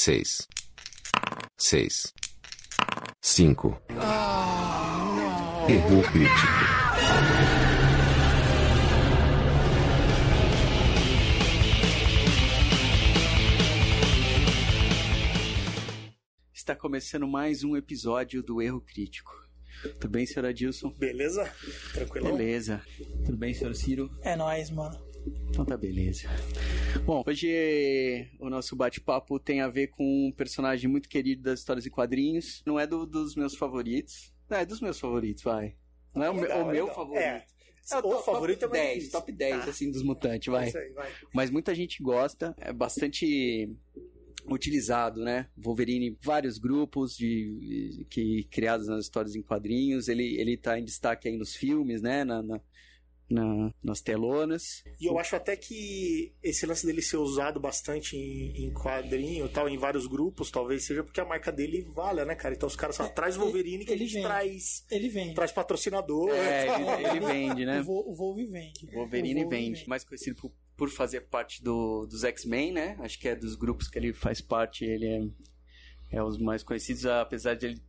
seis, seis, cinco. Erro crítico. Está começando mais um episódio do Erro Crítico. Tudo bem, senhor Adilson? Beleza? Tranquilão? Beleza. Tudo bem, senhor Ciro? É nóis, mano. Então tá beleza. Bom, hoje o nosso bate-papo tem a ver com um personagem muito querido das histórias e quadrinhos. Não é do- dos meus favoritos. Não, é dos meus favoritos, vai. Não é o, meu- Legal, o meu favorito. É. É o top- favorito top é mais 10, difícil. top 10 Tá. assim dos mutantes, vai. Isso aí, vai. Mas muita gente gosta, é bastante utilizado, né? Wolverine, vários grupos de que criados nas histórias em quadrinhos, ele ele tá em destaque aí nos filmes, né, na, na- na- nas telonas. E eu acho até que esse lance dele ser usado bastante em, em quadrinho tal, em vários grupos, talvez seja porque a marca dele valha, né, cara? Então os caras só traz Wolverine que a ele gente vende. traz, Ele vende. traz patrocinador. É, ele, ele vende, né? O, Volve vende. Wolverine O Volve vende, mais conhecido por, por fazer parte do, dos X-Men, né? Acho que é dos grupos que ele faz parte, ele é, é os mais conhecidos, apesar de ele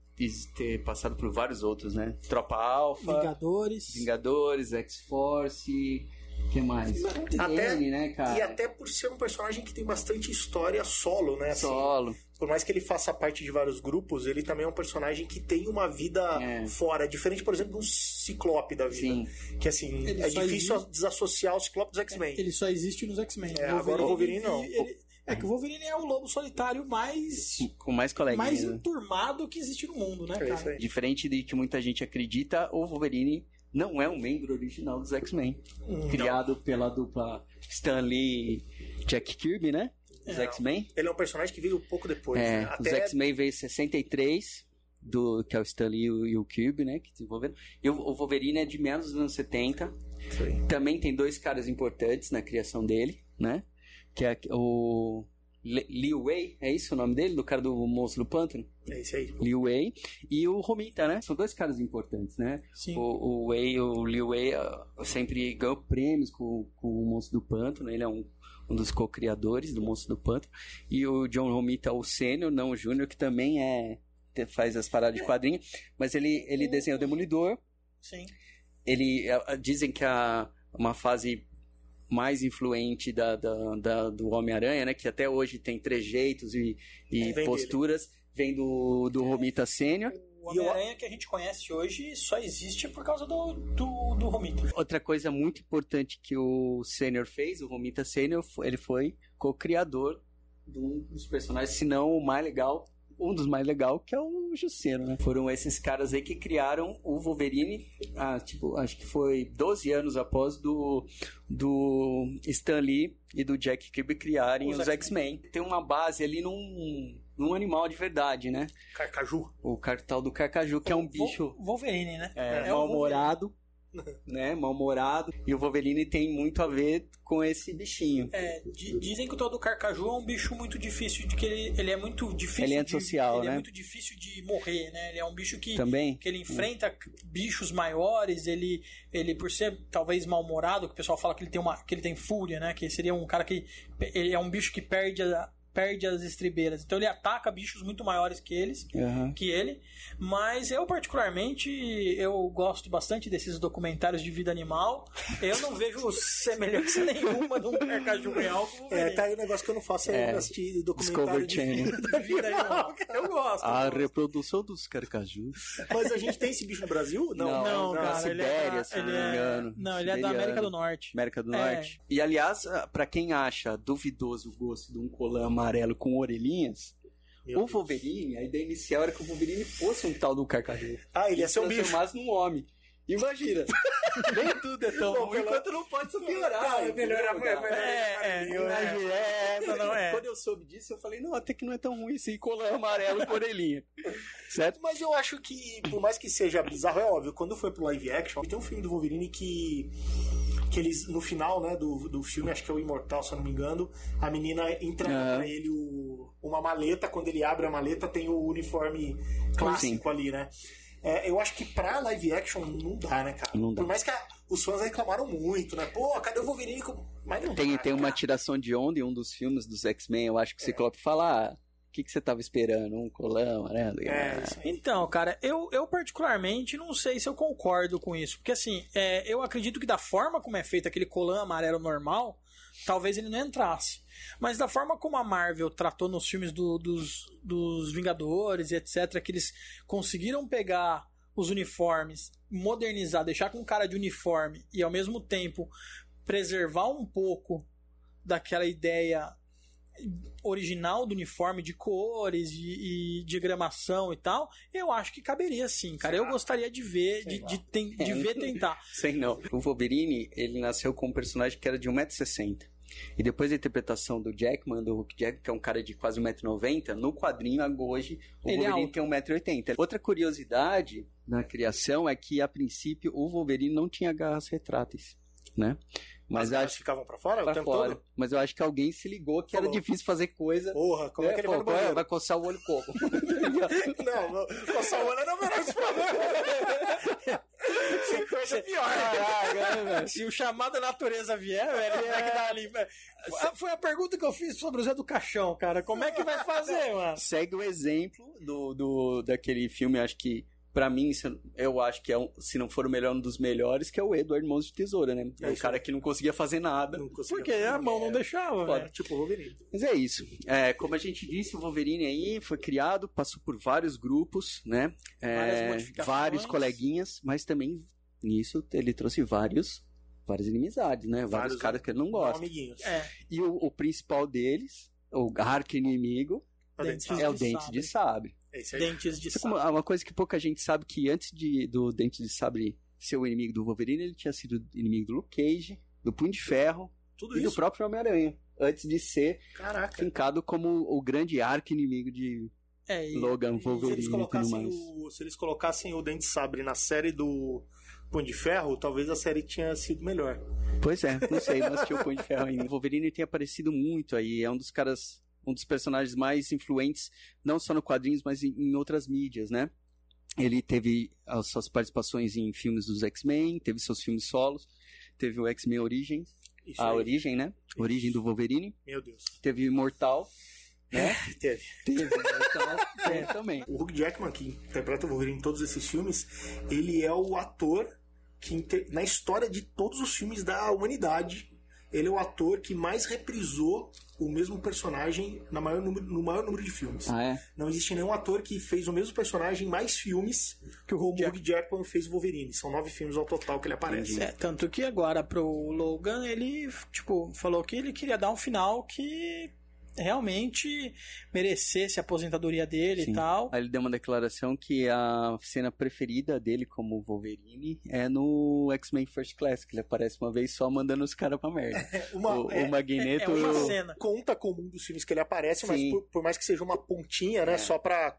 ter passado por vários outros, né? Tropa Alpha, Vingadores. Vingadores, X-Force, que mais? Até- N, né, cara? E até por ser um personagem que tem bastante história solo, né? assim. Solo. por mais que ele faça parte de vários grupos, ele também é um personagem que tem uma vida É. fora, diferente, por exemplo, do Ciclope da vida. Sim. Que assim, Ele é difícil existe- desassociar o Ciclope dos X-Men. Ele só existe nos X-Men. É, agora o Wolverine não. ele- é que o Wolverine é o lobo solitário mais, Com mais coleguinhas. mais né? enturmado que existe no mundo, né, É cara? Diferente de que muita gente acredita, o Wolverine não é um membro original dos X-Men. Hum, Criado pela dupla Stan Lee e Jack Kirby, né? Os É. X-Men. Ele é um personagem que veio pouco depois. É, né? os Até X-Men veio em 63, do, que é o Stan Lee e o, e o Kirby, né? Que desenvolveram. E o, o Wolverine é de meados dos anos 70. Isso aí. Também tem dois caras importantes na criação dele, né? Que é o Liu Wei, é isso o nome dele? Do cara do Monstro do Pântano? É isso aí. Liu Wei. E o Romita, né? São dois caras importantes, né? Sim. O, o Wei, o Liu Wei ah, sempre ganhou prêmios com, com o Monstro do Pântano. Ele é um, um dos co-criadores do Monstro do Pântano. E o John Romita é o sênior, não o júnior, que também é faz as paradas de quadrinho. Mas ele, ele desenhou o Demolidor. Sim. Ele ah, dizem que a uma fase mais influente da, da- da- do Homem-Aranha, né? Que até hoje tem trejeitos e, e É, vem posturas. Vem do, do Romita Sênior. O Homem-Aranha que a gente conhece hoje só existe por causa do, do, do Romita. Outra coisa muito importante que o Sênior fez, o Romita Sênior, ele foi co-criador de um dos personagens, se não o mais legal, um dos mais legal, que é o Justiceiro, né? Foram esses caras aí que criaram o Wolverine, ah, tipo, acho que foi 12 anos após do, do Stan Lee e do Jack Kirby criarem Os os X-Men. Tem uma base ali num, num animal de verdade, né? Carcaju. O cartal do Carcaju, que é um bicho... Wolverine, né? É, É o mal-humorado, né? Mal-humorado. E o Wolverine tem muito a ver com esse bichinho. É, di- dizem que o tal do Carcaju é um bicho muito difícil, de que ele, ele é muito difícil Ele é de, antissocial, ele né? é muito difícil de morrer, né? Ele é um bicho que, Também? que ele enfrenta bichos maiores, ele, ele por ser talvez mal-humorado, que o pessoal fala que ele tem uma que ele tem fúria, né? Que seria um cara que ele é um bicho que perde a- perde as estribeiras. Então ele ataca bichos muito maiores que eles, Aham. que ele, mas eu particularmente eu gosto bastante desses documentários de vida animal. Eu não vejo semelhança nenhuma de um carcaju real É, tá aí um negócio que eu não faço É. ainda assistir documentário de vida, de vida animal. Eu gosto. A eu gosto. reprodução dos carcajus. Mas a gente tem esse bicho no Brasil? Não, Não, cara, ele é, Sibéria, da- se não ele me é- engano. Não, ele é da Siberiano. América do Norte. América do É. Norte. E aliás, ah, pra quem acha duvidoso o gosto de um colã amarelo com orelhinhas, Meu o Deus. Wolverine, a ideia inicial era que o Wolverine fosse um tal do carcaju. Ah, ele ia ser um bicho. transformasse num homem. Imagina. Nem tudo é tão Bom, ruim quanto não pode só piorar. É melhor- entendeu, é É, é, é, Não, é. Quando eu soube disso, eu falei, não, até que não é tão ruim esse colã amarelo com orelhinha. Certo? Mas eu acho que, por mais que seja bizarro, é óbvio, quando foi pro live action, tem um filme do Wolverine que. Que eles, no final, né, do, do filme, acho que é o Imortal, se eu não me engano, a menina entrega Aham. pra ele o- uma maleta, quando ele abre a maleta, tem o uniforme clássico ali, né? É, eu acho que pra live action não dá, né, cara? Não dá. Por mais que a- os fãs reclamaram muito, né? Pô, cadê o Wolverine? Mas não Tem, dá, tem uma tiração de onda em um dos filmes dos X-Men, eu acho que o Ciclope fala, ah, que, que você tava esperando? Um colão, né? É, aí. Então, cara, eu, eu particularmente não sei se eu concordo com isso. Porque assim, é, eu acredito que da forma como é feito aquele colã amarelo normal, talvez ele não entrasse. Mas da forma como a Marvel tratou nos filmes do- dos, dos Vingadores e etc., que eles conseguiram pegar os uniformes, modernizar, deixar com cara de uniforme e ao mesmo tempo preservar um pouco daquela ideia original do uniforme de cores e, e diagramação e tal, eu acho que caberia sim, cara. Eu gostaria de ver, de, de, ten- de ver tentar. Sei não. O Wolverine, ele nasceu com um personagem que era de 1,60m. E depois da interpretação do Jackman, do Hugh Jackman, que é um cara de quase 1,90m, no quadrinho, hoje, o Ele é Wolverine alto. tem 1,80m. Outra curiosidade na criação é que, a princípio, o Wolverine não tinha garras retráteis, né? Mas acho ficavam pra fora o pra tempo fora. todo? Mas eu acho que alguém se ligou que era Falou. difícil fazer coisa. Porra, como é, que ele vai pô, no banheiro? vai coçar o olho como? Não, não, coçar o olho era o melhor dos problemas. Tem coisa pior. Caraca, né? Se o chamado natureza vier, velho, é que dá ali? Foi a pergunta que eu fiz sobre o Zé do Caixão, cara. Como é que vai fazer, mano? segue o exemplo do, do daquele filme, acho que pra mim, eu- acho que é um, se não for o melhor, um dos melhores, que é o Edward Mãos de Tesoura, né? É, É o cara que não conseguia fazer nada. Não conseguia Porque fazer a mão não merda. deixava, Foda. velho. Tipo o Wolverine. Mas é isso. É, como a gente disse, o Wolverine aí foi criado, passou por vários grupos, né? É, vários coleguinhas, mas também nisso ele trouxe vários, várias inimizades, né? Vários, Vários caras que ele não gosta. amiguinhos. É, E o, o principal deles, o arco inimigo, é o Dente de Sabre. É isso aí. dentes de é como- sabre. uma coisa que pouca gente sabe que antes de, do Dente de Sabre ser o inimigo do Wolverine, ele tinha sido inimigo do Luke Cage, do Punho de Ferro Tudo e do isso. próprio Homem-Aranha. Antes de ser Caraca. fincado como o grande arco inimigo de É, e- Logan, Se Wolverine eles, e tudo colocassem mais. o, se eles colocassem o Dente Sabre na série do Punho de Ferro, talvez a série tinha sido melhor. Pois é, não sei, não assisti o Punho de Ferro ainda. O Wolverine tem aparecido muito aí, é um dos caras, um dos personagens mais influentes, não só no quadrinhos, mas em, em outras mídias, né? Ele teve as suas participações em filmes dos X-Men, teve seus filmes solos, teve o X-Men Origins, Isso a aí. origem, né? Origem do Wolverine, Meu Deus. teve Imortal, né? Teve. teve Imortal, teve também. O Hugh Jackman, que interpreta o Wolverine em todos esses filmes, ele é o ator que, na história de todos os filmes da humanidade, ele é o ator que mais reprisou o mesmo personagem na maior número- no maior número de filmes. Ah, é? Não existe nenhum ator que fez o mesmo personagem em mais filmes que o Hugh Jackman fez o Wolverine. São nove filmes ao total que ele aparece. É, tanto que agora pro Logan ele, tipo, falou que ele queria dar um final que realmente merecesse a aposentadoria dele Sim. e tal. Aí ele deu uma declaração que a cena preferida dele como Wolverine é no X-Men First Class, que ele aparece uma vez só mandando os caras pra merda. Uma, o, é, o Magneto. É uma e o- cena. conta como um dos filmes que ele aparece, mas Sim. por, por mais que seja uma pontinha, né? É. Só pra.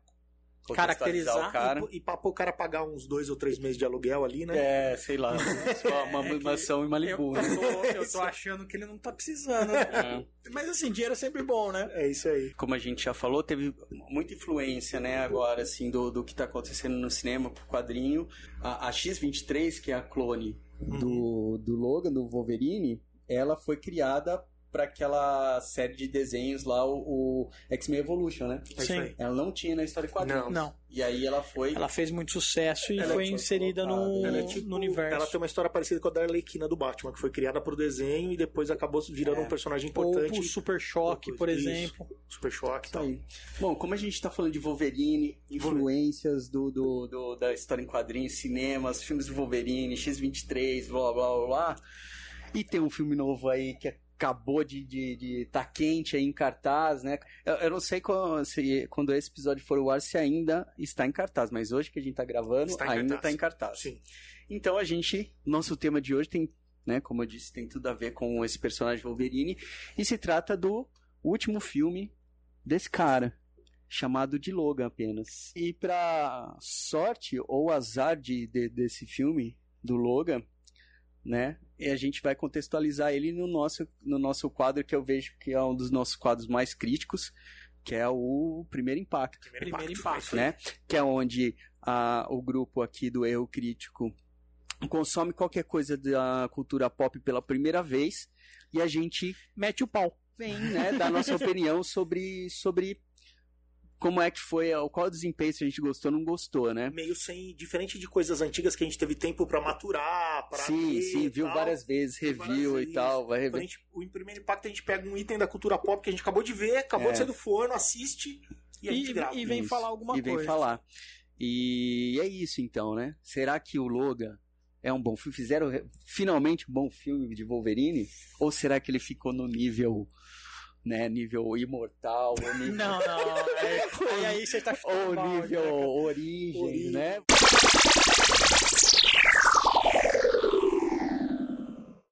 Caracterizar o cara. E, e pra o cara pagar uns dois ou três meses de aluguel ali, né? É, sei lá, só uma É mansão em Eu, Malibu. né? eu tô, eu tô achando que ele não tá precisando. né? É. Mas assim, dinheiro é sempre bom, né? É isso aí. Como a gente já falou, teve muita influência, né, agora, assim, do, do que tá acontecendo no cinema, pro quadrinho. A, a X-23, que é a clone do, do Logan, do Wolverine, ela foi criada para aquela série de desenhos lá, o, o X-Men Evolution, né? É Sim. Ela não tinha na história de quadrinhos. Não. Não. E aí ela foi. Ela fez muito sucesso e Ela foi foi inserida no, é tipo- no universo. Ela tem uma história parecida com a da Arlequina do Batman, que foi criada pro desenho e depois acabou virando É. um personagem Ou importante. o Super Choque, por Isso. exemplo. Super Choque e tal. aí. Bom, como a gente tá falando de Wolverine, influências do, do, do- da história em quadrinhos, cinemas, filmes do Wolverine, X-23, blá blá blá blá. E tem um filme novo aí que acabou de, de, de tá quente aí em cartaz, né? Eu, eu não sei quando, se, quando esse episódio for ao ar se ainda está em cartaz, mas hoje que a gente tá gravando, Está ainda cartaz. tá em cartaz. Sim. Então a gente, nosso tema de hoje tem, né, como eu disse, tem tudo a ver com esse personagem Wolverine e se trata do último filme desse cara, chamado de Logan apenas. E pra sorte ou azar de, de- desse filme do Logan, né, e a gente vai contextualizar ele no nosso no nosso quadro que eu vejo que é um dos nossos quadros mais críticos, que é o Primeiro Impacto Primeiro impacto. né? Que é onde a, o grupo aqui do Erro Crítico consome qualquer coisa da cultura pop pela primeira vez e a gente Mete o pau. vem, né, dar nossa opinião sobre, sobre como é que foi, qual o desempenho se a gente gostou ou não gostou, né? Meio sem, diferente de coisas antigas que a gente teve tempo pra maturar, pra Sim, ver sim, e viu tal. várias vezes, Viu várias review e tal, vai rever. gente- o primeiro impacto a gente pega um item da cultura pop que a gente acabou de ver, acabou É. de sair do forno, assiste e E, grava. e vem Isso. falar alguma e vem coisa. falar. E é isso então, né? Será que o Logan é um bom filme? Fizeram finalmente um bom filme de Wolverine? Ou será que ele ficou no nível, né, nível imortal, ou nível, Não, não. é- aí, aí você tá ou balde, nível né, origem, Origem. né?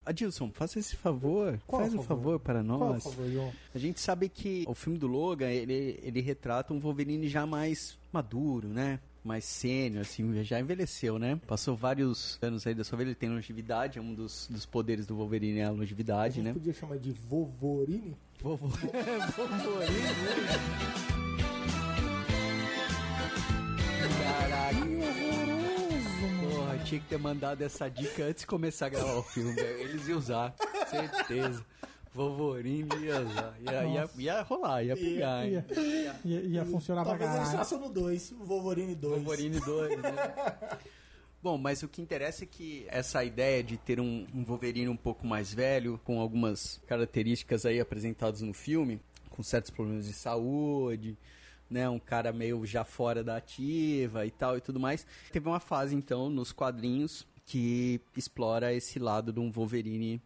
Adilson, faça esse favor, Qual faz um favor? favor para nós. favor, João? A gente sabe que o filme do Logan, ele, ele retrata um Wolverine já mais maduro, né? Mais sênior, assim, já envelheceu, né? Passou vários anos aí da sua vida, ele tem longevidade, é um dos, dos poderes do Wolverine é a A longevidade, gente né? podia chamar de Vovorine? Vovô. Wolverine. Caraca. Porra, tinha que ter mandado essa dica antes de começar a gravar o filme. velho. Eles iam usar, certeza. Wolverine ia usar. Ia, ia, ia rolar, ia pegar, hein? Ia, ia, ia funcionar pra Talvez eles caralho. façam no 2, o Wolverine 2. Wolverine 2, né? Bom, mas o que interessa é que essa ideia de ter um, um Wolverine um pouco mais velho, com algumas características aí apresentadas no filme, com certos problemas de saúde, né, um cara meio já fora da ativa e tal e tudo mais. Teve uma fase então nos quadrinhos que explora esse lado de um Wolverine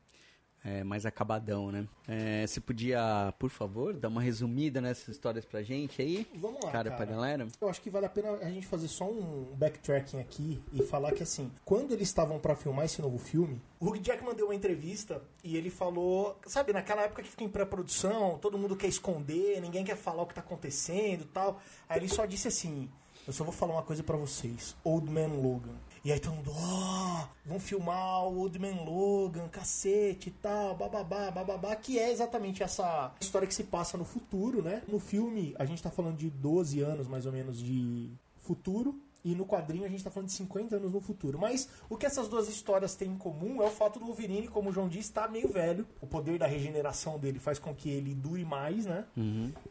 é, mais acabadão, né? É, você podia, por favor, dar uma resumida nessas histórias pra gente aí? Vamos lá, cara, cara. pra galera? Eu acho que vale a pena a gente fazer só um backtracking aqui e falar que assim, quando eles estavam pra filmar esse novo filme, o Hugh Jackman deu uma entrevista e ele falou, sabe, naquela época que fica em pré-produção, todo mundo quer esconder, ninguém quer falar o que tá acontecendo e tal. Aí ele só disse assim: "Eu só vou falar uma coisa pra vocês, Old Man Logan". E aí todo mundo, ó, vão filmar o Old Man Logan, cacete e tal, bababá, bababá, que é exatamente essa história que se passa no futuro, né? No filme, a gente tá falando de 12 anos, mais ou menos, de futuro. E no quadrinho a gente tá falando de 50 anos no futuro. Mas o que essas duas histórias têm em comum é o fato do Wolverine, como o João disse, tá meio velho. O poder da regeneração dele faz com que ele dure mais, né?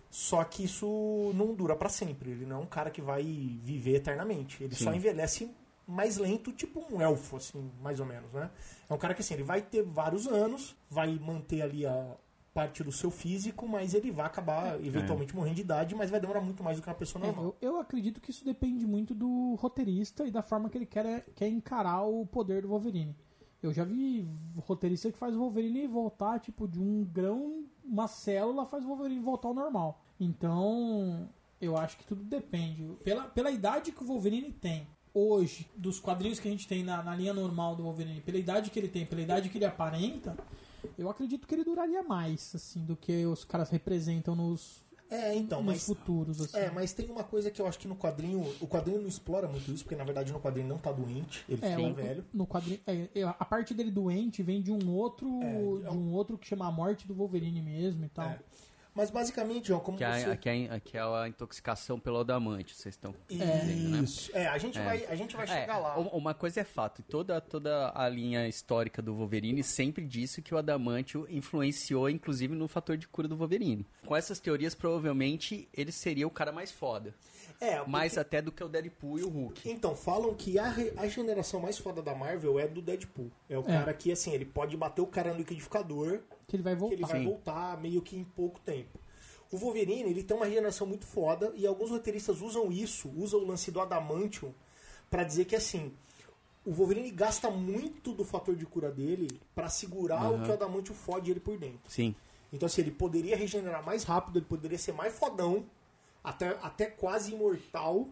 Só que isso não dura pra sempre. Ele não é um cara que vai viver eternamente. Ele só Sim. envelhece mais lento, tipo um elfo, assim, mais ou menos, né? É um cara que, assim, ele vai ter vários anos, vai manter ali a parte do seu físico, mas ele vai acabar eventualmente morrendo de idade, mas vai demorar muito mais do que uma pessoa É, normal. eu, eu acredito que isso depende muito do roteirista e da forma que ele quer, quer encarar o poder do Wolverine. Eu já vi roteirista que faz o Wolverine voltar, tipo, de um grão, uma célula faz o Wolverine voltar ao normal. Então, eu acho que tudo depende. Pela, pela idade que o Wolverine tem hoje, dos quadrinhos que a gente tem na, na linha normal do Wolverine, pela idade que ele tem, pela idade que ele aparenta, eu acredito que ele duraria mais, assim, do que os caras representam nos, É, então, nos mas futuros, assim. É, mas tem uma coisa que eu acho que no quadrinho. O quadrinho não explora muito isso, porque na verdade no quadrinho não tá doente, ele É, fica o- velho. no quadrinho, é, é, a parte dele doente vem de um outro, É, de um outro que chama a morte do Wolverine mesmo e tal. É. Mas basicamente, João, como Que é, você. a- que, é, a- que é a intoxicação pelo adamante, vocês estão dizendo, né? Isso. É, a gente vai, a gente vai chegar É, lá. um- Uma coisa é fato, toda, toda a linha histórica do Wolverine sempre disse que o adamantio influenciou, inclusive, no fator de cura do Wolverine. Com essas teorias, provavelmente, ele seria o cara mais foda. É, porque- Mais até do que o Deadpool e o Hulk. Então, falam que a, re- a generação mais foda da Marvel é do Deadpool. É o cara que, assim, ele pode bater o cara no liquidificador, Que ele vai que voltar. ele vai Sim. voltar meio que em pouco tempo. O Wolverine, ele tem uma regeneração muito foda e alguns roteiristas usam isso, usam o lance do Adamantium pra dizer que, assim, o Wolverine gasta muito do fator de cura dele pra segurar o que o Adamantium fode ele por dentro. Sim. Então, assim, ele poderia regenerar mais rápido, ele poderia ser mais fodão, até, até quase imortal,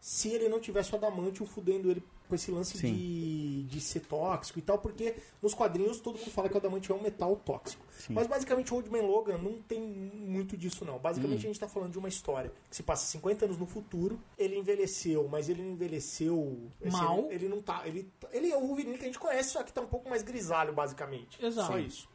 se ele não tivesse o Adamantium fudendo ele com esse lance Sim. de, de ser tóxico e tal, porque nos quadrinhos todo mundo fala que o Adamantium é um metal tóxico. Mas basicamente o Old Man Logan não tem muito disso não. Basicamente a gente tá falando de uma história que se passa 50 anos no futuro, ele envelheceu, mas ele não envelheceu... assim, Mal. Ele, ele não tá... Ele, ele é o Wolverine que a gente conhece, só que tá um pouco mais grisalho, basicamente. Exato. Só isso.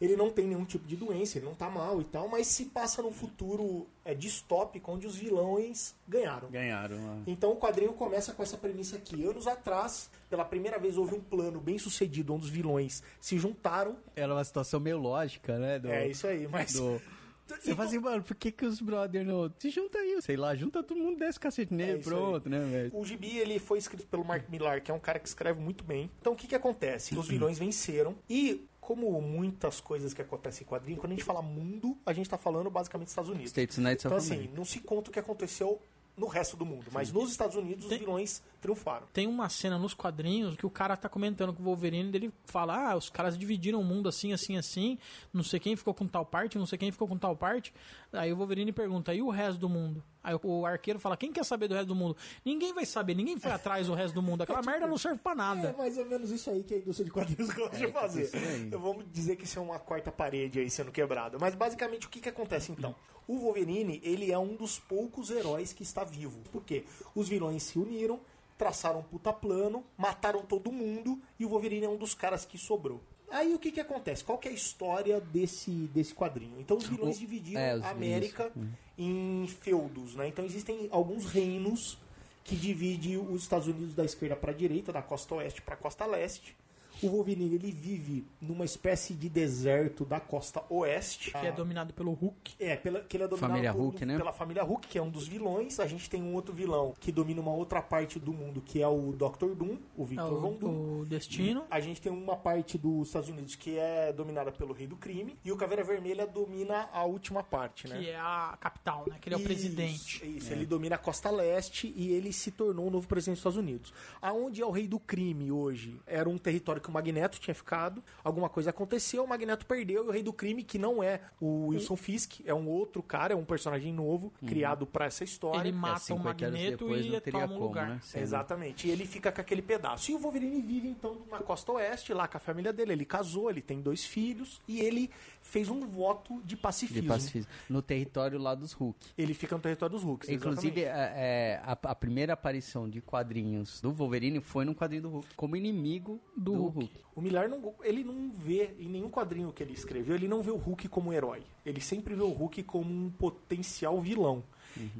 Ele não tem nenhum tipo de doença, ele não tá mal e tal, mas se passa num futuro é, distópico onde os vilões ganharam. Ganharam. a- Então o quadrinho começa com essa premissa aqui. Anos atrás, pela primeira vez houve um plano bem sucedido onde os vilões se juntaram. Era uma situação meio lógica, né? Do, É isso aí, mas do- Você fala assim, mano, por que que os brother não... Se junta aí, sei lá, junta todo mundo, desce o cacete nele, É isso pronto, né, velho? O Gibi, ele foi escrito pelo Mark Millar, que é um cara que escreve muito bem. Então, o que que acontece? Os vilões venceram e... Como muitas coisas que acontecem em quadrinho, quando a gente fala mundo, a gente tá falando basicamente dos Estados Unidos. States United Então, of assim, America. não se conta o que aconteceu no resto do mundo. Mas nos Estados Unidos, os Tem- vilões triunfaram. Tem uma cena nos quadrinhos que o cara tá comentando com o Wolverine, dele fala: Ah, os caras dividiram o mundo assim, assim, assim, não sei quem ficou com tal parte, não sei quem ficou com tal parte. Aí o Wolverine pergunta: E o resto do mundo? Aí o arqueiro fala: Quem quer saber do resto do mundo? Ninguém vai saber, ninguém foi atrás do resto do mundo. Aquela merda não serve pra É nada. mais ou menos isso aí que a indústria de quadrinhos gosta de fazer. isso aí. Eu vou dizer que isso é uma quarta parede aí sendo quebrada. Mas basicamente o que, que acontece então? O Wolverine, ele é um dos poucos heróis que está vivo. Por quê? Os vilões se uniram, traçaram um puta plano, mataram todo mundo e o Wolverine é um dos caras que sobrou. Aí o que, que acontece? Qual que é a história desse, desse quadrinho? Então os vilões O- dividiram é, os- a América em feudos, né? Então existem alguns reinos que dividem os Estados Unidos da esquerda para a direita, da costa oeste para a costa leste. O Wolverine ele vive numa espécie de deserto da costa oeste. Que é dominado pelo Hulk. É, pela, que ele é dominado Família por- Hulk, né? pela família Hulk, que é um dos vilões. A gente tem um outro vilão que domina uma outra parte do mundo, que é o Dr. Doom, o É Victor Von Doom. o, o Destino. A gente tem uma parte dos Estados Unidos que é dominada pelo Rei do Crime. E o Caveira Vermelha domina a última parte, né? Que é a capital, né? Que ele é o Isso, presidente. Isso, ele domina a costa leste e ele se tornou o novo presidente dos Estados Unidos. Aonde é o rei do crime hoje? Era um território que o Magneto tinha ficado, alguma coisa aconteceu, o Magneto perdeu e o rei do crime, que não é o Wilson Fisk, é um outro cara, é um personagem novo, criado pra essa história. Ele mata o 50 anos Magneto depois e toma o como, lugar. né? Exatamente. E ele fica com aquele pedaço. E o Wolverine vive, então, na costa oeste, lá com a família dele. Ele casou, ele tem dois filhos e ele fez um voto de pacifismo. De pacifismo. No território lá dos Hulk. Ele fica no território dos Hulks. Inclusive, é, é, a, a primeira aparição de quadrinhos do Wolverine foi num quadrinho do Hulk, como inimigo do, Do Hulk. Hulk. O Millar não, ele não vê em nenhum quadrinho que ele escreveu, ele não vê o Hulk como herói. Ele sempre vê o Hulk como um potencial vilão.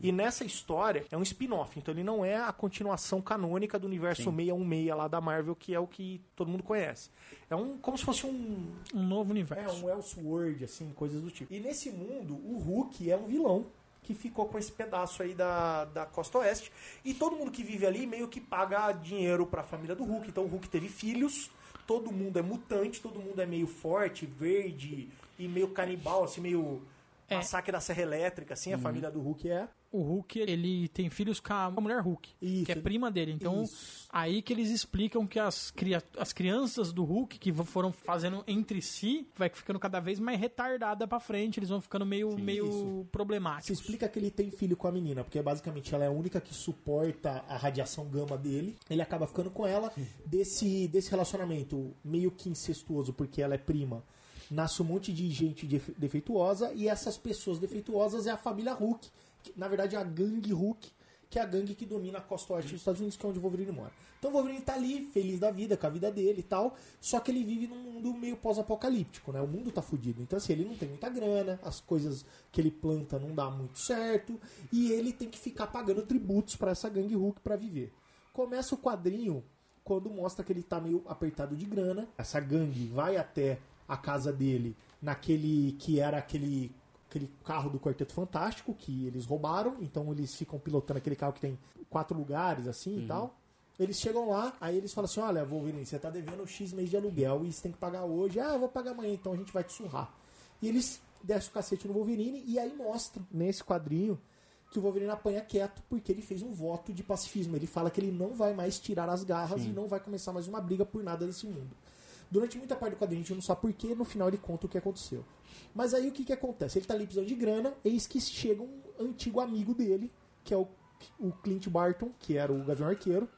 E nessa história é um spin-off, então ele não é a continuação canônica do universo 616 lá da Marvel, que é o que todo mundo conhece. É um como se fosse um Um novo é universo. um Elseworld assim, coisas do tipo. E nesse mundo, o Hulk é um vilão que ficou com esse pedaço aí da, da costa oeste. E todo mundo que vive ali meio que paga dinheiro pra família do Hulk. Então o Hulk teve filhos, todo mundo é mutante, todo mundo é meio forte, verde e meio canibal, assim, meio É. massacre da serra elétrica, assim, a família do Hulk é. O Hulk, ele tem filhos com a mulher Hulk, Isso, que é prima dele. Então, Isso. aí que eles explicam que as, cria- as crianças do Hulk, que foram fazendo entre si, vai ficando cada vez mais retardada pra frente, eles vão ficando meio, meio isso. Se problemáticos. explica que ele tem filho com a menina, porque basicamente ela é a única que suporta a radiação gama dele. Ele acaba ficando com ela desse, desse relacionamento meio que incestuoso, porque ela é prima. Nasce um monte de gente defe- defeituosa e essas pessoas defeituosas é a família Hulk, na verdade é a gangue Hulk, que é a gangue que domina a costa oeste dos Estados Unidos, que é onde o Wolverine mora. Então o Wolverine tá ali, feliz da vida, com a vida dele e tal, só que ele vive num mundo meio pós-apocalíptico, né? O mundo tá fudido. Então assim, ele não tem muita grana, as coisas que ele planta não dá muito certo, e ele tem que ficar pagando tributos pra essa gangue Hulk pra viver. Começa o quadrinho quando mostra que ele tá meio apertado de grana. Essa gangue vai até a casa dele naquele que era aquele aquele carro do Quarteto Fantástico que eles roubaram, então eles ficam pilotando aquele carro que tem quatro lugares assim e tal. Eles chegam lá, aí eles falam assim: Olha, Wolverine, você tá devendo X mês de aluguel e você tem que pagar hoje. Ah, eu vou pagar amanhã, então a gente vai te surrar. E eles descem o cacete no Wolverine e aí mostra nesse quadrinho que o Wolverine apanha quieto porque ele fez um voto de pacifismo. Ele fala que ele não vai mais tirar as garras e não vai começar mais uma briga por nada desse mundo. Durante muita parte do quadrinho a gente não sabe porquê, no final ele conta o que aconteceu. Mas aí o que, que acontece? Ele tá ali precisando de grana, eis que chega um antigo amigo dele, que é o, o Clint Barton, que era o Gavião Arqueiro,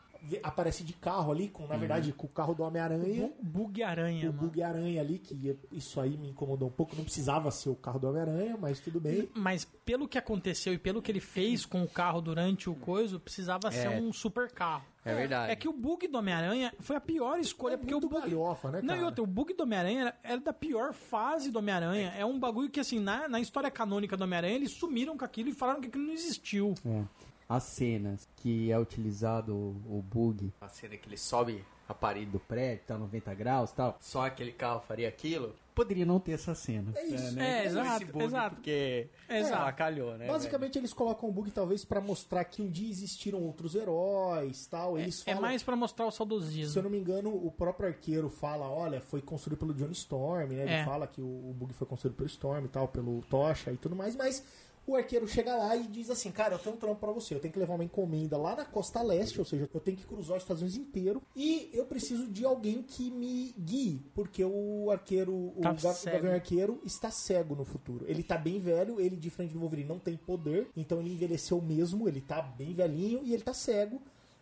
aparece de carro ali, com, na verdade, com o carro do Homem-Aranha. Bu- Bug aranha, O mano. bug aranha ali, que isso aí me incomodou um pouco. Não precisava ser o carro do Homem-Aranha, mas tudo bem. Mas pelo que aconteceu e pelo que ele fez com o carro durante o coisa, precisava ser um super carro. É verdade. É que o bug do Homem-Aranha foi a pior escolha, É porque muito o bug. galhofa, né, Não, e cara? outra, o bug do Homem-Aranha era, era da pior fase do Homem-Aranha. É um bagulho que, assim, na, na história canônica do Homem-Aranha, eles sumiram com aquilo e falaram que aquilo não existiu. É. As cenas que é utilizado o, o bug, a cena que ele sobe a parede do prédio, tá 90 graus e tal, só aquele carro faria aquilo, poderia não ter essa cena. É isso. É, Esse exato, bug, exato. Porque Exato. é, calhou, né? Basicamente, eles colocam o bug talvez pra mostrar que um dia existiram outros heróis tal. Eles É falam, mais pra mostrar o se eu saudosismo. não me engano, o próprio arqueiro fala, olha, foi construído pelo Johnny Storm, né? Ele É. fala que o, o bug foi construído pelo Storm e tal, pelo Tocha e tudo mais, mas o arqueiro chega lá e diz assim, cara, eu tenho um trampo pra você, eu tenho que levar uma encomenda lá na costa leste, ou seja, eu tenho que cruzar os Estados Unidos inteiro e eu preciso de alguém que me guie, porque o arqueiro, o, Tá. Gavião Arqueiro está cego no futuro. Ele tá bem velho, ele de frente do Wolverine não tem poder, então ele envelheceu mesmo, ele tá bem velhinho e ele tá cego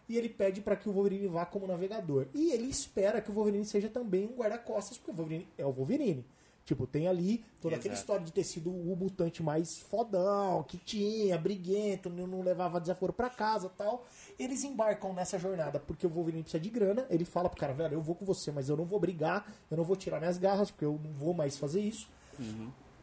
e ele pede para que o Wolverine vá como navegador. E ele espera que o Wolverine seja também um guarda-costas, porque o Wolverine é o Wolverine. Tipo, tem ali toda aquela história de ter sido o mutante mais fodão, que tinha, briguento, não levava desaforo pra casa tal. Eles embarcam nessa jornada porque o Wolverine precisa de grana. Ele fala pro cara, velho, eu vou com você, mas eu não vou brigar, eu não vou tirar minhas garras, porque eu não vou mais fazer isso.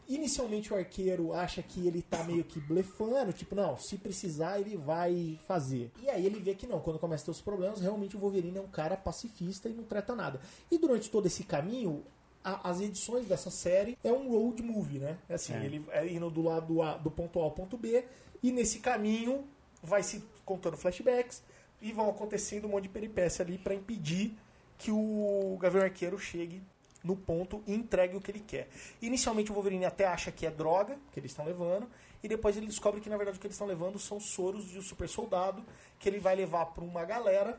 Inicialmente o arqueiro acha que ele tá meio que blefando, tipo, não, se precisar ele vai fazer. E aí ele vê que não, quando começa a ter os problemas, realmente o Wolverine é um cara pacifista e não trata nada. E durante todo esse caminho, a- as edições dessa série é um road movie, né? É Assim, ele é indo do lado A, do ponto A ao ponto B, e nesse caminho vai se contando flashbacks e vão acontecendo um monte de peripécia ali pra impedir que o Gavião Arqueiro chegue no ponto e entregue o que ele quer. Inicialmente o Wolverine até acha que é droga que eles estão levando, e depois ele descobre que na verdade o que eles estão levando são soros de um super soldado que ele vai levar para uma galera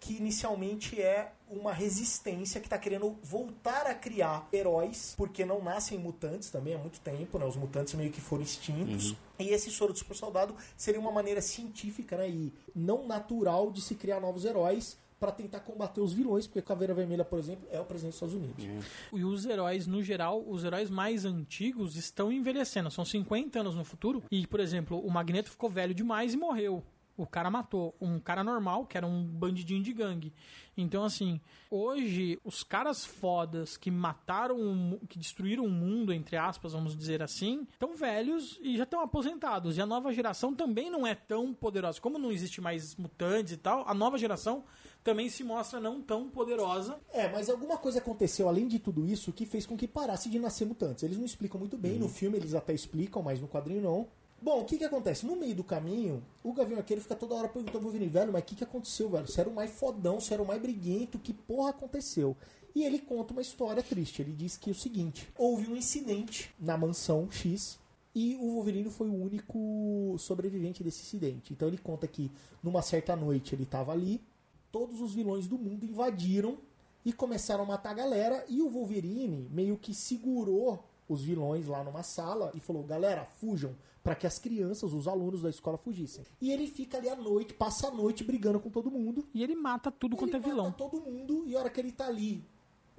que inicialmente é uma resistência que está querendo voltar a criar heróis, porque não nascem mutantes também há muito tempo, né? Os mutantes meio que foram extintos. E esse soro do super soldado seria uma maneira científica né? e não natural de se criar novos heróis para tentar combater os vilões, porque Caveira Vermelha, por exemplo, é o presidente dos Estados Unidos. E os heróis, no geral, os heróis mais antigos estão envelhecendo. São 50 anos no futuro. E, por exemplo, o Magneto ficou velho demais e morreu. O cara matou um cara normal, que era um bandidinho de gangue. Então, assim, hoje, os caras fodas que mataram, que destruíram o mundo, entre aspas, vamos dizer assim, estão velhos e já estão aposentados. E a nova geração também não é tão poderosa. Como não existe mais mutantes e tal, a nova geração também se mostra não tão poderosa. É, mas alguma coisa aconteceu além de tudo isso que fez com que parasse de nascer mutantes. Eles não explicam muito bem, no filme eles até explicam, mas no quadrinho não. Bom, o que que acontece? No meio do caminho, o Gavião Arqueiro fica toda hora perguntando pro Wolverine, velho, mas o que que aconteceu, velho? Você era o mais fodão, você era o mais briguento, que porra aconteceu? E ele conta uma história triste. Ele diz que é o seguinte: houve um incidente na mansão X e o Wolverine foi o único sobrevivente desse incidente. Então ele conta que numa certa noite ele estava ali, todos os vilões do mundo invadiram e começaram a matar a galera e o Wolverine meio que segurou os vilões lá numa sala e falou: "Galera, fujam", para que as crianças, os alunos da escola fugissem. E ele fica ali à noite, passa a noite brigando com todo mundo. E ele mata tudo quanto Ele é vilão. mata todo mundo e a hora que ele tá ali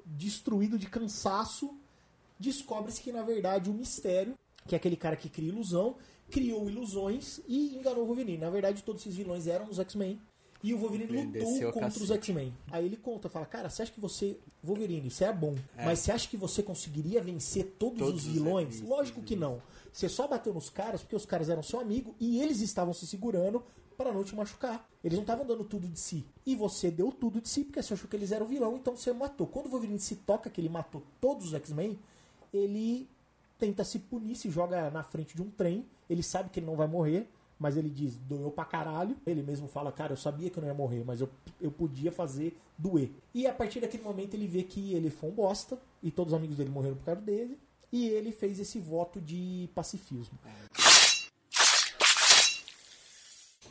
destruído de cansaço, descobre-se que na verdade o mistério, que é aquele cara que cria ilusão, criou ilusões e enganou o Wolverine. Na verdade, todos esses vilões eram os X-Men. E o Wolverine lutou o contra os cacete. X-Men. Aí ele conta, fala, cara, você acha que você. Wolverine, você é bom. Mas você acha que você conseguiria vencer todos, Todos os os vilões? Lógico que não. Você só bateu nos caras porque os caras eram seu amigo e eles estavam se segurando para não te machucar. Eles não estavam dando tudo de si. E você deu tudo de si porque você achou que eles eram vilão, então você matou. Quando o Wolverine se toca que ele matou todos os X-Men, ele tenta se punir, se joga na frente de um trem. Ele sabe que ele não vai morrer, mas ele diz, doeu pra caralho. Ele mesmo fala, cara, eu sabia que eu não ia morrer, mas eu, eu podia fazer doer. E a partir daquele momento ele vê que ele foi um bosta, e todos os amigos dele morreram por causa dele, e ele fez esse voto de pacifismo.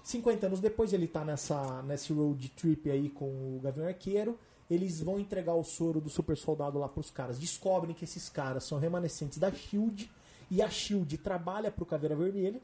50 anos depois ele tá nessa, nesse road trip aí com o Gavião Arqueiro. Eles vão entregar o soro do super soldado lá pros caras. Descobrem que esses caras são remanescentes da Shield. E a Shield trabalha pro Caveira Vermelha.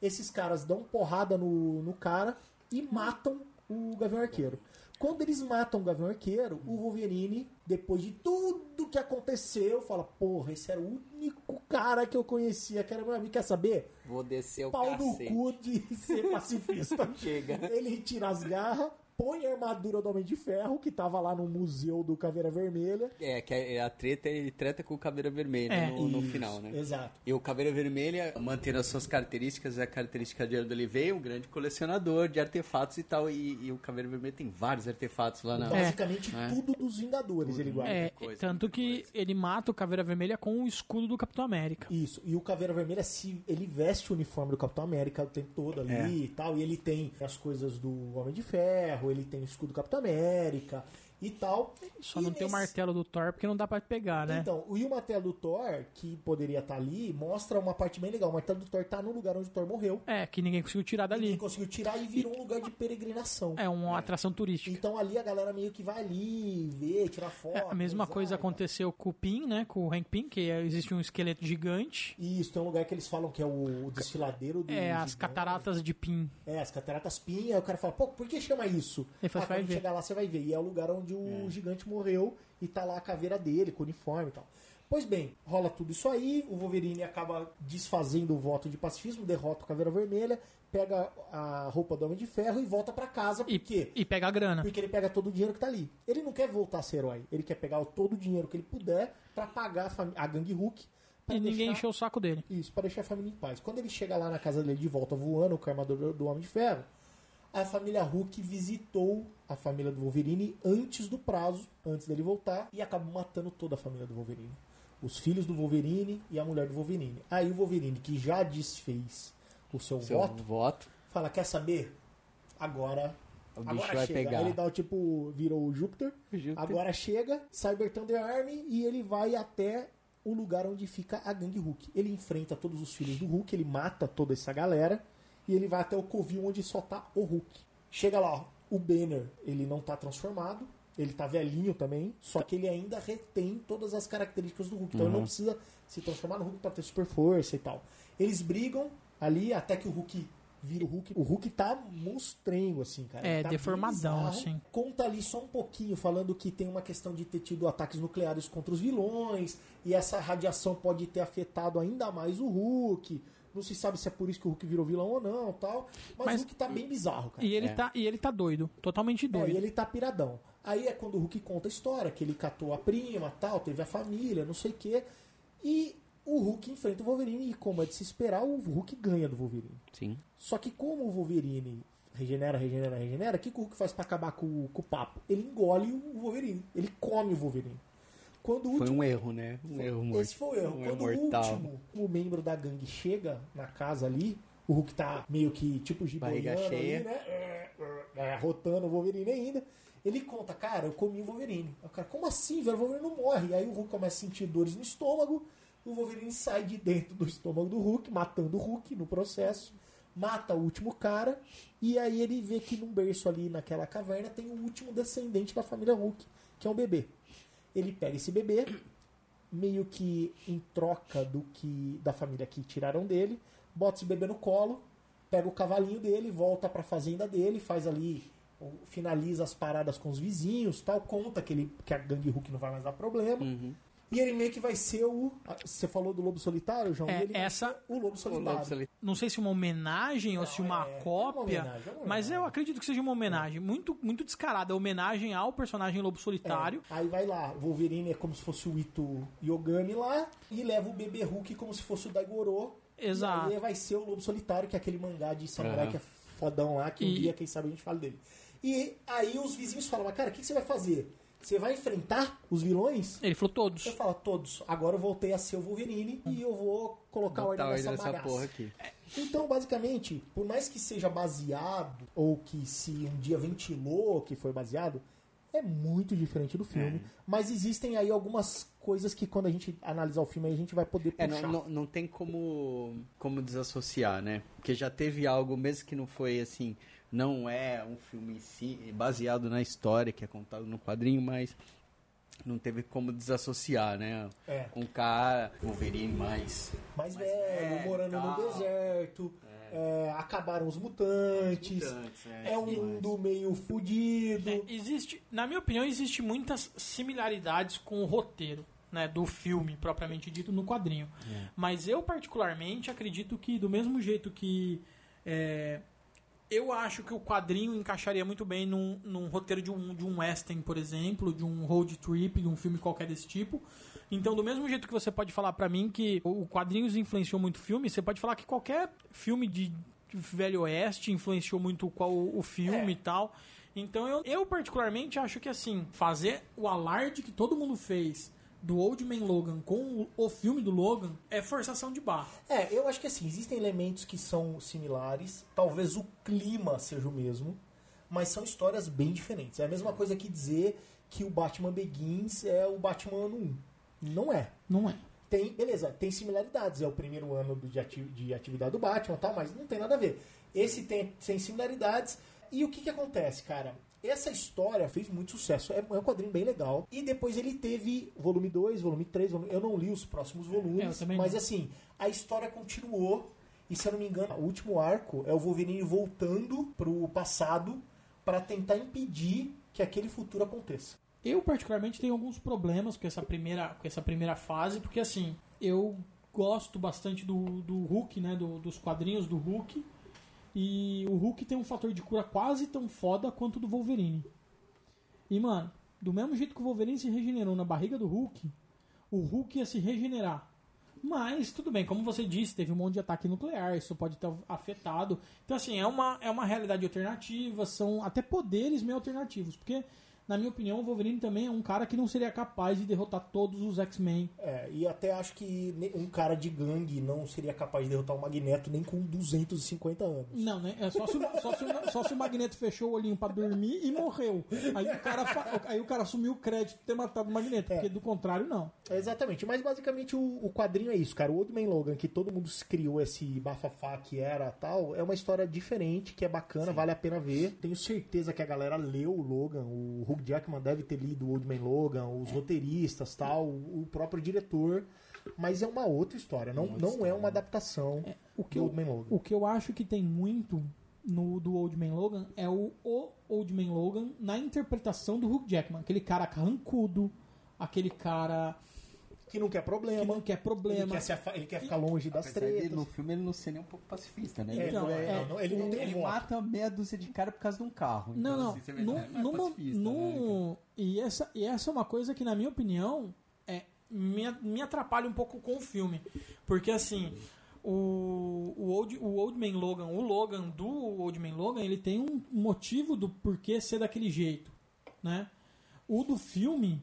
Esses caras dão porrada no, no cara e matam o Gavião Arqueiro. Quando eles matam o Gavião Arqueiro, o Wolverine, depois de tudo que aconteceu, fala: Porra, esse era o único cara que eu conhecia que era meu amigo. Quer saber? Vou descer o pau no cacete. cu de ser pacifista. Chega. Ele tira as garras, põe a armadura do Homem de Ferro, que tava lá no museu do Caveira Vermelha. É, que a, a treta, ele treta com o Caveira Vermelha É. no, no Isso, final, né? Exato. E o Caveira Vermelha, mantendo as suas características, a característica de onde ele veio, um grande colecionador de artefatos e tal. E, e o Caveira Vermelho tem vários artefatos lá na. Basicamente É. tudo dos Vingadores ele guarda. É, coisa, tanto que coisa. ele mata o Caveira Vermelha com o escudo do Capitão América. Isso, e o Caveira Vermelha, se ele veste o uniforme do Capitão América o tempo todo ali É. e tal, e ele tem as coisas do Homem de Ferro, ele tem o escudo do Capitão América e tal. Só E não tem o nesse- martelo do Thor porque não dá pra pegar, né? Então, o- e o martelo do Thor, que poderia estar ali, mostra uma parte bem legal. O martelo do Thor tá no lugar onde o Thor morreu. É, que ninguém conseguiu tirar Ninguém dali. conseguiu tirar e virou um lugar de peregrinação. É uma atração turística. Então ali a galera meio que vai ali, ver, tirar foto. É, a mesma coisa aconteceu com o Pin, né? Com o Hank Pym, que é- existe um esqueleto gigante. Isso, tem um lugar que eles falam que é o, desfiladeiro do. É, as gigante. cataratas de Pin. É, as cataratas Pinha, aí o cara fala, pô, por que chama isso? Ele fala, ah, vai quando ver. chegar lá você vai ver. E é o lugar onde o gigante morreu e tá lá a caveira dele, com o uniforme e tal. Pois bem, rola tudo isso aí, o Wolverine acaba desfazendo o voto de pacifismo, derrota o Caveira Vermelha, pega a roupa do Homem de Ferro e volta pra casa, por E, quê? e pega a grana. Porque ele pega todo o dinheiro que tá ali. Ele não quer voltar a ser herói, ele quer pegar todo o dinheiro que ele puder pra pagar a, a gangue Hulk. E ninguém deixar- encheu o saco dele. isso, para deixar a família em paz. Quando ele chega lá na casa dele de volta voando com a armadura do Homem de Ferro, a família Hulk visitou a família do Wolverine antes do prazo, antes dele voltar, e acabou matando toda a família do Wolverine. Os filhos do Wolverine e a mulher do Wolverine. Aí o Wolverine, que já desfez o seu, Seu voto, voto. fala: Quer saber? Agora. O bicho agora vai chega. pegar. Aí ele dá o tipo, virou o Júpiter. Júpiter. Agora chega, Cyber Thunder Army e ele vai até o lugar onde fica a gangue Hulk. Ele enfrenta todos os filhos do Hulk, ele mata toda essa galera e ele vai até o covil onde só tá o Hulk. Chega lá, ó, o Banner, ele não tá transformado, ele tá velhinho também, só que ele ainda retém todas as características do Hulk. Então ele não precisa se transformar no Hulk pra ter super força e tal. Eles brigam ali até que o Hulk vira o Hulk. O Hulk tá monstrengo, assim, cara. É, tá deformadão, assim. Conta ali só um pouquinho, falando que tem uma questão de ter tido ataques nucleares contra os vilões, e essa radiação pode ter afetado ainda mais o Hulk. Não se sabe se é por isso que o Hulk virou vilão ou não, tal. Mas, Mas- o Hulk tá bem bizarro, cara. E ele, É. tá, e ele tá doido. Totalmente É, doido. e ele tá piradão. Aí é quando o Hulk conta a história, que ele catou a prima, tal, teve a família, não sei o quê. E o Hulk enfrenta o Wolverine, e como é de se esperar, o Hulk ganha do Wolverine. Sim. Só que como o Wolverine regenera, regenera, regenera, o que, que o Hulk faz pra acabar com, com o papo? Ele engole o Wolverine. Ele come o Wolverine. Quando Foi último um erro, né? Um erro mortal. esse foi o erro. Um Quando erro o mortal. último, o membro da gangue chega na casa ali, o Hulk tá meio que tipo giboiando ali, né? É, é, é, rotando o Wolverine ainda. Ele conta, cara, eu comi o Wolverine. O cara, como assim, velho? O Wolverine não morre. Aí o Hulk começa a sentir dores no estômago. O Wolverine sai de dentro do estômago do Hulk, matando o Hulk no processo. Mata o último cara. E aí ele vê que num berço ali naquela caverna tem o último descendente da família Hulk, que é um bebê. Ele pega esse bebê, meio que em troca do que da família que tiraram dele, bota esse bebê no colo, pega o cavalinho dele, volta pra fazenda dele, faz ali, finaliza as paradas com os vizinhos, tal, conta que ele que a gangue Hulk não vai mais dar problema. Uhum. E ele meio que vai ser o. Você falou do Lobo Solitário, João? É, E essa- o Lobo O Solitário. Lobo Solitário. Não sei se uma homenagem ou se uma é, é cópia. uma homenagem, é uma mas eu acredito que seja uma homenagem. Muito, muito descarada. Homenagem ao personagem Lobo Solitário. É, aí vai lá, o Wolverine é como se fosse o Ito Yogami lá, e leva o bebê Hulk como se fosse o Daigoro. Exato. E aí vai ser o Lobo Solitário, que é aquele mangá de samurai que é fodão lá, que um E- dia, quem sabe, a gente fala dele. E aí os vizinhos falam, mas cara, o que, que você vai fazer? Você vai enfrentar os vilões? Ele falou todos. Você fala, todos, agora eu voltei a ser o Wolverine e eu vou colocar Botar ordem ordem nessa bagaça. porra aqui. Então, basicamente, por mais que seja baseado, ou que se um dia ventilou que foi baseado, é muito diferente do filme. É. Mas existem aí algumas coisas que quando a gente analisar o filme aí a gente vai poder É, puxar. não, não, não tem como, como desassociar, né? Porque já teve algo, mesmo que não foi assim, não é um filme em si, baseado na história que é contado no quadrinho, mas não teve como desassociar, né? É. Um cara, Wolverine mais. Mais velho, velho, morando no tal. deserto, é, acabaram os mutantes, Mutantes, é, um mundo meio fudido. É, existe, na minha opinião, existe muitas similaridades com o roteiro. Né, do filme propriamente dito no quadrinho. Mas eu particularmente acredito que do mesmo jeito que é, eu acho que o quadrinho encaixaria muito bem num, num roteiro de um, de um western, por exemplo, de um road trip, de um filme qualquer desse tipo. Então, do mesmo jeito que você pode falar pra mim que o quadrinhos influenciou muito o filme, você pode falar que qualquer filme de Velho Oeste influenciou muito qual o filme e tal. Então, eu, eu particularmente acho que assim, fazer o alarde que todo mundo fez do Old Man Logan com o, filme do Logan é forçação de barra. É, eu acho que assim, existem elementos que são similares, talvez o clima seja o mesmo, mas são histórias bem diferentes. É a mesma coisa que dizer que o Batman Begins é o Batman ano 1. Não é. Não é. Tem, beleza, tem similaridades. É o primeiro ano de, ati- de atividade do Batman e tal, mas não tem nada a ver. Esse tem, tem similaridades. E o que, que acontece, cara? Essa história fez muito sucesso. É, é um quadrinho bem legal. E depois ele teve volume 2, volume 3. Volume... Eu não li os próximos É, volumes. também mas assim, a história continuou. E se eu não me engano, o último arco é o Wolverine voltando pro passado para tentar impedir que aquele futuro aconteça. Eu, particularmente, tenho alguns problemas com essa primeira, com essa primeira fase, porque assim, eu gosto bastante do, do Hulk, né? do- dos quadrinhos do Hulk. E o Hulk tem um fator de cura quase tão foda quanto o do Wolverine. E, mano, do mesmo jeito que o Wolverine se regenerou na barriga do Hulk, o Hulk ia se regenerar. Mas, tudo bem, como você disse, teve um monte de ataque nuclear, isso pode ter afetado. Então, assim, é uma, é uma realidade alternativa, são até poderes meio alternativos. Porque, na minha opinião, o Wolverine também é um cara que não seria capaz de derrotar todos os X-Men. É, e até acho que um cara de gangue não seria capaz de derrotar o Magneto nem com 250 anos. Não, né? É só se, o- só, se o, só se o Magneto fechou o olhinho pra dormir e morreu. Aí o cara, aí o cara assumiu o crédito de ter matado o Magneto, porque do contrário, não. É, Exatamente, mas basicamente o, o quadrinho é isso, cara. O Old Man Logan, que todo mundo se criou esse bafafá que era tal, é uma história diferente, que é bacana, vale a pena ver. Tenho certeza que a galera leu o Logan, o Hugh Jackman deve ter lido o Old Man Logan, os roteiristas tal, o o próprio diretor. Mas é uma outra história, não, não é uma adaptação O que, do eu, Old Man Logan. o que eu acho que tem muito no do Old Man Logan é o, o Old Man Logan na interpretação do Hugh Jackman. Aquele cara carrancudo, aquele cara Que não quer que problema, não quer ele, problema. quer se ele quer ficar longe das tretas. no filme ele não ser nem um pouco pacifista, né? É, ele, não, é- é, não, ele não tem ele voto. mata meia dúzia de cara por causa de um carro. Não, Então, não. assim, você vê, num- é numa- né? e, essa, e essa é uma coisa que, na minha opinião, é, me, me atrapalha um pouco com o filme. Porque, assim, o, o, Old, o Old Man Logan, o Logan do Old Man Logan, ele tem um motivo do porquê ser daquele jeito, né? O do filme,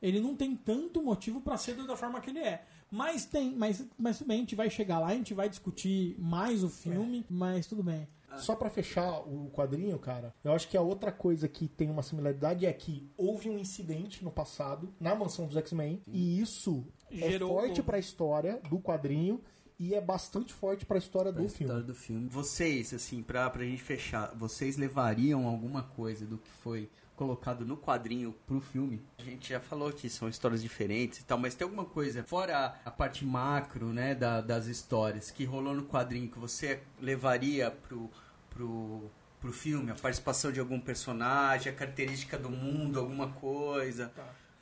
ele não tem tanto motivo pra ser da forma que ele é. Mas tem, mas, mas tudo bem, a gente vai chegar lá, a gente vai discutir mais o filme, mas tudo bem. Só pra fechar o quadrinho, cara, eu acho que a outra coisa que tem uma similaridade é que houve um incidente no passado na mansão dos X-Men e isso Gerou- é forte pra história do quadrinho e é bastante forte pra história Pra do história filme. do filme. Vocês, assim, pra, pra gente fechar, vocês levariam alguma coisa do que foi colocado no quadrinho pro filme? A gente já falou que são histórias diferentes e tal, mas tem alguma coisa, fora a parte macro, né, da- das histórias, que rolou no quadrinho que você levaria pro, pro, pro filme? A participação de algum personagem, a característica do mundo, alguma coisa,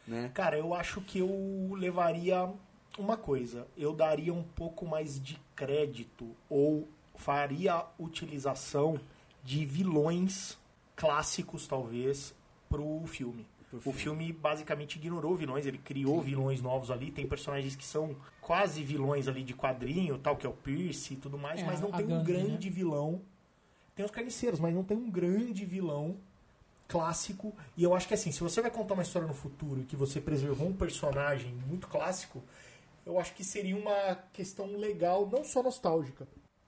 né? Cara, eu acho que eu levaria uma coisa. Eu daria um pouco mais de crédito ou faria utilização de vilões clássicos, talvez, pro filme. O filme basicamente ignorou vilões, ele criou vilões novos ali. Tem personagens que são quase vilões ali de quadrinho, tal, que é o Pierce e tudo mais, É, mas não tem um grande vilão. Tem os carniceiros, mas não tem um grande vilão clássico. E eu acho que assim, se você vai contar uma história no futuro e que você preservou um personagem muito clássico, eu acho que seria uma questão legal, não só nostálgica.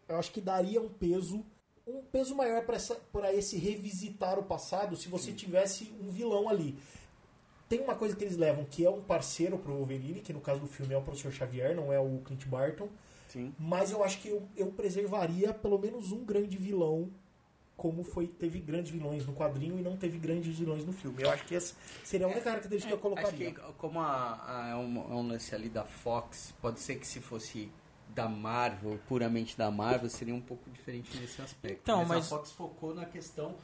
Eu acho que daria um peso, um peso maior para esse revisitar o passado se você tivesse um vilão ali. Tem uma coisa que eles levam, que é um parceiro pro Wolverine, que no caso do filme é o Professor Xavier, não é o Clint Barton. Sim. Mas eu acho que eu, eu preservaria pelo menos um grande vilão, como foi teve grandes vilões no quadrinho e não teve grandes vilões no filme. Eu acho que essa seria a única característica que eu Acho colocaria. que como a, a- é, um, é um lance ali da Fox, pode ser que se fosse da Marvel, puramente da Marvel, seria um pouco diferente nesse aspecto. Então, mas, mas- a Fox focou na questão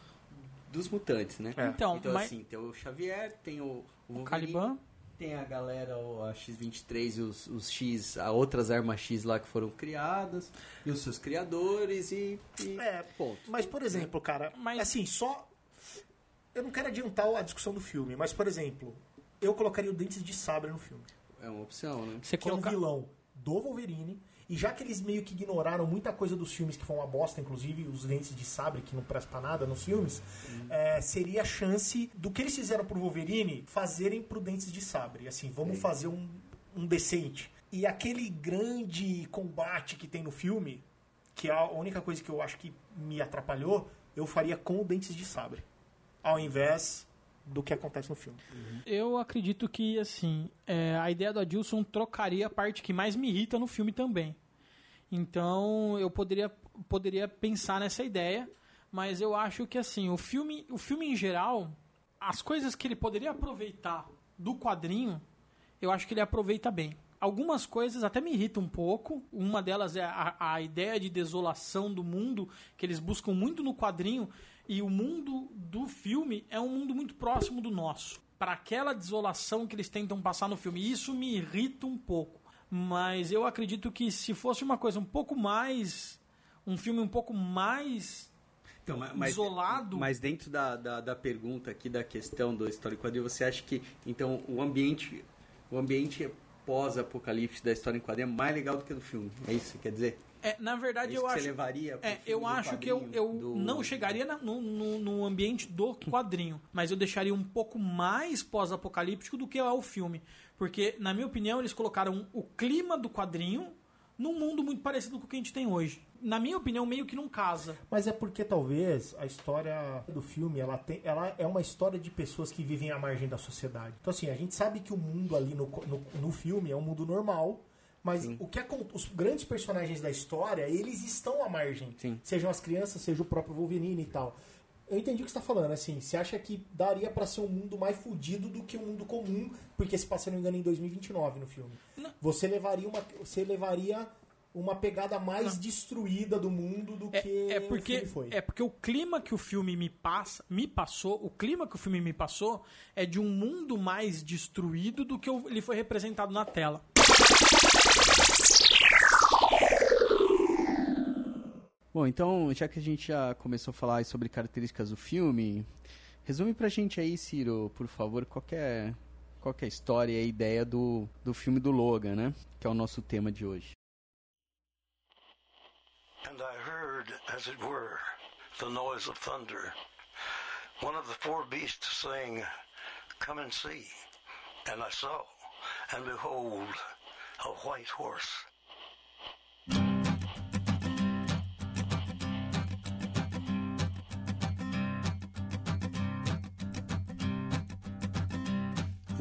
dos mutantes, né? Então, então mas- assim, tem o Xavier, tem o, o Wolverine, Caliban? tem a galera, o- a X-23 e os, os X, a outras armas X lá que foram criadas, e os seus criadores, e, e É, ponto. Mas, por exemplo, cara, Mas- assim, só. Eu não quero adiantar a discussão do filme, mas, por exemplo, eu colocaria o Dentes de Sabre no filme. É uma opção, né? Você que é coloca... um vilão do Wolverine. E já que eles meio que ignoraram muita coisa dos filmes, que foi uma bosta, inclusive os Dentes de Sabre, que não presta pra nada nos filmes, é, seria a chance do que eles fizeram pro Wolverine fazerem pro Dentes de Sabre. Assim, vamos fazer um, um decente. E aquele grande combate que tem no filme, que é a única coisa que eu acho que me atrapalhou, eu faria com o Dentes de Sabre. Ao invés do que acontece no filme. Eu acredito que, assim, é, a ideia do Adilson trocaria a parte que mais me irrita no filme também. Então, eu poderia, poderia pensar nessa ideia, mas eu acho que, assim, o filme, o filme em geral, as coisas que ele poderia aproveitar do quadrinho, eu acho que ele aproveita bem. Algumas coisas até me irritam um pouco. Uma delas é a, a ideia de desolação do mundo, que eles buscam muito no quadrinho, e o mundo do filme é um mundo muito próximo do nosso. Para aquela desolação que eles tentam passar no filme. Isso me irrita um pouco. Mas eu acredito que se fosse uma coisa um pouco mais. Um filme um pouco mais Então, ma- mas, Isolado. Mas dentro da, da, da pergunta aqui, da questão do história quadrinho, você acha que, então, o ambiente, o ambiente pós-apocalipse da história em quadrinho é mais legal do que do filme? É isso que você quer dizer? É, na É verdade, isso eu acho. você levaria É, eu acho que eu, eu do- não chegaria na- no, no, no ambiente do quadrinho, mas eu deixaria um pouco mais pós-apocalíptico do que é o filme. Porque, na minha opinião, eles colocaram o clima do quadrinho num mundo muito parecido com o que a gente tem hoje. Na minha opinião, meio que não casa. Mas é porque talvez a história do filme ela, tem, ela é uma história de pessoas que vivem à margem da sociedade. Então, assim, a gente sabe que o mundo ali no, no, no filme é um mundo normal, mas o que acon- os grandes personagens da história, eles estão à margem. Sim. Sejam as crianças, seja o próprio Wolverine e tal. Eu entendi o que você está falando, assim, você acha que daria pra ser um mundo mais fudido do que um mundo comum, porque se passa, não me engano, em 2029 no filme. Você levaria uma você levaria uma pegada mais destruída do mundo do que É, é o porque filme foi. é porque o clima que o filme me passa, me passou, o clima que o filme me passou é de um mundo mais destruído do que ele foi representado na tela. Bom, então, já que a gente já começou a falar sobre características do filme, resume pra gente aí, Ciro, por favor, qual que é, qual que é a história e a ideia do, do filme do Logan, né? Que é o nosso tema de hoje. And I heard, as it were, the noise of thunder. One of the four beasts saying, Come and see. And I saw, and behold, a white horse.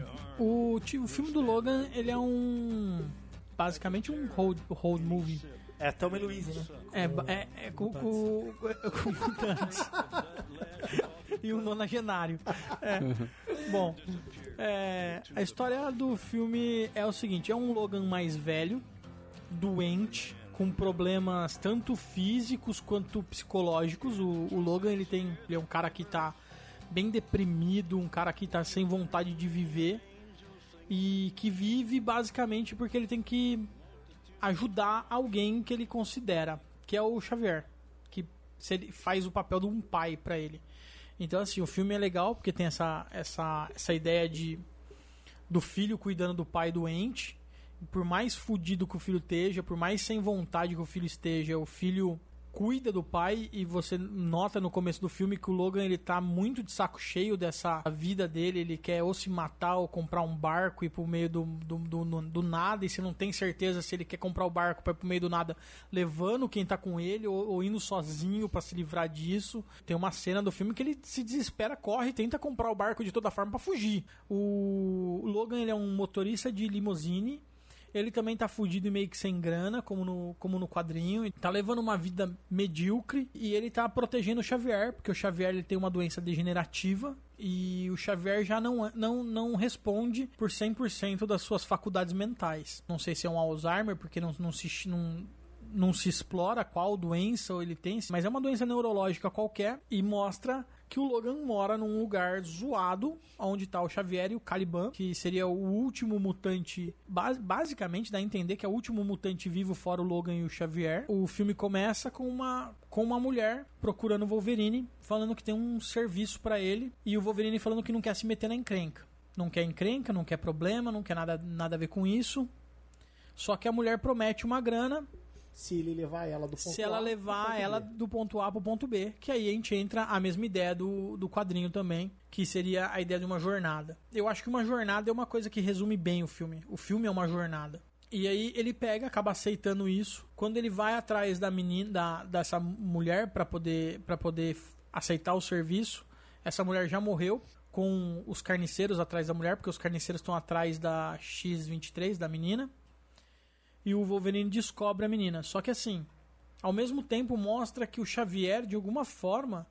arm o, o filme do Logan, ele é um basicamente um road, road movie. É a Thelma e Louise, né? É, é, é com, com, com mutantes. e um nonagenário. É. Bom, é, a história do filme é o seguinte: é um Logan mais velho, doente, com problemas tanto físicos quanto psicológicos. O, o Logan ele tem, ele é um cara que tá bem deprimido, um cara que tá sem vontade de viver e que vive basicamente porque ele tem que ajudar alguém que ele considera, que é o Xavier, que faz o papel de um pai pra ele. Então assim, o filme é legal porque tem essa essa essa ideia de do filho cuidando do pai doente. Por mais fudido que o filho esteja, por mais sem vontade que o filho esteja, o filho cuida do pai e você nota no começo do filme que o Logan ele tá muito de saco cheio dessa vida dele, ele quer ou se matar ou comprar um barco e ir pro meio do, do, do, do nada e você não tem certeza se ele quer comprar o barco para ir pro meio do nada levando quem tá com ele ou, ou indo sozinho para se livrar disso. Tem uma cena do filme que ele se desespera, corre tenta comprar o barco de toda forma para fugir. O Logan ele é um motorista de limusine ele também tá fudido e meio que sem grana, como no, como no quadrinho. Tá levando uma vida medíocre. E ele tá protegendo o Xavier, porque o Xavier ele tem uma doença degenerativa. E o Xavier já não, não, não responde por 100% das suas faculdades mentais. Não sei se é um Alzheimer, porque não, não se. Não, não se explora qual doença ele tem, mas é uma doença neurológica qualquer e mostra que o Logan mora num lugar zoado, onde tá o Xavier e o Caliban, que seria o último mutante, basicamente dá a entender que é o último mutante vivo fora o Logan e o Xavier. O filme começa com uma com uma mulher procurando o Wolverine, falando que tem um serviço para ele e o Wolverine falando que não quer se meter na encrenca. Não quer encrenca, não quer problema, não quer nada, nada a ver com isso. Só que a mulher promete uma grana se ele levar ela do ponto Se ela A levar ela do ponto A pro ponto B. Que aí a gente entra a mesma ideia do, do quadrinho também, que seria a ideia de uma jornada. Eu acho que uma jornada é uma coisa que resume bem o filme. O filme é uma jornada. E aí ele pega, acaba aceitando isso. Quando ele vai atrás da menina, da, dessa mulher para poder para poder aceitar o serviço, essa mulher já morreu com os carniceiros atrás da mulher, porque os carniceiros estão atrás da X23 da menina e o Wolverine descobre a menina. Só que assim, ao mesmo tempo mostra que o Xavier, de alguma forma,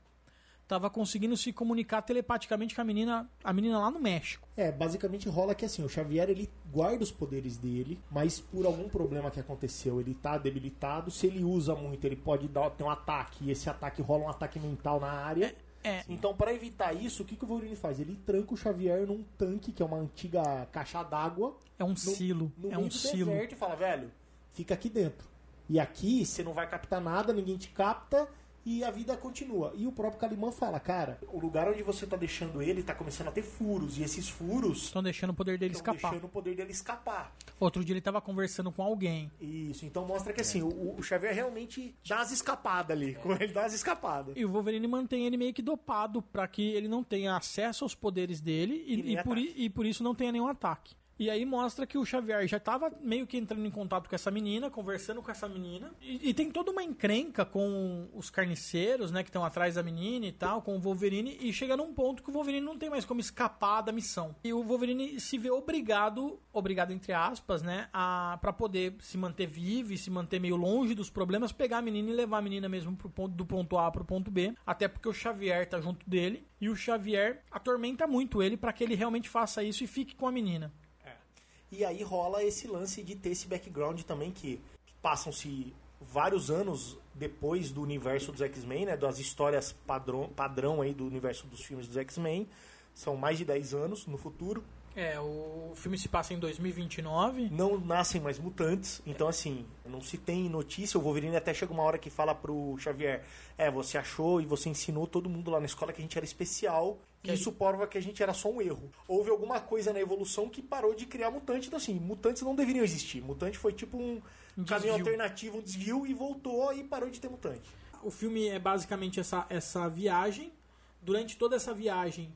estava conseguindo se comunicar telepaticamente com a menina, a menina lá no México. É, basicamente rola que assim, o Xavier ele guarda os poderes dele, mas por algum problema que aconteceu, ele tá debilitado, se ele usa muito, ele pode dar ter um ataque, e esse ataque rola um ataque mental na área. É, é. Então, para evitar isso, o que, que o Wolverine faz? Ele tranca o Xavier num tanque, que é uma antiga caixa d'água. É um silo. No é um silo. e fala, velho, fica aqui dentro. E aqui você não vai captar nada, ninguém te capta e a vida continua. E o próprio Calimã fala, cara, o lugar onde você tá deixando ele tá começando a ter furos, e esses furos Estão deixando o poder dele escapar. deixando o poder dele escapar. Outro dia ele tava conversando com alguém. Isso, então mostra que assim, o, o Xavier realmente dá as escapadas ali, ele dá as escapadas. E o Wolverine mantém ele meio que dopado pra que ele não tenha acesso aos poderes dele e, E e por, e por isso não tenha nenhum ataque. E aí mostra que o Xavier já tava meio que entrando em contato com essa menina, conversando com essa menina. E, e tem toda uma encrenca com os carniceiros, né, que estão atrás da menina e tal, com o Wolverine. E chega num ponto que o Wolverine não tem mais como escapar da missão. E o Wolverine se vê obrigado, obrigado entre aspas, né, a para poder se manter vivo e se manter meio longe dos problemas, pegar a menina e levar a menina mesmo pro ponto, do ponto A pro ponto B. Até porque o Xavier tá junto dele. E o Xavier atormenta muito ele para que ele realmente faça isso e fique com a menina. E aí rola esse lance de ter esse background também que passam-se vários anos depois do universo dos X-Men, né, das histórias padrão, padrão aí do universo dos filmes dos X-Men. São mais de 10 anos no futuro. É, o filme se passa em 2029. Não nascem mais mutantes, então assim, não se tem notícia. O Wolverine até chega uma hora que fala pro Xavier: É, você achou e você ensinou todo mundo lá na escola que a gente era especial. Que isso prova que a gente era só um erro. Houve alguma coisa na evolução que parou de criar mutante. Então, assim, mutantes não deveriam existir. Mutante foi tipo um, Um caminho alternativo, um desvio e voltou e parou de ter mutante. O filme é basicamente essa, essa viagem. Durante toda essa viagem,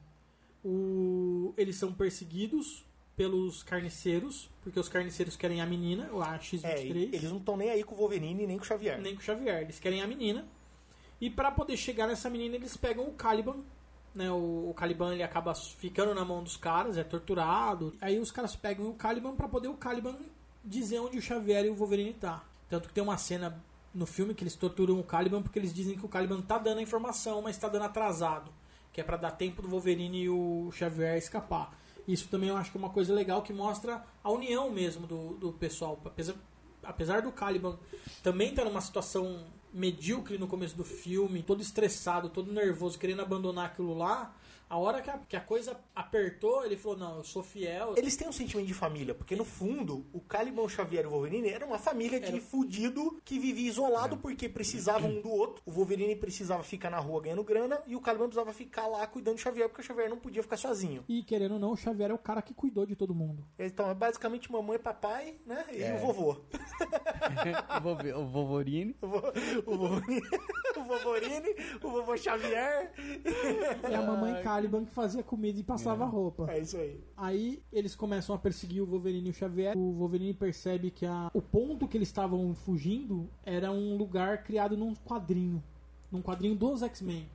o- eles são perseguidos pelos carniceiros, porque os carniceiros querem a menina, a X23. É, eles não estão nem aí com o Wolverine nem com o Xavier. nem com o Xavier. Eles querem a menina. E pra poder chegar nessa menina, eles pegam o Caliban. Né, o, o Caliban ele acaba ficando na mão dos caras, é torturado. Aí os caras pegam o Caliban pra poder o Caliban dizer onde o Xavier e o Wolverine tá. Tanto que tem uma cena no filme que eles torturam o Caliban porque eles dizem que o Caliban tá dando a informação, mas tá dando atrasado. Que é pra dar tempo do Wolverine e o Xavier escapar. Isso também eu acho que é uma coisa legal que mostra a união mesmo do, do pessoal. Apesar, apesar do Caliban também estar numa situação medíocre no começo do filme, todo estressado, todo nervoso, querendo abandonar aquilo lá, a hora que a, que a coisa apertou, ele falou: Não, eu sou fiel. Eles têm um sentimento de família, porque no fundo, o Caliban, o Xavier e o Wolverine era uma família de Era- fudido que vivia isolado porque precisavam um do outro. O Wolverine precisava ficar na rua ganhando grana e o Caliban precisava ficar lá cuidando do Xavier porque o Xavier não podia ficar sozinho. E querendo ou não, o Xavier é o cara que cuidou de todo mundo. Então é basicamente mamãe, papai, né? E o vovô. o Wolve- o Wolverine. O, vo- o Wolverine, o Wolverine, o vovô Xavier. E a mamãe Caliban que fazia comida e passava roupa. É isso aí. Aí eles começam a perseguir o Wolverine e o Xavier. O Wolverine percebe que a- o ponto que eles estavam fugindo era um lugar criado num quadrinho. Num quadrinho dos X-Men.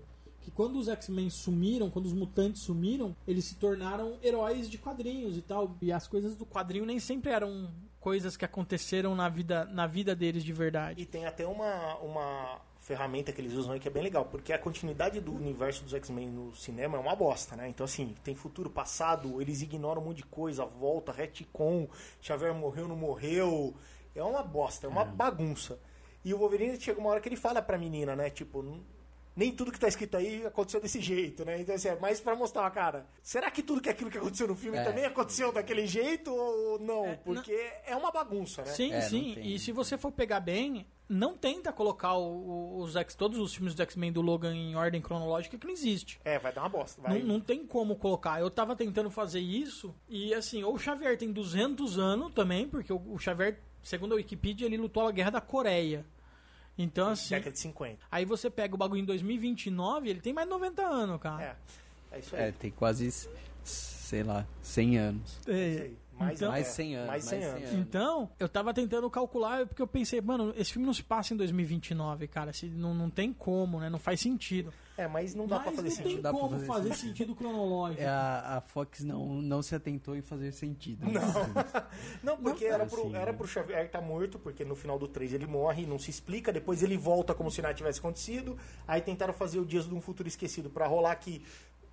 Que quando os X-Men sumiram, quando os mutantes sumiram, eles se tornaram heróis de quadrinhos e tal. E as coisas do quadrinho nem sempre eram coisas que aconteceram na vida, na vida deles de verdade. E tem até uma, uma ferramenta que eles usam aí que é bem legal, porque a continuidade do universo dos X-Men no cinema é uma bosta, né? Então, assim, tem futuro, passado, eles ignoram um monte de coisa, volta, retcon, Xavier morreu, não morreu. É uma bosta, é uma bagunça. E o Wolverine chega uma hora que ele fala pra menina, né? Tipo, "N- nem tudo que tá escrito aí aconteceu desse jeito, né? Então, assim, é mais pra mostrar, cara, será que tudo que aquilo que aconteceu no filme É. também aconteceu daquele jeito ou não? Porque é uma bagunça, né? Sim, É, não sim. E se você for pegar bem, não tenta colocar o- o- os X, todos os filmes do X-Men do Logan em ordem cronológica, que não existe. É, vai dar uma bosta. Vai... Não, não tem como colocar. Eu tava tentando fazer isso e assim, ou o Xavier tem 200 anos também, porque o, o Xavier, segundo a Wikipedia, ele lutou a guerra da Coreia. Então assim, Década de 50. aí você pega o bagulho em 2029, ele tem mais de 90 anos, cara. É, é isso aí. É, tem quase, sei lá, 100 anos. É isso aí. Mais, Então- Mais 100 anos, Mais 100 mais anos. 100 anos. Então, eu tava tentando calcular, porque eu pensei, mano, esse filme não se passa em 2029, cara. Se, não, não tem como, né? Não faz sentido. É, mas não dá Mas pra fazer não sentido. tem Dá pra como fazer fazer sentido cronológico. É, a, a Fox não, não se atentou em fazer sentido. Não. Não, porque era, Assim, pro, era né? pro Xavier estar morto, porque no final do 3 ele morre, não se explica, depois ele volta como se nada tivesse acontecido. Aí tentaram fazer o Dias de um Futuro Esquecido pra rolar que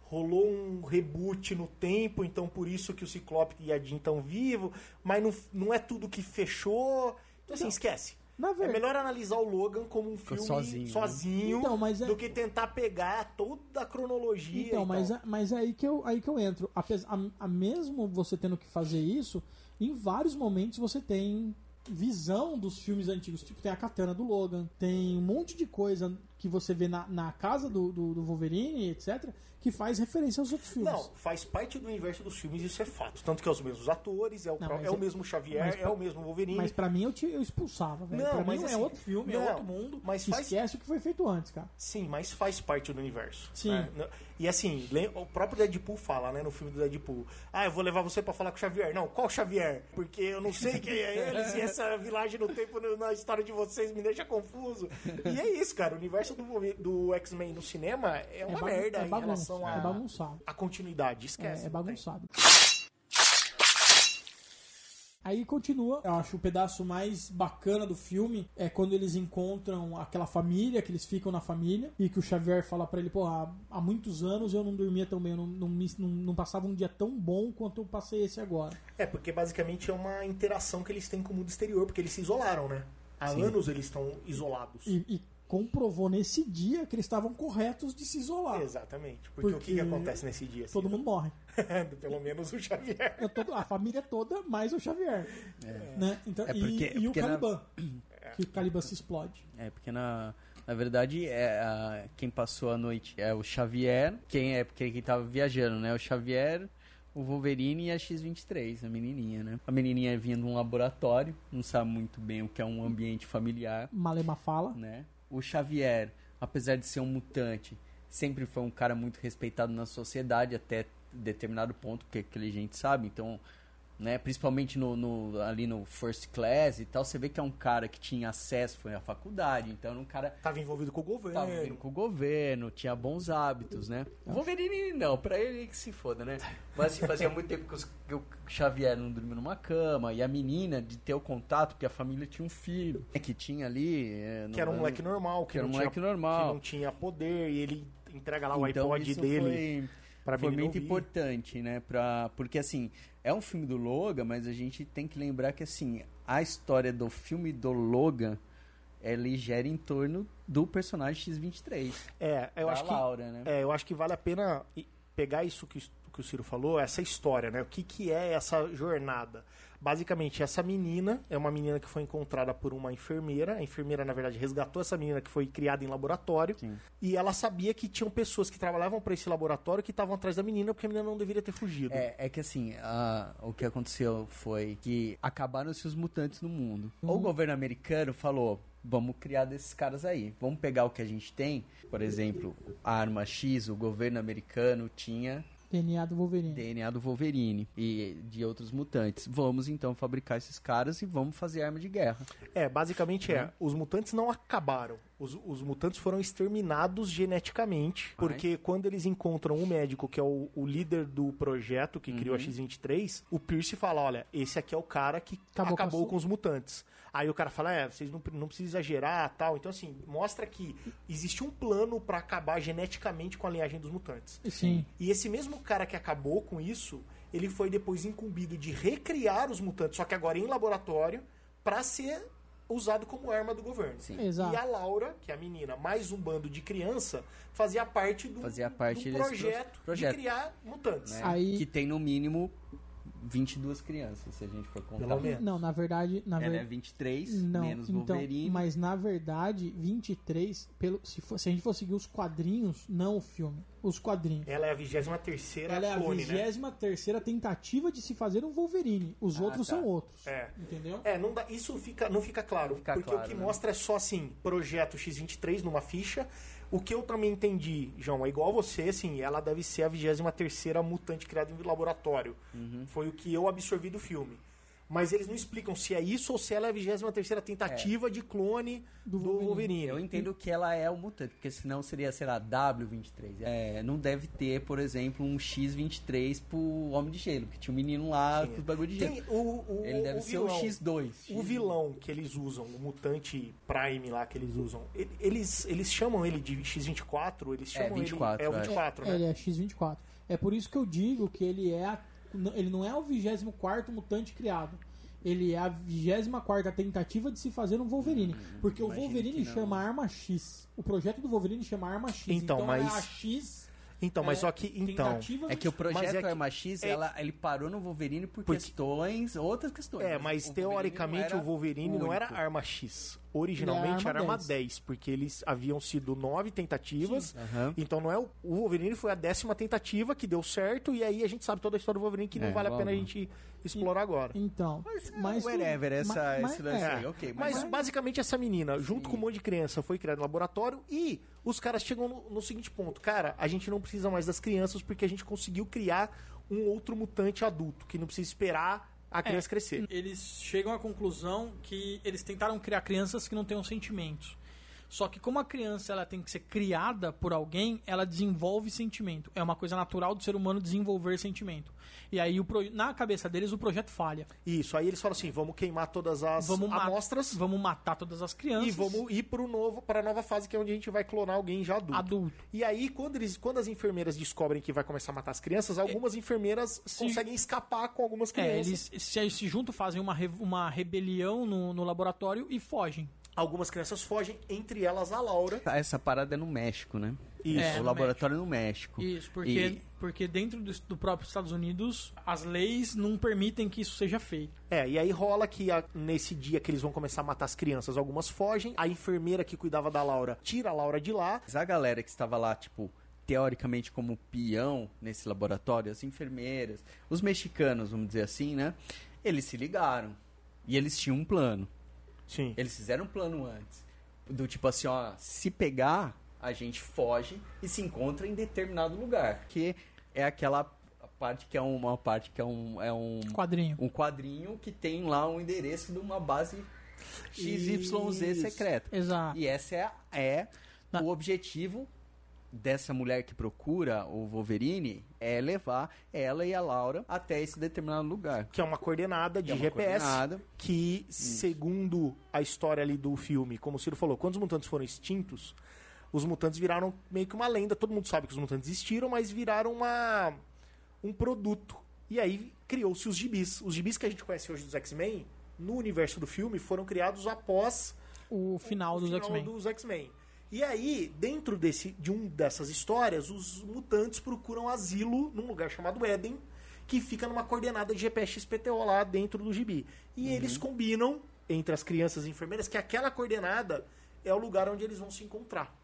rolou um reboot no tempo, então por isso que o Ciclope e a Jean estão vivos, mas não, não é tudo que fechou. Então assim, esquece. Na É melhor analisar o Logan como um filme sozinho, sozinho, né? Então, mas é- do que tentar pegar toda a cronologia. Então, mas, é- mas é aí que eu, aí que eu entro. Apesar, a, a mesmo você tendo que fazer isso, em vários momentos você tem visão dos filmes antigos. Tipo, tem a katana do Logan, tem um monte de coisa que você vê na, na casa do, do, do Wolverine, etc., que faz referência aos outros filmes. Não, faz parte do universo dos filmes, isso é fato. Tanto que é os mesmos atores, é o, Não, mas é o é- mesmo Xavier, é pra- o mesmo Wolverine. Mas pra mim eu, te, eu expulsava, velho. Não, pra mas mim é assim, outro filme, é não, outro mundo. mas faz- Esquece o que foi feito antes, cara. Sim, mas faz parte do universo. Sim. né? E assim, o próprio Deadpool fala, né, no filme do Deadpool: Ah, eu vou levar você pra falar com o Xavier. Não, qual Xavier? Porque eu não sei quem é eles e essa vilagem no tempo na história de vocês me deixa confuso. E é isso, cara. O universo do, do X-Men no cinema é uma ba- merda é em bagunça, relação a, é bagunçado. a continuidade. Esquece. É, é bagunçado. Aí continua, eu acho o pedaço mais bacana do filme é quando eles encontram aquela família, que eles ficam na família, e que o Xavier fala pra ele, pô, há, há muitos anos eu não dormia tão bem, eu não, não, não- não passava um dia tão bom quanto eu passei esse agora. É, porque basicamente é uma interação que eles têm com o mundo exterior, porque eles se isolaram, né? Há anos eles estão isolados. E, e comprovou nesse dia que eles estavam corretos de se isolar. Exatamente. Porque, o que, Porque que acontece nesse dia? assim? Todo mundo morre. Pelo menos o Xavier. É todo- a família toda, mais o Xavier. Né? Então, É porque- e, e o porque na- Caliban. Que o Caliban se explode. É, porque na, na verdade é a- quem passou a noite é o Xavier, quem é porque quem tava viajando, né? O Xavier, o Wolverine e a X-23, a menininha, né? A menininha vinha de um laboratório, não sabe muito bem o que é um ambiente familiar, Malema fala. né? O Xavier, apesar de ser um mutante, sempre foi um cara muito respeitado na sociedade até determinado ponto, que aquele gente sabe, então né? Principalmente no, no- ali no first class e tal, você vê que é um cara que tinha acesso, foi à faculdade, então era um cara Tava envolvido com o governo. tava vindo com o governo, tinha bons hábitos, né? O Wolverine não, pra ele que se foda, né? Mas assim, fazia muito tempo que, os- que o Xavier não dormiu numa cama, e a menina de ter o contato, porque a família tinha um filho, né, que tinha ali... é, Que era um no- moleque normal, que, que era um não moleque tinha, normal. que não tinha poder, e ele entrega lá o Então, iPod isso dele foi, pra foi muito importante, né? Pra, porque assim, é um filme do Logan, mas a gente tem que lembrar que assim, a história do filme do Logan, ele gira em torno do personagem X-23. É, eu acho que Laura, né? É, eu acho que vale a pena pegar isso que, que o Ciro falou, essa história, né? O que, que é essa jornada? Basicamente, essa menina é uma menina que foi encontrada por uma enfermeira. A enfermeira, na verdade, resgatou essa menina que foi criada em laboratório. Sim. E ela sabia que tinham pessoas que trabalhavam para esse laboratório que estavam atrás da menina porque a menina não deveria ter fugido. É, é que assim, a- o que aconteceu foi que acabaram-se os mutantes no mundo. O governo americano falou: vamos criar desses caras aí. Vamos pegar o que a gente tem. Por exemplo, a arma X, o governo americano tinha DNA do Wolverine. DNA do Wolverine e de outros mutantes. Vamos então fabricar esses caras e vamos fazer arma de guerra. É, basicamente é. Os mutantes não acabaram. Os, os mutantes foram exterminados geneticamente. Vai. Porque quando eles encontram um médico, que é o, o líder do projeto que criou a X-23, o Pierce fala: olha, esse aqui é o cara que Acabou acabou, com com, os mutantes. Aí o cara fala: é, vocês não, não precisam exagerar tal. Então, assim, mostra que existe um plano pra acabar geneticamente com a linhagem dos mutantes. Sim. E esse mesmo cara que acabou com isso, ele foi depois incumbido de recriar os mutantes, só que agora em laboratório, pra ser usado como arma do governo. Sim. Exato. E a Laura, que é a menina, mais um bando de criança, fazia parte do, Fazia parte do projeto, pro- projeto. de criar mutantes. né? Aí- Que tem no mínimo 22 crianças, se a gente for contar. Pelo menos. Não, na verdade, na Ela é verdade. 23, Não, menos então, Wolverine. mas na verdade, 23, pelo, se, for- se a gente for seguir os quadrinhos, não o filme, os quadrinhos. Ela é a 23 terceira Ela é a clone, né? 23 tentativa de se fazer um Wolverine. Os Ah, outros tá. são outros. É. Entendeu? É, não dá, isso fica, não fica claro. Não fica porque claro, o que né? mostra é só assim, projeto X23 numa ficha. O que eu também entendi, João, é igual você, assim, ela deve ser a 23 mutante criada em laboratório. Uhum. Foi o que eu absorvi do filme. Mas eles não explicam se é isso ou se ela é a 23 tentativa de clone do, Do Wolverine. Eu entendo que ela é o mutante, porque senão seria, sei lá, W23. É, não deve ter, por exemplo, um X23 pro Homem de Gelo, que tinha um menino lá Tinha. com os bagulho de gelo. Tem o, o, Ele deve o ser vilão, o X2. O vilão que eles usam, o mutante Prime lá que eles usam, ele- eles, eles chamam ele de X24, eles É, chamam 24, ele... É o eu 24, É, né? ele é X24. É por isso que eu digo que ele é a- ele não é o 24 mutante criado. Ele é a 24 tentativa de se fazer um Wolverine. porque o Hum, Wolverine chama Arma X. O projeto do Wolverine chama Arma X. Então, é mas- a X. Então, mas é, só que... Então, É que o projeto Mas é que- Arma X, é- ela, ele parou no Wolverine por Porque- questões, outras questões. É, mas o Wolverine teoricamente o Wolverine o não era arma X. Originalmente é era arma 10. porque eles haviam sido nove tentativas. Aham. Então não é o, o Wolverine foi a décima tentativa que deu certo e aí a gente sabe toda a história do Wolverine que não É, vale a pena a gente explorar agora. Então. Mas, tudo- whatever, essa, ma- ma- esse lance é. aí, ok. Mas, Mas basicamente essa menina, junto com um monte de criança, foi criada no laboratório e os caras chegam no, no seguinte ponto: cara, a gente não precisa mais das crianças porque a gente conseguiu criar um outro mutante adulto que não precisa esperar a criança crescer. Eles chegam à conclusão que eles tentaram criar crianças que não tenham sentimentos. Só que como a criança ela tem que ser criada por alguém, ela desenvolve sentimento. É uma coisa natural do ser humano desenvolver sentimento. E aí o pro- na cabeça deles o projeto falha. Isso, aí eles falam assim: vamos queimar todas as Vamos ma- amostras Vamos matar todas as crianças. e vamos ir pro novo, para a nova fase, que é onde a gente vai clonar alguém já adulto. adulto. E aí, quando, eles, quando as enfermeiras descobrem que vai começar a matar as crianças, algumas enfermeiras Se- conseguem escapar com algumas É, crianças. eles se, se juntam, fazem uma, re- uma rebelião no, no laboratório e fogem. Algumas crianças fogem, entre elas a Laura. essa parada é no México, né? Isso. É, o no laboratório é no México. Isso, porque, E- porque dentro do, do próprio Estados Unidos, as leis não permitem que isso seja feito. É, e aí rola que a- nesse dia que eles vão começar a matar as crianças, algumas fogem. A enfermeira que cuidava da Laura tira a Laura de lá. Mas a galera que estava lá, tipo, teoricamente como peão nesse laboratório, as enfermeiras, os mexicanos, vamos dizer assim, né? Eles se ligaram. E eles tinham um plano. Sim. Eles fizeram um plano antes. Do tipo assim, ó, se pegar, a gente foge e se encontra em determinado lugar. Que é aquela parte que é uma parte que é um, é um, Quadrinho. um quadrinho que tem lá um endereço de uma base XYZ Isso. secreta. Exato. E esse é, é Na- o objetivo dessa mulher que procura o Wolverine é levar ela e a Laura até esse determinado lugar. Que é uma coordenada de Que é uma GPS. coordenada. Que, segundo a história ali do filme, como o Ciro falou, quando os mutantes foram extintos, os mutantes viraram meio que uma lenda. Todo mundo sabe que os mutantes existiram, mas viraram uma, um produto. E aí criou-se os gibis. Os gibis que a gente conhece hoje dos X-Men, no universo do filme, foram criados após O final o dos final X-Men. dos X-Men. E aí, dentro desse, de um dessas histórias, os mutantes procuram asilo num lugar chamado Éden. que fica numa coordenada de GPS XPTO lá dentro do gibi. E eles combinam entre as crianças e enfermeiras que aquela coordenada é o lugar onde eles vão se encontrar.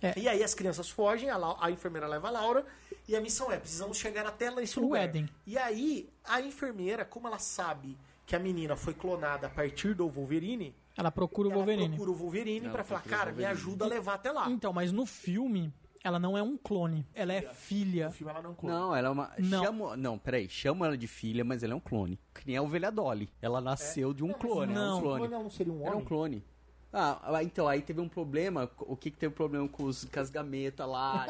É. E aí as crianças fogem, a, Lau- a enfermeira leva a Laura e a missão é: precisamos chegar até lá esse O lugar. Éden. E aí a enfermeira, como ela sabe que a menina foi clonada a partir do Wolverine, Ela procura o ela Wolverine. procura o Wolverine Ela pra falar: cara, me ajuda a levar até lá. Então, mas no filme, ela não é um clone. Ela é filha. No filme ela não clona. Não, ela é uma. Não. Chama... Não, peraí. Chama ela de filha, mas ela é um clone. Que nem a ovelha Dolly. Ela nasceu de um Não, clone. não. É um Um clone. clone ela não seria um Era um homem? clone. Ah, então, aí teve um problema. O que que teve problema com os com as gametas lá?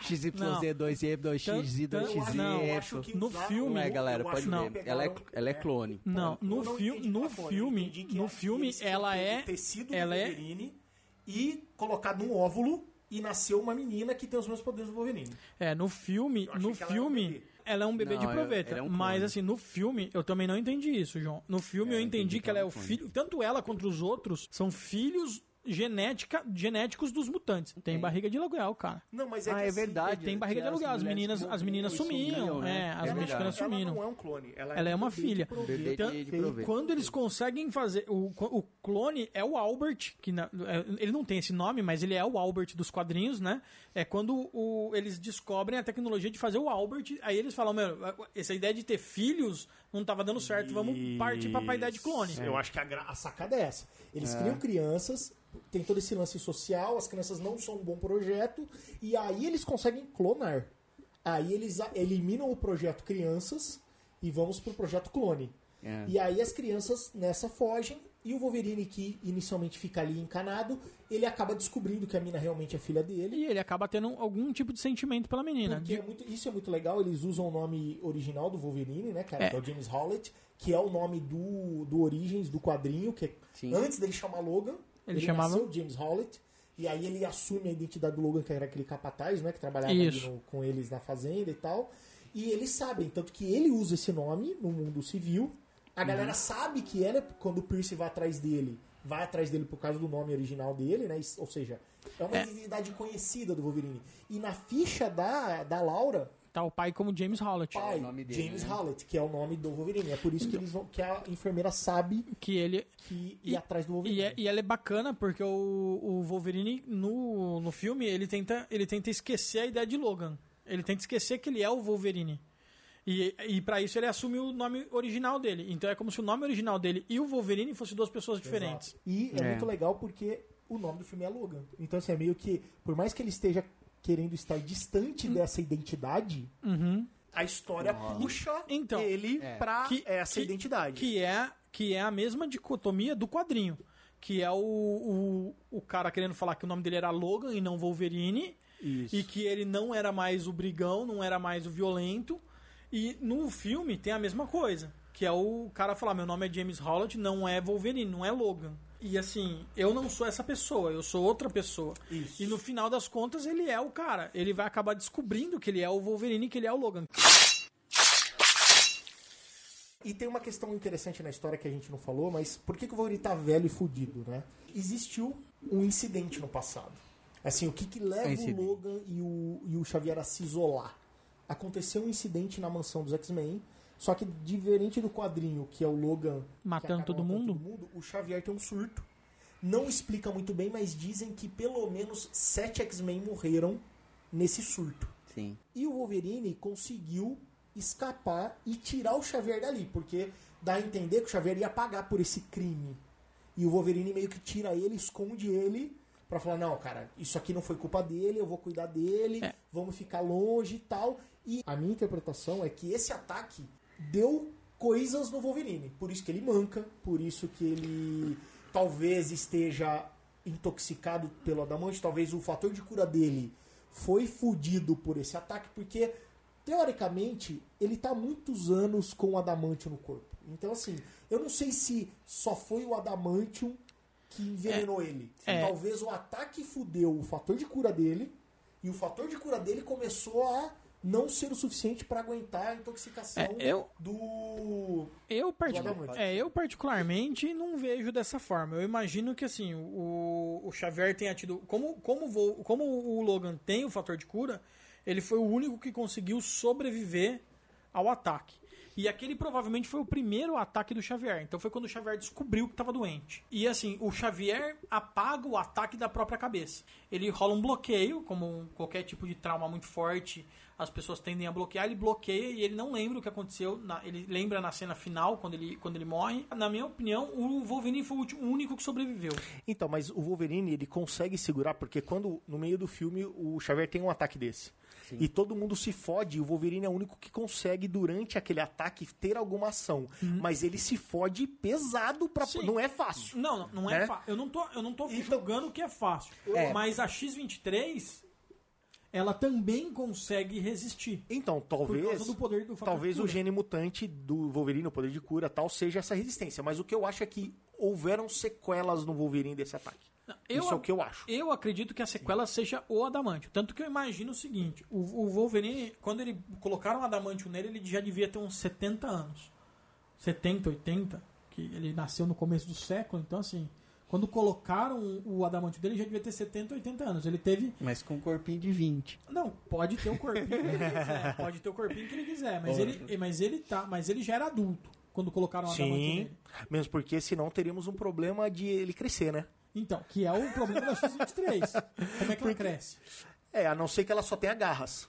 XY, XYZ2Y, 2X, Tan- tan- 2XY. não, eu acho que No filme- Não é, galera, pode ver. que Ela é, ela é clone. Não, no, não entendi no filme, no é- filme, tinham ela é, tecido ela é, Wolverine e colocado num óvulo e nasceu uma menina que tem os mesmos poderes do Wolverine. é, no filme, no um filme. Ela é um bebê Não, de ela- proveta. é um mas assim, no filme, eu também não entendi isso, João. No filme É, eu entendi, que ela é o é filho, tanto ela quanto os outros são filhos genética, genéticos dos mutantes. Tem barriga de aluguel, cara. Não, mas é Ah, que é assim, verdade. Tem barriga de as aluguel. As meninas, as meninas sumiam, sumiam, né? é, as É ela, mexicanas ela sumiram. não é um clone. Ela, Ela é uma um filha. Então. Quando eles conseguem fazer. O, o clone é o Albert, que na- é, ele não tem esse nome, mas ele é o Albert dos quadrinhos, né? É quando o- eles descobrem a tecnologia de fazer o Albert, aí eles falam: Meu, essa ideia de ter filhos não tava dando certo, vamos partir pra de clone. Eu acho que a, gra- a sacada é essa. Eles criam crianças, tem todo esse lance social, as crianças não são um bom projeto, e aí eles conseguem clonar. Aí eles a- eliminam o projeto crianças e vamos pro projeto clone. É. E aí as crianças nessa fogem, e o Wolverine, que inicialmente fica ali encanado, ele acaba descobrindo que a mina realmente é filha dele. E ele acaba tendo algum tipo de sentimento pela menina. Porque De- é muito- isso é muito legal, eles usam o nome original do Wolverine, né, cara? É. Que é o James Howlett, que é o nome do, do Origens, do quadrinho, que é- Sim. antes dele chamar Logan, Ele ele, chamava- James Howlett, e aí ele assume a identidade do Logan, que era aquele capataz, né, que trabalhava no- com eles na fazenda e tal. E eles sabem, tanto que ele usa esse nome no mundo civil. A galera sabe que ele, quando o Pierce vai atrás dele, vai atrás dele por causa do nome original dele, né? Ou seja, é uma É. identidade conhecida do Wolverine. E na ficha da, da Laura, Tá o pai como James Howlett. pai, o nome dele, James né? Howlett, que é o nome do Wolverine. É por isso que, eles vão, que a enfermeira sabe Que ele. que E- ir atrás do Wolverine. E, é- e ela é bacana porque o, o Wolverine no, no filme ele tenta, ele tenta esquecer a ideia de Logan. Ele tenta esquecer que ele é o Wolverine. E, e para isso ele assume o nome original dele. Então é como se o nome original dele e o Wolverine fossem duas pessoas diferentes. Exato. E é, É. muito legal porque o nome do filme é Logan. Então, assim, é meio que, por mais que ele esteja querendo estar distante dessa identidade, Uhum. a história puxa Então, ele é. pra Que- essa que- identidade. Que é, que é a mesma dicotomia do quadrinho. Que é o, o, o cara querendo falar que o nome dele era Logan e não Wolverine. Isso. E que ele não era mais o brigão, não era mais o violento. E no filme tem a mesma coisa. Que é o cara falar, meu nome é James Howlett, não é Wolverine, não é Logan. E assim, eu não sou essa pessoa, eu sou outra pessoa. Isso. E no final das contas, ele é o cara. Ele vai acabar descobrindo que ele é o Wolverine, que ele é o Logan. E tem uma questão interessante na história que a gente não falou, mas por que, que o Wolverine tá velho e fudido, né? Existiu um incidente no passado. Assim, o que, que leva Incidente. o Logan e o, e o Xavier a se isolar? Aconteceu um incidente na mansão dos X-Men, só que diferente do quadrinho, que é o Logan Matando todo matando mundo? o Xavier tem um surto. Não explica muito bem, mas dizem que pelo menos sete X-Men morreram nesse surto. Sim. E o Wolverine conseguiu escapar e tirar o Xavier dali, porque dá a entender que o Xavier ia pagar por esse crime. E o Wolverine meio que tira ele, esconde ele, pra falar: não, cara, isso aqui não foi culpa dele, eu vou cuidar dele, É. vamos ficar longe e tal. E a minha interpretação é que esse ataque deu coisas no Wolverine. Por isso que ele manca, por isso que ele talvez esteja intoxicado pelo adamante, talvez o fator de cura dele foi fudido por esse ataque, porque teoricamente ele tá há muitos anos com o adamantium no corpo. Então assim, eu não sei se só foi o adamantium que envenenou ele. é. Talvez o ataque fudeu o fator de cura dele e o fator de cura dele começou a não ser o suficiente para aguentar a intoxicação É, eu- do Eu, particu- Adamante. é, eu particularmente não vejo dessa forma. Eu imagino que assim, o, o Xavier tenha tido. Como, como, vo- como o Logan tem o fator de cura, ele foi o único que conseguiu sobreviver ao ataque. E aquele provavelmente foi o primeiro ataque do Xavier. Então foi quando o Xavier descobriu que estava doente. E assim, o Xavier apaga o ataque da própria cabeça. Ele rola um bloqueio, como qualquer tipo de trauma muito forte, as pessoas tendem a bloquear. Ele bloqueia e ele não lembra o que aconteceu. na- ele lembra na cena final, quando ele, quando ele morre. Na minha opinião, o Wolverine foi o, último- o único que sobreviveu. Então, mas o Wolverine, ele consegue segurar, porque quando, no meio do filme, o Xavier tem um ataque desse. E todo mundo se fode, e o Wolverine é o único que consegue, durante aquele ataque, ter alguma ação. Mas ele se fode pesado pra. Sim. Não é fácil. Não, não, não é Né? fácil. Eu não tô, eu não tô Então- julgando que é fácil. É. Mas a X-23, ela também consegue resistir. Então, talvez. Talvez o gene mutante do Wolverine, o poder de cura tal, seja essa resistência. Mas o que eu acho é que houveram sequelas no Wolverine desse ataque. Eu- Isso é o que eu acho. Eu acredito que a sequela seja o Adamantio. Tanto que eu imagino o seguinte: o, o Wolverine, quando ele colocaram o Adamantio nele, ele já devia ter uns 70 anos. 70, 80. Que ele nasceu no começo do século. Então, assim, quando colocaram o Adamantio dele, ele já devia ter 70, 80 anos. Ele teve. Mas com um corpinho de 20. Não, pode ter o corpinho que ele quiser. Pode ter o corpinho que ele quiser. Mas, ele, mas, ele, tá, mas ele já era adulto quando colocaram o Adamantio Sim. nele. Mesmo porque senão teríamos um problema de ele crescer, né? Então, que é o problema da X-23. Como é que ela cresce? É, a não ser que ela só tenha garras.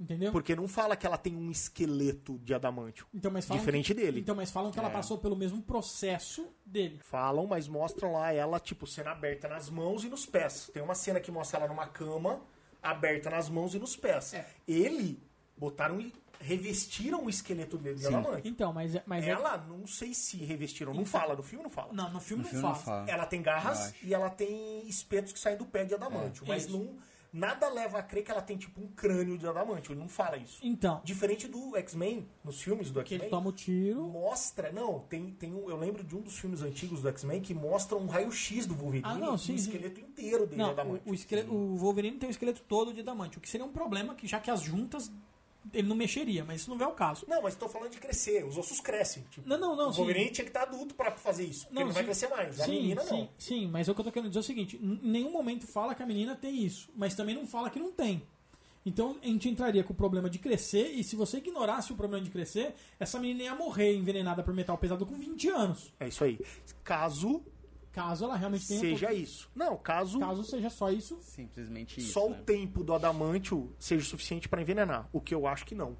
Entendeu? Porque não fala que ela tem um esqueleto de adamantio. Então, mas Diferente que- dele. Então, mas falam que ela passou pelo mesmo processo dele. Falam, mas mostram lá ela, tipo, sendo aberta nas mãos e nos pés. Tem uma cena que mostra ela numa cama, aberta nas mãos e nos pés. É. Ele, botaram revestiram o esqueleto dele de adamantio. Então, mas, é- mas é- Ela, não sei se revestiram. Não fala, no filme não fala. Não, no filme, No não, filme fala. não fala. Ela tem garras e ela tem espetos que saem do pé de adamantio. mas Isso. não, nada leva a crer que ela tem, tipo, um crânio de adamantio. Ele não fala isso. Então, Diferente do X-Men, nos filmes do que ele X-Men, toma o tiro. mostra. Não, tem, tem um, eu lembro de um dos filmes antigos do X-Men que mostra um raio-x do Wolverine Ah, não, sim, o sim. esqueleto inteiro dele Não, é adamantio. o, o, esqueleto- o Wolverine tem o esqueleto todo de adamante. O que seria um problema, que já que as juntas ele não mexeria, mas isso não é o caso. Não, mas tô falando de crescer. Os ossos crescem. Tipo, Não, não, não, O Wolverine sim. tinha que estar adulto pra fazer isso. Porque ele não vai sim. crescer mais. A sim, menina sim, não. Sim, mas o que eu tô querendo dizer é o seguinte: em nenhum momento fala que a menina tem isso, mas também não fala que não tem. Então a gente entraria com o problema de crescer, e se você ignorasse o problema de crescer, essa menina ia morrer envenenada por metal pesado com 20 anos. É isso aí. Caso Caso ela realmente tenha. seja isso. Não, caso, Caso seja só isso. Simplesmente isso. só né? o tempo do adamantio seja suficiente pra envenenar. O que eu acho que não.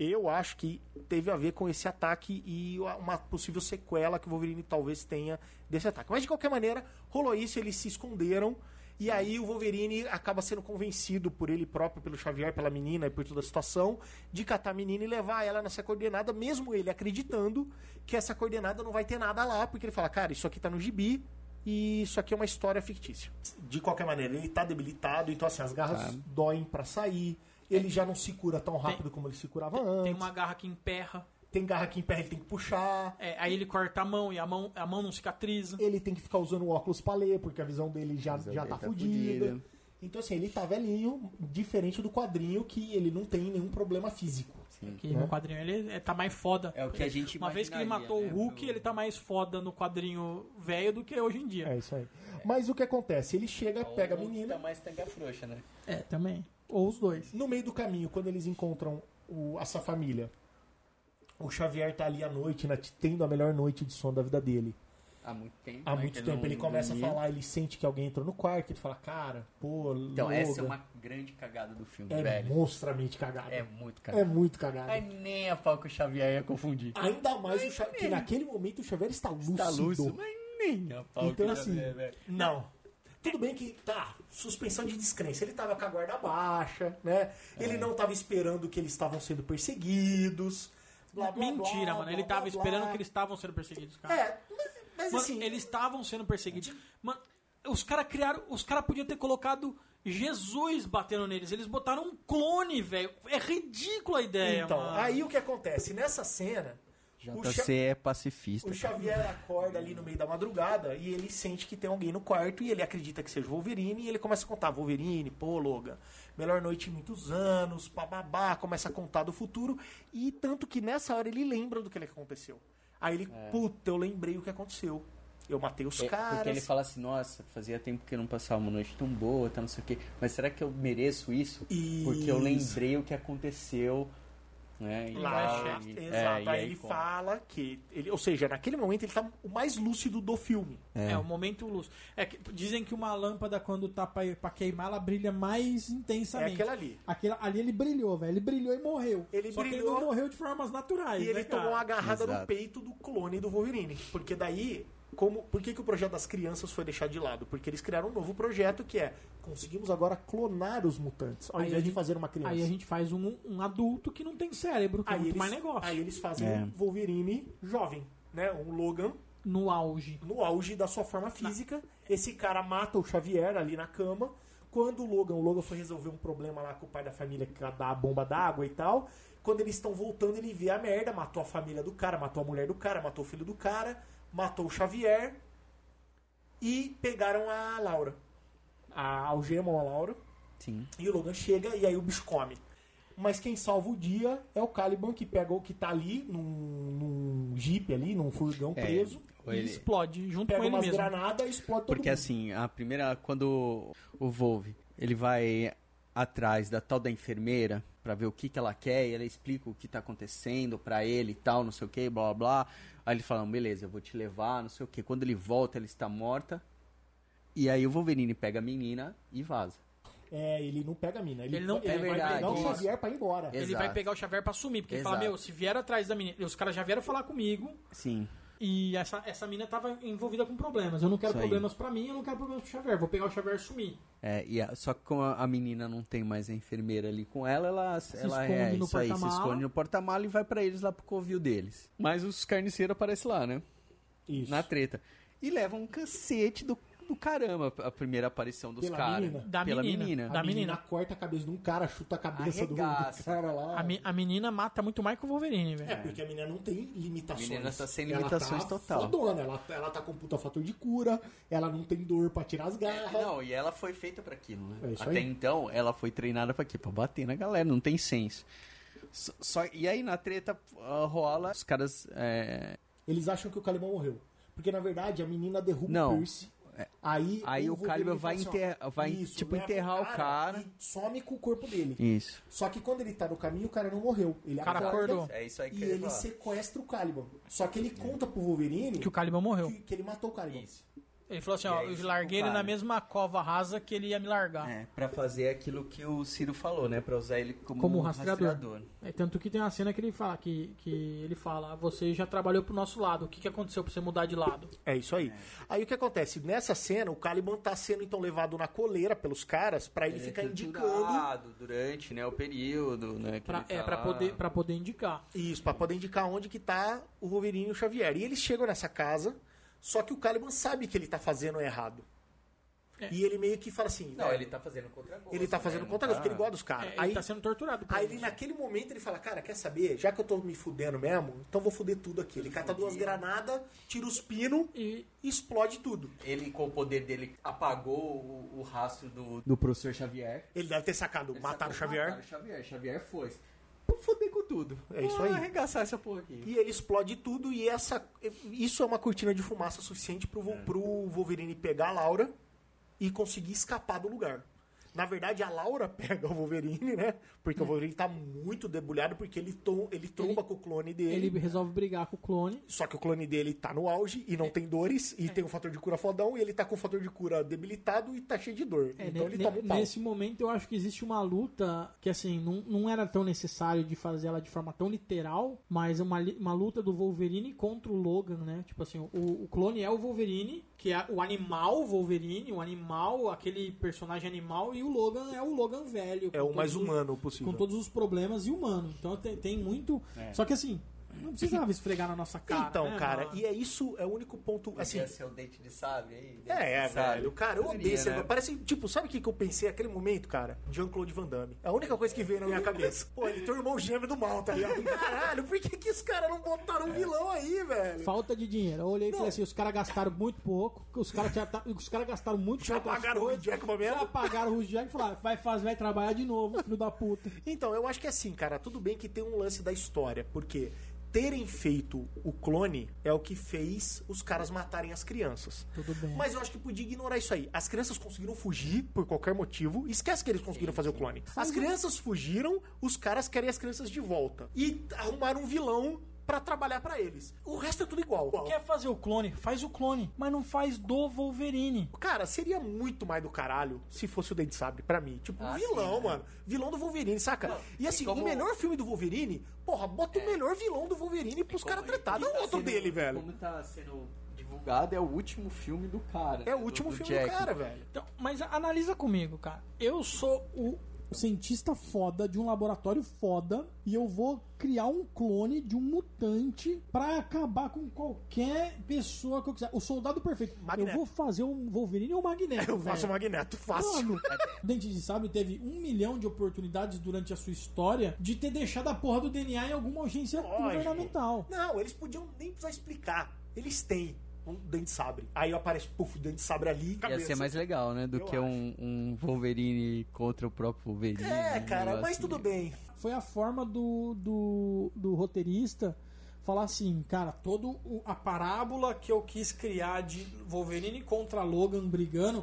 Eu acho que teve a ver com esse ataque e uma possível sequela que o Wolverine talvez tenha desse ataque. Mas de qualquer maneira, rolou isso, eles se esconderam. E aí o Wolverine acaba sendo convencido por ele próprio, pelo Xavier, pela menina e por toda a situação, de catar a menina e levar ela nessa coordenada, mesmo ele acreditando que essa coordenada não vai ter nada lá, porque ele fala, cara, isso aqui tá no gibi e isso aqui é uma história fictícia. De qualquer maneira, ele tá debilitado, então assim, as garras Tá. doem pra sair. Ele já não se cura tão rápido como ele se curava antes. Tem uma garra que emperra. Tem garra que em pé ele tem que puxar. é, aí ele corta a mão e a mão, a mão não cicatriza. Ele tem que ficar usando óculos pra ler, porque a visão dele já, visão já dele tá tá fodida. fudida. Então, assim, ele tá velhinho, diferente do quadrinho, que ele não tem nenhum problema físico. Que Né? no quadrinho ele é- tá mais foda. É o que a gente Uma vez que ele matou né, o Hulk, pro- ele tá mais foda no quadrinho velho do que hoje em dia. É isso aí. Mas o que acontece? Ele chega, pega a Ou menina. Tá mais tanga frouxa, né? É, também. Ou os dois. No meio do caminho, quando eles encontram o- essa família, o Xavier tá ali à noite, né, tendo a melhor noite de sono da vida dele. Há muito tempo. Há né, muito que tempo não ele começa a falar, ele sente que alguém entrou no quarto, ele fala, cara, pô, Então, essa é uma grande cagada do filme, é velho. monstramente cagado. É É, muito cagada. muito cagado. Aí nem a pau que o Xavier ia confundir. Ainda mais o Xavier, que naquele momento o Xavier está lúcido. Tá lúcido, mas nem a pau que Então, o assim, Xavier, velho. não. Tudo bem que, tá, suspensão de descrença. Ele tava com a guarda baixa, né? Ele É. não tava esperando que eles estavam sendo perseguidos. Blá, blá, Mentira, blá, mano. Ele tava esperando que eles estavam sendo perseguidos, cara. É, mas, mas Mano, assim... eles estavam sendo perseguidos. Mano, os caras criaram. Os caras podiam ter colocado Jesus batendo neles. Eles botaram um clone, velho. É ridícula a ideia, Então, mano. aí o que acontece? Nessa cena, JC Xa- é pacifista. o Xavier acorda ali no meio da madrugada e ele sente que tem alguém no quarto e ele acredita que seja o Wolverine e ele começa a contar, Wolverine, pô, Logan, melhor noite em muitos anos, bababá, começa a contar do futuro e tanto que nessa hora ele lembra do que ele aconteceu. Aí ele, puta, eu lembrei o que aconteceu. Eu matei os É, caras. Porque ele fala assim, nossa, fazia tempo que eu não passava uma noite tão boa, tá não sei o quê. Mas será que eu mereço isso? Porque eu Isso. lembrei o que aconteceu né? E Lá, e- exato. é, e aí ele conta. fala que. Ele, ou seja, naquele momento ele tá o mais lúcido do filme. É, o momento luz. É que, dizem que uma lâmpada, quando tá pra, pra queimar, ela brilha mais É intensamente. aquela ali. Aquela- ali ele brilhou, velho. Ele brilhou e morreu. Ele Só que ele brilhou não morreu de formas naturais. E ele né, cara? tomou uma agarrada no Exato. peito do clone do Wolverine. Porque daí. Como, por que, que o projeto das crianças foi deixado de lado? Porque eles criaram um novo projeto que é conseguimos agora clonar os mutantes, ao Aí invés a de gente- fazer uma criança. Aí a gente faz um, um adulto que não tem cérebro, que é Aí muito eles, mais negócio. aí eles fazem É. um Wolverine jovem, né? Um Logan No auge. no auge da sua forma física. Esse cara mata o Xavier ali na cama. Quando o Logan, o Logan foi resolver um problema lá com o pai da família que dá a bomba d'água e tal. Quando eles estão voltando, ele vê a merda, matou a família do cara, matou a mulher do cara, matou o filho do cara, matou o Xavier e pegaram a Laura. A algemam a Laura Sim. e o Logan chega e aí o bicho come. Mas quem salva o dia é o Caliban que pega o que tá ali num, num jeep ali, num furgão É, preso. ou E ele- explode junto Pega com ele umas mesmo. granadas e explode todo Porque mundo. assim, a primeira. Quando o Volve ele vai atrás da tal da enfermeira pra ver o que, que ela quer e ela explica o que tá acontecendo pra ele e tal, não sei o que, blá blá blá. Aí ele fala, beleza, eu vou te levar, não sei o que. Quando ele volta, ela está morta. E aí o Wolverine pega a menina e vaza. É, ele não pega a mina. Ele, Ele não ele pega, vai verdade, pegar o isso. Xavier pra ir embora. Ele Exato. vai pegar o Xavier pra sumir, porque ele fala, Exato. meu, se vier atrás da menina. Os caras já vieram falar comigo Sim. E essa, essa mina tava envolvida com problemas. Eu não quero Isso aí. problemas pra mim, eu não quero problemas pro Xavier. Vou pegar o Xavier e sumir. É, e a- só que como a, a menina não tem mais a enfermeira ali com ela, ela, ela esconde é no isso aí, se esconde no porta-mala e vai pra eles lá pro covil deles. Mas os carniceiros aparecem lá, né? Isso. na treta. E leva um cacete do, do caramba a primeira aparição dos caras. Da Pela menina. menina. A Da menina, menina. corta a cabeça de um cara, chuta a cabeça do, do cara lá. A, mi- a menina mata muito mais que o Wolverine, É, velho. porque a menina não tem limitações. A menina tá sem Ela limitações tá total. Fodona. Ela, ela tá com puta fator de cura, ela não tem dor pra tirar as garras. Não, e ela foi feita pra aquilo, né? É Até aí. então, ela foi treinada pra quê? Pra bater na galera, não tem senso. Só, só- e aí, na treta, ah, rola, os caras... é, Eles acham que o Caliban morreu. Porque, na verdade, a menina derruba Não. o Pierce. Aí, Aí o Caliban vai assim, ó, enterra- vai, tipo, leva enterrar o cara. E some com o corpo dele. Isso. Só que quando ele tá no caminho, o cara não morreu. Ele O cara acorda acordou. É isso aí E ele sequestra o Caliban. Só que ele conta pro Wolverine Que o Caliban morreu. que, que ele matou o Caliban. Isso. Ele falou assim, E ó, eu larguei ele na mesma cova rasa que ele ia me largar. É, pra fazer aquilo que o Ciro falou, né? Pra usar ele como, Como um rastreador. É, tanto que tem uma cena que ele fala, que, que ele fala, "Ah, você já trabalhou pro nosso lado, o que, que aconteceu pra você mudar de lado? É isso aí. Aí o que acontece? Nessa cena, o Caliban tá sendo então levado na coleira pelos caras pra ele, Ele é ficar indicando durante né, o período, né? que Pra, é, tá pra poder, pra poder indicar. isso, pra poder indicar onde que tá o Wolverine e o Xavier. E eles chegam nessa casa, só que o Caliban sabe que ele tá fazendo errado. É. E ele meio que fala assim, Não, ele tá fazendo contra ele tá fazendo conta porque ele gosta dos caras. É, ele aí, tá sendo torturado. por aí ele, naquele momento ele fala, cara, quer saber? Já que eu tô me fudendo mesmo, então vou fuder tudo aqui. Ele cata duas granadas, tira os pinos E e explode tudo. Ele, com o poder dele, apagou o, o rastro do, do professor Xavier. Ele deve ter sacado, Ele mataram o Xavier. Mataram o Xavier. Xavier foi. Vou foder com tudo. É isso Vou aí. arregaçar essa porra aqui. E ele explode tudo e essa isso é uma cortina de fumaça suficiente pro, Vo- pro Wolverine pegar a Laura e conseguir escapar do lugar. Na verdade, a Laura pega o Wolverine, né? Porque o Wolverine tá muito debulhado porque ele, tom, ele tromba com o clone dele. ele resolve brigar com o clone. Só que o clone dele tá no auge e não tem dores É. e tem um fator de cura fodão e ele tá com o fator de cura debilitado e tá cheio de dor. É, então ele toma um ne- pau. nesse momento eu acho que existe uma luta que assim, não, não era tão necessário de fazer ela de forma tão literal, mas uma, li- uma luta do Wolverine contra o Logan, né? Tipo assim, o, o clone é o Wolverine, que é o animal Wolverine, o animal, aquele personagem animal, e o Logan é o Logan velho. É o mais todos os- humano possível. Com todos os problemas e humano. Então tem, tem muito. Só que assim, não precisava esfregar na nossa cara. então, né, cara, mano? e é isso, é o único ponto. Assim, Podia ser o dente de sabre aí. dente É, é, de sabre. velho. Cara, eu Poderia, odeio esse né? Parece, tipo, sabe o que, que eu pensei naquele momento, cara? Jean-Claude Van Damme. É a única coisa que veio na minha cabeça. Pô, ele tem o irmão gêmeo do mal, tá ligado? Caralho, por que, que os caras não botaram um vilão aí, velho? Falta de dinheiro. Eu olhei e falei assim: os caras gastaram muito pouco, os caras já tá- os caras gastaram muito Já pagaram o Jackman Já mesmo? pagaram o Jack e falaram: vai, fazer, vai trabalhar de novo, filho da puta. Então, eu acho que assim, cara, tudo bem que tem um lance da história, porque terem feito o clone é o que fez os caras matarem as crianças. Tudo bem. Mas eu acho que podia ignorar isso aí. As crianças conseguiram fugir por qualquer motivo. Esquece que eles conseguiram fazer o clone. As crianças fugiram, os caras querem as crianças de volta. E arrumaram um vilão pra trabalhar pra eles. O resto é tudo igual. Quer fazer o clone? Faz o clone, mas não faz do Wolverine. Cara, seria muito mais do caralho se fosse o Dente Sabre pra mim. Tipo, Ah, vilão, sim, né? mano. Vilão do Wolverine, saca? e assim, como- o melhor filme do Wolverine, porra, bota o melhor vilão do Wolverine pros caras tretar. Não Como o outro tá dele, sendo- velho. Como tá sendo divulgado, é o último filme do cara. É o último do filme Jack. do cara, velho. Então, mas analisa comigo, cara. Eu sou o um cientista foda de um laboratório foda e eu vou criar um clone de um mutante pra acabar com qualquer pessoa que eu quiser. O soldado perfeito. Magneto. Eu vou fazer um Wolverine ou um Magneto. Eu faço o. Magneto, fácil. Mano, o Dente de Sabre teve um milhão de oportunidades durante a sua história de ter deixado a porra do DNA em alguma agência Lógico. governamental. Não, eles podiam nem precisar explicar. Eles têm um dente sabre. Aí aparece, puf, dente sabre ali. Ia cabeça. ser mais legal, né? Do Eu que um, um Wolverine contra o próprio Wolverine. É, cara, mas tudo assim. bem. Foi a forma do, do, do roteirista falar assim, cara, todo o, a parábola que eu quis criar de Wolverine contra Logan brigando,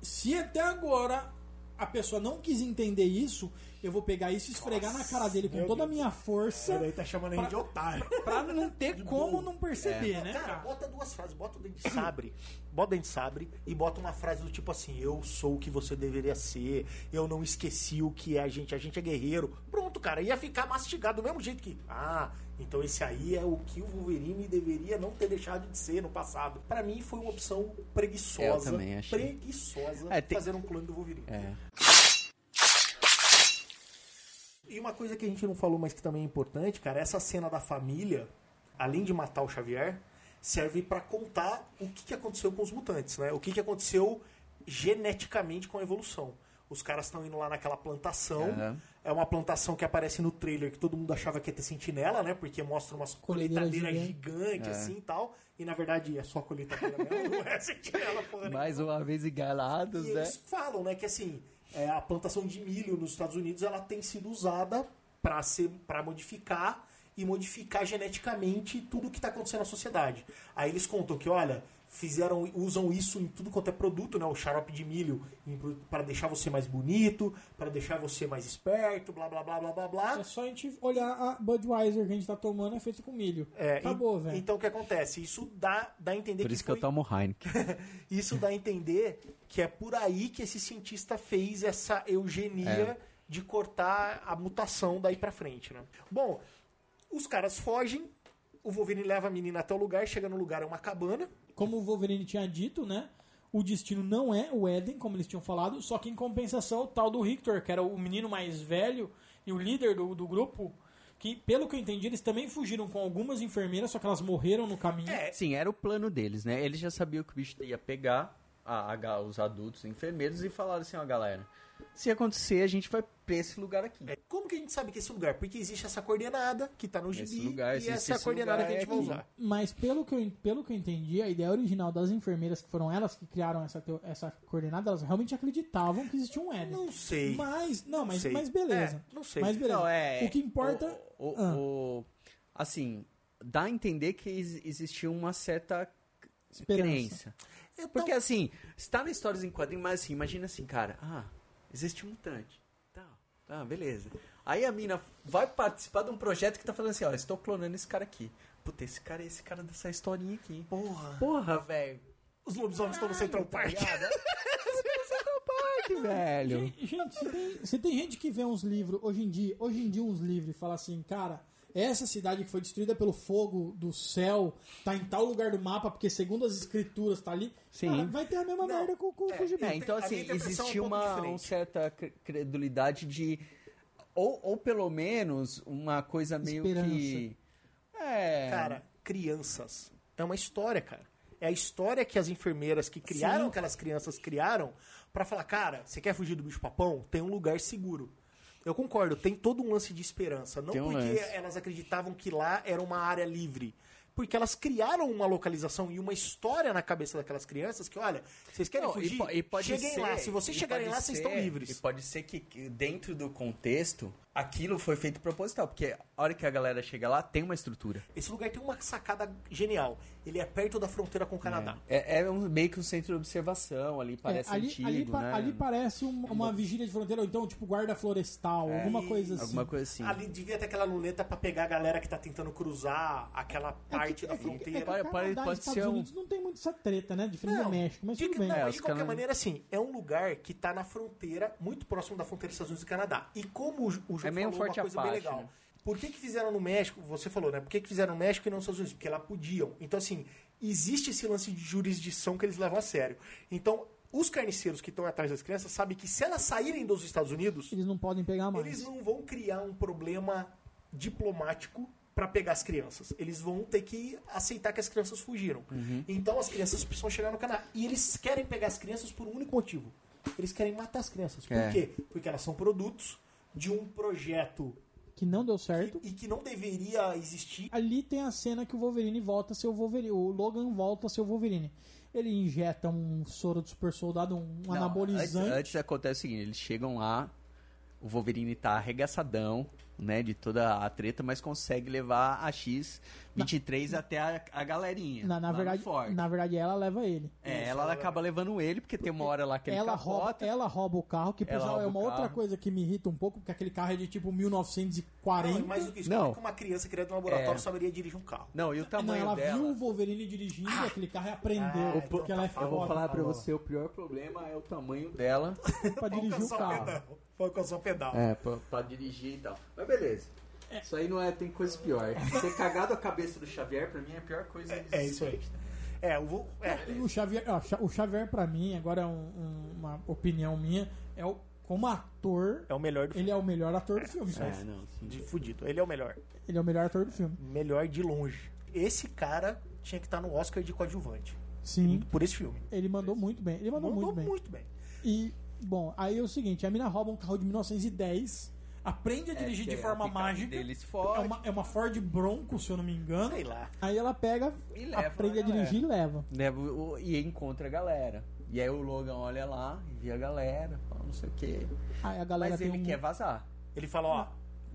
se até agora a pessoa não quis entender isso, eu vou pegar isso e esfregar na cara dele com toda a minha força Daí tá chamando ele de otário. pra não ter como não perceber, né, Cara, bota duas frases, bota o dente sabre, bota o dente sabre e bota uma frase do tipo assim: Eu sou o que você deveria ser, eu não esqueci o que é a gente, a gente é guerreiro. Pronto, cara, ia ficar mastigado do mesmo jeito que. Ah, então esse aí é o que o Wolverine deveria não ter deixado de ser no passado. Pra mim foi uma opção preguiçosa. Eu também achei. Preguiçosa É, tem- fazer um clone do Wolverine. É. E uma coisa que a gente não falou, mas que também é importante, cara, essa cena da família, além de matar o Xavier, serve pra contar o que, que aconteceu com os mutantes, né? O que, que aconteceu geneticamente com a evolução. Os caras estão indo lá naquela plantação. Aham. É uma plantação que aparece no trailer que todo mundo achava que ia ter sentinela, né? Porque mostra umas Colheitadeira colheitadeiras gigante. gigantes assim e tal. E na verdade é só colheitadeira mesmo, não é sentinela, porra. Mais uma vez enganados, E né? eles falam, né, que assim, é, a plantação de milho nos Estados Unidos ela tem sido usada para ser para modificar e modificar geneticamente tudo que está acontecendo na sociedade. Aí eles contam que, olha, fizeram usam isso em tudo quanto é produto, né, o xarope de milho para deixar você mais bonito, para deixar você mais esperto, blá blá blá blá blá blá. É só a gente olhar a Budweiser que a gente tá tomando é feito com milho. É, Acabou, velho. Então o que acontece? Isso dá, dá a entender Por que isso que foi... eu tomo Heineken. Isso dá a entender que é por aí que esse cientista fez essa eugenia É. de cortar a mutação daí pra frente, né? Bom, os caras fogem, o Wolverine leva a menina até o lugar, chega no lugar, é uma cabana. Como o Wolverine tinha dito, né? O destino não é o Éden, como eles tinham falado, só que em compensação o tal do Victor, que era o menino mais velho e o líder do, do grupo, que, pelo que eu entendi, eles também fugiram com algumas enfermeiras, só que elas morreram no caminho. É, Sim, era o plano deles, né? Eles já sabiam que o bicho ia pegar a- a- os adultos enfermeiros e falaram assim, ó, galera, se acontecer, a gente vai pra esse lugar aqui. É, Como que a gente sabe que esse lugar? Porque existe essa coordenada que tá no Esse gibi lugar, e essa é coordenada lugar que a gente vai aqui. usar. Mas pelo que, eu, pelo que eu entendi, a ideia original das enfermeiras, que foram elas que criaram essa, essa coordenada, elas realmente acreditavam que existia um Éden. Não sei. Mas, não, mas, Sei. mas beleza. É, não sei. Mas beleza. Não, é, o que importa. O, o- Ah. o- assim, dá a entender que ex- existia uma certa Esperança. crença. Então, Porque assim, está na histórias em quadrinhos, mas assim, imagina assim, cara, ah, existe um mutante. Tá, tá, beleza. Aí a mina vai participar de um projeto que tá falando assim, ó, estou clonando esse cara aqui. Puta, esse cara é esse cara dessa historinha aqui. porra, Porra, velho. os lobisomens estão no Central Park. Park, velho. Gente, gente, se tem, se tem gente que vê uns livros, hoje em dia, hoje em dia uns livros e fala assim, cara, essa cidade que foi destruída pelo fogo do céu tá em tal lugar do mapa, porque segundo as escrituras tá ali, Sim. cara, vai ter a mesma Não, merda com, com, com o gibi. É, então assim, é um existia pouco uma, uma certa cre- credulidade de. Ou, ou pelo menos uma coisa meio Esperança. que. É. Cara, crianças. É uma história, cara. É a história que as enfermeiras que criaram Sim. aquelas crianças criaram pra falar, cara, você quer fugir do bicho papão? Tem um lugar seguro. Eu concordo, tem todo um lance de esperança. Não um porque lance. elas acreditavam que lá era uma área livre. Porque elas criaram uma localização e uma história na cabeça daquelas crianças que, olha, vocês querem Não, e fugir? e pode Cheguem ser- lá. Se vocês e chegarem lá, vocês ser- estão livres. E pode ser que dentro do contexto aquilo foi feito proposital, porque a hora que a galera chega lá, tem uma estrutura. Esse lugar tem uma sacada genial. Ele é perto da fronteira com o Canadá. É, é um- meio que um centro de observação ali, parece É, ali, antigo, ali, pa- né? ali parece um- uma vigília de fronteira, ou então, tipo, guarda florestal, alguma coisa assim. Alguma coisa assim. Ali devia ter aquela luneta pra pegar a galera que tá tentando cruzar aquela parte da É que- fronteira. É que Pode- Canadá pode- pode Estados ser um- Unidos não tem muito essa treta, né? Diferente do México, mas de, tudo que- bem. não, É, de qualquer maneira, assim, é um lugar que tá na fronteira, muito próximo da fronteira dos Estados Unidos e Canadá. E como o João É meio falou forte uma coisa bem legal. né? Por que, que fizeram no México? Você falou, né? Por que, que fizeram no México e não nos Estados Unidos? Porque lá podiam. Então, assim, existe esse lance de jurisdição que eles levam a sério. Então, os carniceiros que estão atrás das crianças sabem que se elas saírem dos Estados Unidos, Eles não podem pegar mais. eles não vão criar um problema diplomático para pegar as crianças. Eles vão ter que aceitar que as crianças fugiram. Então as crianças precisam chegar no Canadá. E eles querem pegar as crianças por um único motivo. Eles querem matar as crianças. Por É. quê? Porque elas são produtos de um projeto Que não deu certo. e que não deveria existir. Ali tem a cena que o Wolverine volta a ser o Wolverine. O Logan volta a ser o Wolverine. Ele injeta um soro de super soldado, um Não, anabolizante. Antes, antes acontece o seguinte, eles chegam lá, o Wolverine tá arregaçadão, né, de toda a treta, mas consegue levar a X-23 até a, a galerinha. Na, na verdade, na verdade, ela leva ele. É, ela acaba levando ele, porque tem uma hora lá que ele Ela rouba, ela rouba o carro, que Ela sinal, é uma o outra coisa que me irrita um pouco, porque aquele carro é de tipo Não, 1940. e mais do que isso, Não. como é que uma criança criada no laboratório É. saberia dirigir um carro? Não, e o Não, tamanho ela dela... viu o Wolverine dirigindo aquele carro e aprendeu. Ah, então porque ela é tá Eu vou foda falar pra bom. você, o pior problema é o tamanho dela. pra dirigir o carro. pedal. Foi alcançar o pedal. É, pra, pra dirigir e tal. Mas beleza. Isso aí não é, tem coisa pior. Ter cagado a cabeça do Xavier, pra mim, é a pior coisa. É isso aí. É, o, é, O Xavier, ó, o Xavier pra mim, agora é um- um- uma opinião minha, é o, como ator, é o melhor do filme. ele é o melhor ator do filme. É, não, sim. De fudido. Ele é o melhor. Ele é o melhor ator do filme. Melhor de longe. Esse cara tinha que estar no Oscar de coadjuvante. Sim, Por esse filme. ele mandou muito bem. Ele mandou, Mandou muito bem. bem. E, bom, aí é o seguinte, a mina rouba um carro de 1910, aprende a dirigir de que forma mágica. deles É uma, é uma Ford Bronco, se eu não me engano. Sei lá. Aí ela pega, E leva aprende a dirigir e leva. Leva o- e encontra a galera. E aí o Logan olha lá, vê a galera, fala não sei o quê. Aí a galera Mas tem ele um... quer vazar. Ele fala, ó,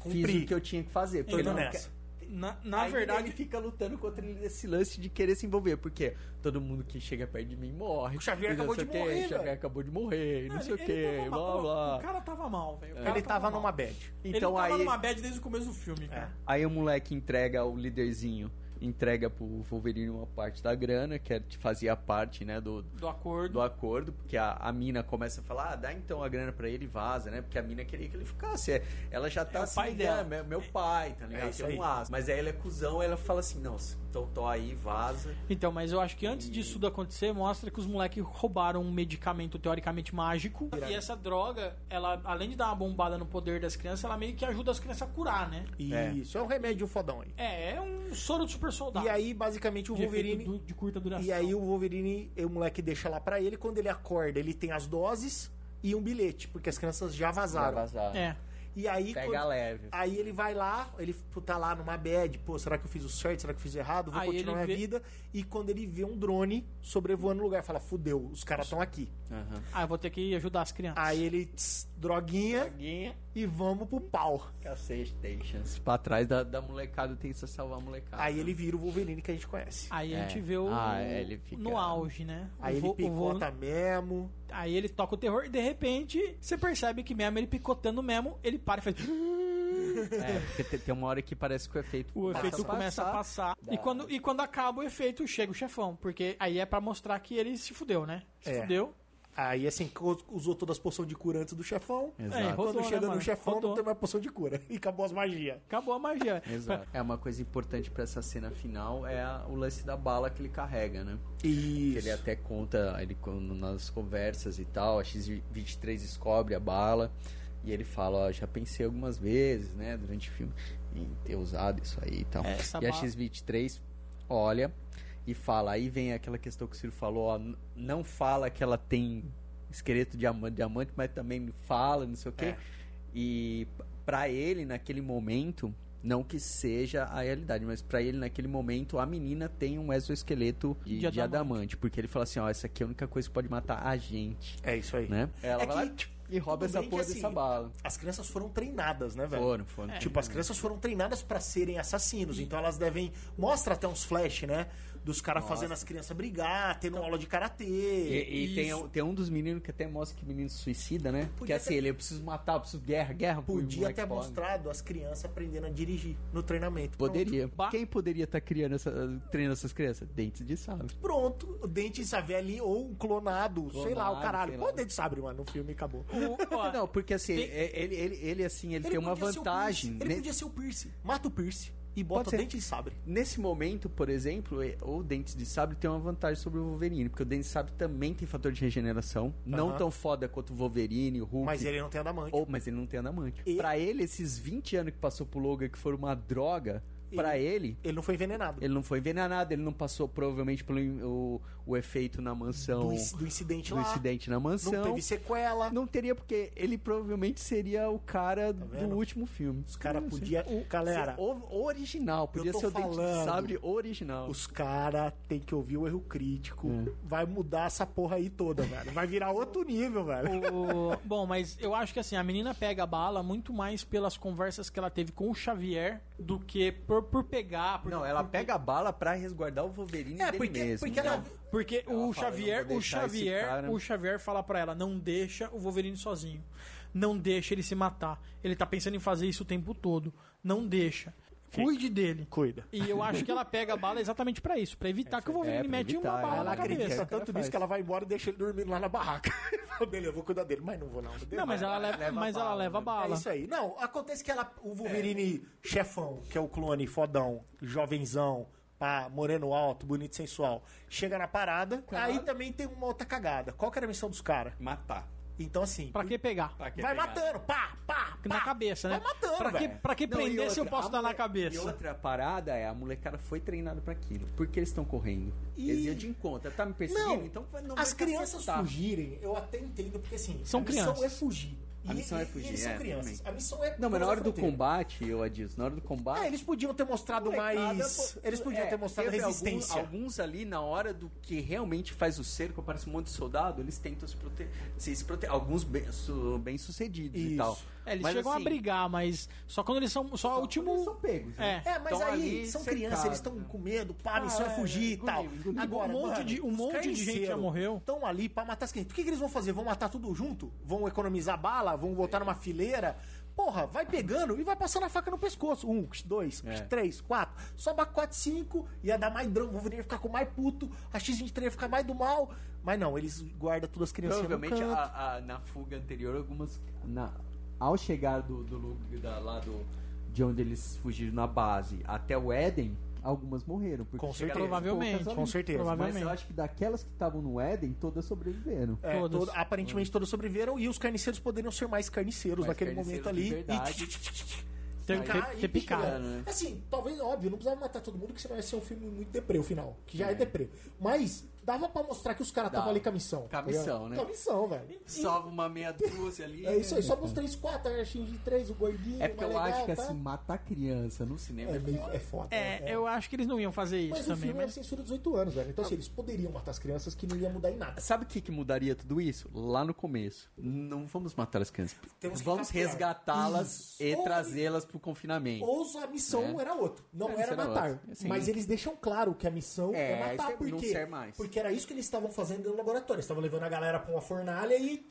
Fiz cumpri. o que eu tinha que fazer. Tô Porque ele não nessa. quer- Na, na Aí verdade, ele fica lutando contra esse lance de querer se envolver, porque todo mundo que chega perto de mim morre. O Xavier acabou de morrer, O Xavier velho. acabou de morrer, não Não, sei o ele- que, ele tava blá blá. O cara tava mal, velho. Cara Ele tava mal. numa bad. Ele Então tava aí, numa bad desde o começo do filme, cara. aí o moleque entrega o líderzinho, entrega pro Wolverine uma parte da grana, que é- fazia parte, né, do, Do acordo. do acordo, porque a, a mina começa a falar, ah, dá então a grana pra ele e vaza, né? Porque a mina queria que ele ficasse. É, Ela já tá É se pai dela. Meu, meu pai, tá ligado? É um laço. Mas aí ele é cuzão, ela fala assim, não, então tô aí, vaza. Então, mas eu acho que antes disso tudo acontecer, mostra que os moleques roubaram um medicamento teoricamente mágico. E essa droga, ela, além de dar uma bombada no poder das crianças, ela meio que ajuda as crianças a curar, né? Isso, é um remédio fodão aí. É, é um soro de super soldado. E aí, basicamente, o de Wolverine... du- de curta duração. E aí o Wolverine, o moleque deixa lá pra ele, quando ele acorda, ele tem as doses e um bilhete, porque as crianças já vazaram. vazar. É. E aí, Pega quando- leve. aí ele vai lá, ele tá lá numa bad, pô, será que eu fiz o certo? Será que eu fiz errado? Vou Aí continuar minha vê- vida. E quando ele vê um drone sobrevoando o lugar, fala, fudeu, os caras estão aqui. Aham. Ah, eu vou ter que ajudar as crianças. Aí ele, tss, droguinha, Droguinha, e vamos pro pau. cacete, stations. Pra trás da, da molecada tenta salvar a molecada. Aí ele vira o Wolverine que a gente conhece. Aí a É. gente vê o. Ah, é, ele fica- No auge, né? Aí O ele o vo- picota mesmo. Aí ele toca o terror e de repente você percebe que mesmo ele picotando mesmo, ele para e faz. É, porque tem, tem uma hora que parece que o efeito O passa efeito começa a passar. E quando, e quando acaba o efeito, chega o chefão. Porque aí é pra mostrar que ele se fudeu, né? Se É. fudeu. Aí, assim, usou todas as poções de cura antes do chefão. Exato. É, rodou, Quando chega né, no chefão, Rodou. não tem mais poção de cura. E acabou as magias. Acabou a magia. Exato. É uma coisa importante pra essa cena final é a- o lance da bala que ele carrega, né? Que Isso. ele até conta ele, quando- nas conversas e tal, a X-23 descobre a bala e ele fala, ó, já pensei algumas vezes, né, durante o filme, em ter usado isso aí e tal. É, essa e a bala- X-23 olha e fala, aí vem aquela questão que o Ciro falou, ó, não fala que ela tem esqueleto de diamante, diamante mas também fala, não sei o quê. É. E pra ele, naquele momento, não que seja a realidade, mas pra ele, naquele momento, a menina tem um exoesqueleto de, De de adamante. Porque ele fala assim, ó, essa aqui é a única coisa que pode matar a gente, É isso aí. né? Ela É vai lá, que tchum, E rouba essa porra assim, dessa bala. As crianças foram treinadas, né, velho? Foram, foram. Tipo, as crianças foram treinadas pra serem assassinos, então elas devem. Mostra até uns flash, né? Dos caras fazendo as crianças brigar, tendo aula de karatê. E, e tem, um- tem um dos meninos que até mostra que o menino se suicida, né? Porque assim, ter- ele, eu preciso matar, eu preciso guerra, guerra. Podia ter mostrado as crianças aprendendo a dirigir no treinamento. Poderia. Ba- Quem poderia estar criando essa, treinando essas crianças? Dentes de sabre. Pronto, pronto, o Dente de Sabre ali, ou um clonado, sei lá, o Clonado, caralho. o Dente de Sabre, mano, no filme acabou. O- ó, Não, porque assim, Tem- é- ele, ele, ele, assim, ele, tem uma vantagem. Pierce, Ele né? podia ser o Pierce. Mata o Pierce e bota. Dente de Sabre. Nesse momento, por exemplo, é- o Dentes de Sabre tem uma vantagem sobre o Wolverine, porque o Dentes de Sabre também tem fator de regeneração, não Aham. tão foda quanto o Wolverine, o Hulk. Mas ele não tem adamante. Ou, mas ele não tem adamante. E- Pra ele, esses 20 anos que passou pro Logan, que foram uma droga, pra ele, Ele não foi envenenado. ele não foi envenenado, ele não passou provavelmente pelo o, o efeito na mansão. Do, do incidente do lá. incidente na mansão. Não teve sequela. Não teria, porque ele provavelmente seria o cara do vendo? último filme. Os caras podiam. Galera, O, original, podia ser o Dente de falando. Sabre original. os caras tem que ouvir o erro crítico. É. Vai mudar essa porra aí toda, velho. Vai virar outro nível, velho. O- Bom, mas eu acho que assim, a menina pega a bala muito mais pelas conversas que ela teve com o Xavier do que por, por pegar. por- Não, ela por- pega a bala pra resguardar o Wolverine É, porque- mesmo. porque ela-. Porque Ela o fala, Xavier, "Eu não vou o Xavier, cara." o Xavier fala pra ela, não deixa o Wolverine sozinho. Não deixa ele se matar. Ele tá pensando em fazer isso o tempo todo. Não deixa. Cuide dele. Cuida. E eu acho que ela pega a bala exatamente pra isso, pra evitar que o Wolverine É, mete evitar, uma bala ela na Ela acredita cabeça. que ela tanto nisso que ela vai embora e deixa ele dormindo lá na barraca. Beleza, eu vou cuidar dele. Mas não vou, não. Não, mas ela leva, leva mas ela bala, leva né? bala. É isso aí. Não, acontece que ela, o Wolverine chefão, que é o clone fodão, jovenzão, pá, moreno alto, bonito e sensual, chega na parada, aí também tem uma outra cagada. Qual que era a missão dos caras? Matar. Então, assim, Pra que pegar? Pra que vai pegar? matando, pá, pá, Na pá. cabeça, né? Vai matando, pra, que, pra que Não, e prender se eu outra, posso dar na cabeça? E outra parada é, a molecada foi treinada pra aquilo. Por que eles estão correndo? E- Eles iam de encontro. Tá me perseguindo? Não, então não vai as crianças cacetar. fugirem, eu até entendo, porque assim, São a missão crianças. é fugir. A missão e- é e fugir, eles são é, crianças. também. A missão é Não, mas na hora do combate, eu Adilson, na hora do combate... É, eles podiam ter mostrado Molecada, mais. Eles podiam é, ter mostrado resistência. Alguns, alguns ali, na hora do que realmente faz o cerco, aparece um monte de soldado, eles tentam se proteger. Se, se Alguns bem, su- bem e Isso. tal. É, eles Mas, chegam assim, a brigar, mas só quando eles são. Só, o último. Eles são pegos. né? É. É, mas Tão aí são crianças, eles estão com medo, pá, a missão é fugir e tal. engoliu. Agora, Um monte de- um monte de gente já morreu. Estão ali pra matar as crianças. O que, que eles vão fazer? Vão matar tudo junto? Vão economizar bala? Vão botar numa fileira? Porra, vai pegando e vai passando a faca no pescoço. Um, dois, É. três, quatro. Soba quatro, cinco, ia dar mais drama. O Wolverine ia ficar com mais puto, a X-23 ia ficar mais do mal. Mas não, eles guardam todas as crianças no Provavelmente canto. a- a- na fuga anterior, algumas. na- ao chegar do, do, da, lá do, de onde eles fugiram na base até o Éden, algumas morreram. Porque Com certeza. Provavelmente. Com certeza. Mas Provavelmente. eu acho que daquelas que estavam no Éden, todas sobreviveram. É, Todas. todo- aparentemente todos sobreviveram e os carniceiros poderiam ser mais carniceiros Mais naquele carniceiros momento ali. verdade. E Ter, picar ter, ter picado. né? Assim, talvez, óbvio, não precisava matar todo mundo, que senão ia ser um filme muito deprê, o final. Que já é, deprê. Mas dava pra mostrar que os caras estavam ali com a missão. Com a tá missão, né? Com a missão, velho. Só uma meia dúzia ali. É isso aí, só uns três, quatro, a de três, o gordinho, É porque eu legal, acho que tá? assim, matar criança no cinema É, meio, é foda. É, eu acho que eles não iam fazer isso Mas o também. filme é Mas... censura 18 anos, velho. Então, assim, eles poderiam matar as crianças que não ia mudar em nada. Sabe o que, que mudaria tudo isso? Lá no começo. Não vamos matar as crianças. Temos vamos resgatá-las e trazê-las pro confinamento. Ou a missão É. era outra. Não É, era era matar. outra. Sim. Mas eles deixam claro que a missão é, É, matar. isso Por Porque era isso que eles estavam fazendo no laboratório. Eles estavam levando a galera pra uma fornalha e.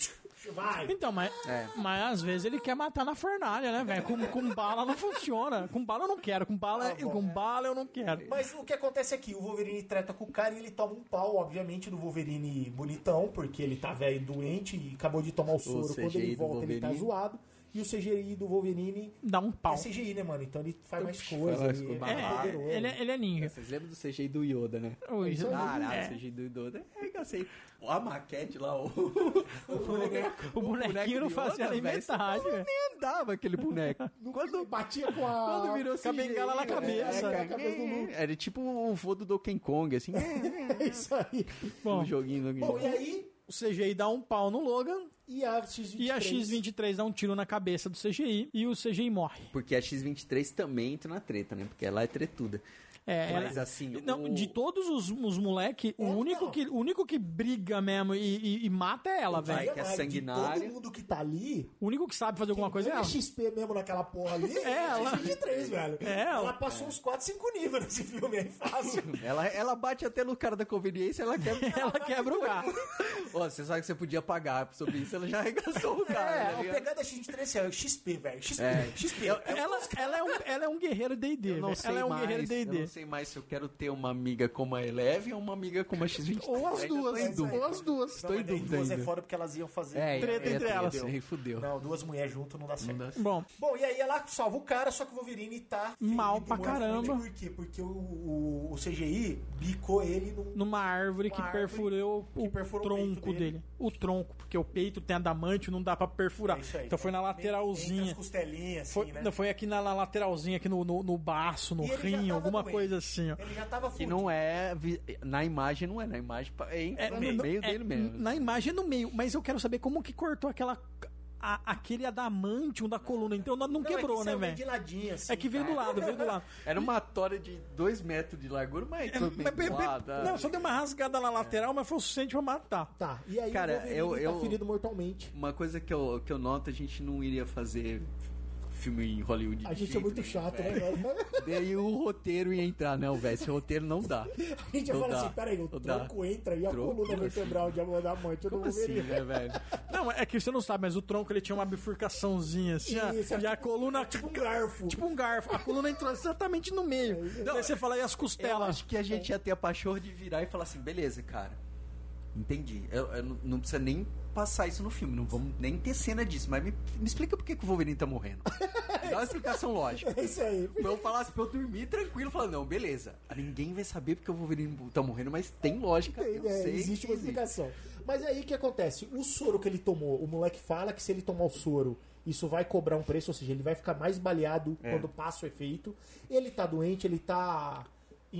Vai. Então, mas, É. mas às vezes ele quer matar na fornalha, né, velho? Com, com bala não funciona. Com bala eu não quero. Com bala, Tá bom. com bala eu não quero. Mas o que acontece aqui? O Wolverine treta com o cara e ele toma um pau, obviamente, do Wolverine bonitão, porque ele tá velho e doente e acabou de tomar o soro. Quando CGI ele volta, ele tá zoado. E o CGI do Wolverine Dá um é pau. CGI, né, mano? Então ele faz mais Faz coisas. mais Ele é coisa. mais É, ele, é- ele é ninja. Vocês lembram do CGI do Yoda, né? O Caralho, é. o CGI do Yoda. É sei. A maquete lá, o, o, boneco, O bonequinho não fazia nem metade. Nem andava aquele boneco. Quando batia com a. Quando virou Com a CGI, bengala na é, cabeça. é, Luke. Era tipo o vô do Donkey Kong, assim. É isso aí. o joguinho do Bom, e aí o CGI dá um pau no Logan E a X-23. e a X-23 dá um tiro na cabeça do CGI e o CGI morre. Porque a X-23 também entra na treta, né? Porque ela é tretuda. É, Mas ela- assim, Não, o- de todos os, os moleque, o, É, único não. que, o único que briga mesmo e, e- e mata é ela, velho. que é de sanguinária. Todo mundo que tá ali. O único que sabe fazer alguma coisa é ela. XP mesmo naquela porra ali é ela. a X-23, velho. É ela. Ela passou uns 4, 5 níveis nesse filme aí, fácil. Ela, ela bate até no cara da conveniência, ela quebra. Ela quebra o carro. Ó, você sabe que você podia pagar sobre isso, ela já arregaçou o cara. É, tá a pegada da X-23 é o XP, velho. XP, É. XP. Ela, ela, é um, ela é um guerreiro D&D, Ela é um mais, guerreiro D&D. Não sei mais se eu quero ter uma amiga como a Eleve ou uma amiga como a X-23. Ou as duas, ou as duas. Não, Estou em dúvida duas é foda porque elas iam fazer. É, Treta é, entre é, elas. Aí fudeu. Não, duas mulheres juntas não dá certo. Não dá Bom, Bom, e aí ela salva o cara, só que o Wolverine tá Mal pra morto. caramba. Por quê? Porque o, o, o CGI bicou ele num, numa árvore que árvore perfurou o que perfurou o tronco peito dele. dele. O tronco, porque o peito tem adamante, não dá pra perfurar. É isso aí. Então foi na Entre as lateralzinha. costelinhas, assim, Foi, né? não, foi aqui na, na lateralzinha, aqui no, no, no baço, no E rim, alguma doente. Coisa assim, ó. Ele já tava Que fudido. não é. Na imagem não é, na imagem é, É, no meio é, dele mesmo. Na imagem é no meio, mas eu quero saber como que cortou aquela. a- aquele adamantium da coluna. Então não, não Não, quebrou, é que né, velho? de ladinho, assim, É que veio do lado, veio do lado. Era uma tora de 2 metros de largura, mas bem Mas, ah. não, só deu uma rasgada na lateral, mas foi o suficiente pra matar. Tá, e aí Cara, o Wolverine eu- tá eu- ferido mortalmente. Uma coisa que eu, que eu noto, a gente não iria fazer filme em Hollywood. de A gente é muito chato, né, velho. velho? Daí o roteiro ia entrar, não, velho. Esse roteiro não dá. A gente ia Não falar dá, assim, peraí, o não dá. tronco entra e a Tronco, coluna vertebral de amor da morte eu não vou assim, né, velho? Não, é que você não sabe, mas o tronco ele tinha uma bifurcaçãozinha assim, ó, Isso, é e a tipo- coluna. Tipo um garfo. Tipo um garfo. A coluna entrou exatamente no meio. Daí você fala, e as Eu costelas? acho que a gente ia ter a pachorra de virar e falar assim, beleza, cara. Entendi. Eu, eu não- precisa nem passar isso no filme, não vamos nem ter cena disso, mas me, me explica por que, que o Wolverine tá morrendo. Dá uma explicação lógica. É isso aí. Pra eu falasse pra eu dormir tranquilo, falar, não, beleza. Ninguém vai saber porque o Wolverine tá morrendo, mas tem lógica. Tem, eu é, sei existe uma explicação. Mas aí o que acontece? O soro que ele tomou, o moleque fala que se ele tomar o soro, isso vai cobrar um preço, ou seja, ele vai ficar mais baleado É. quando passa o efeito. Ele tá doente, ele tá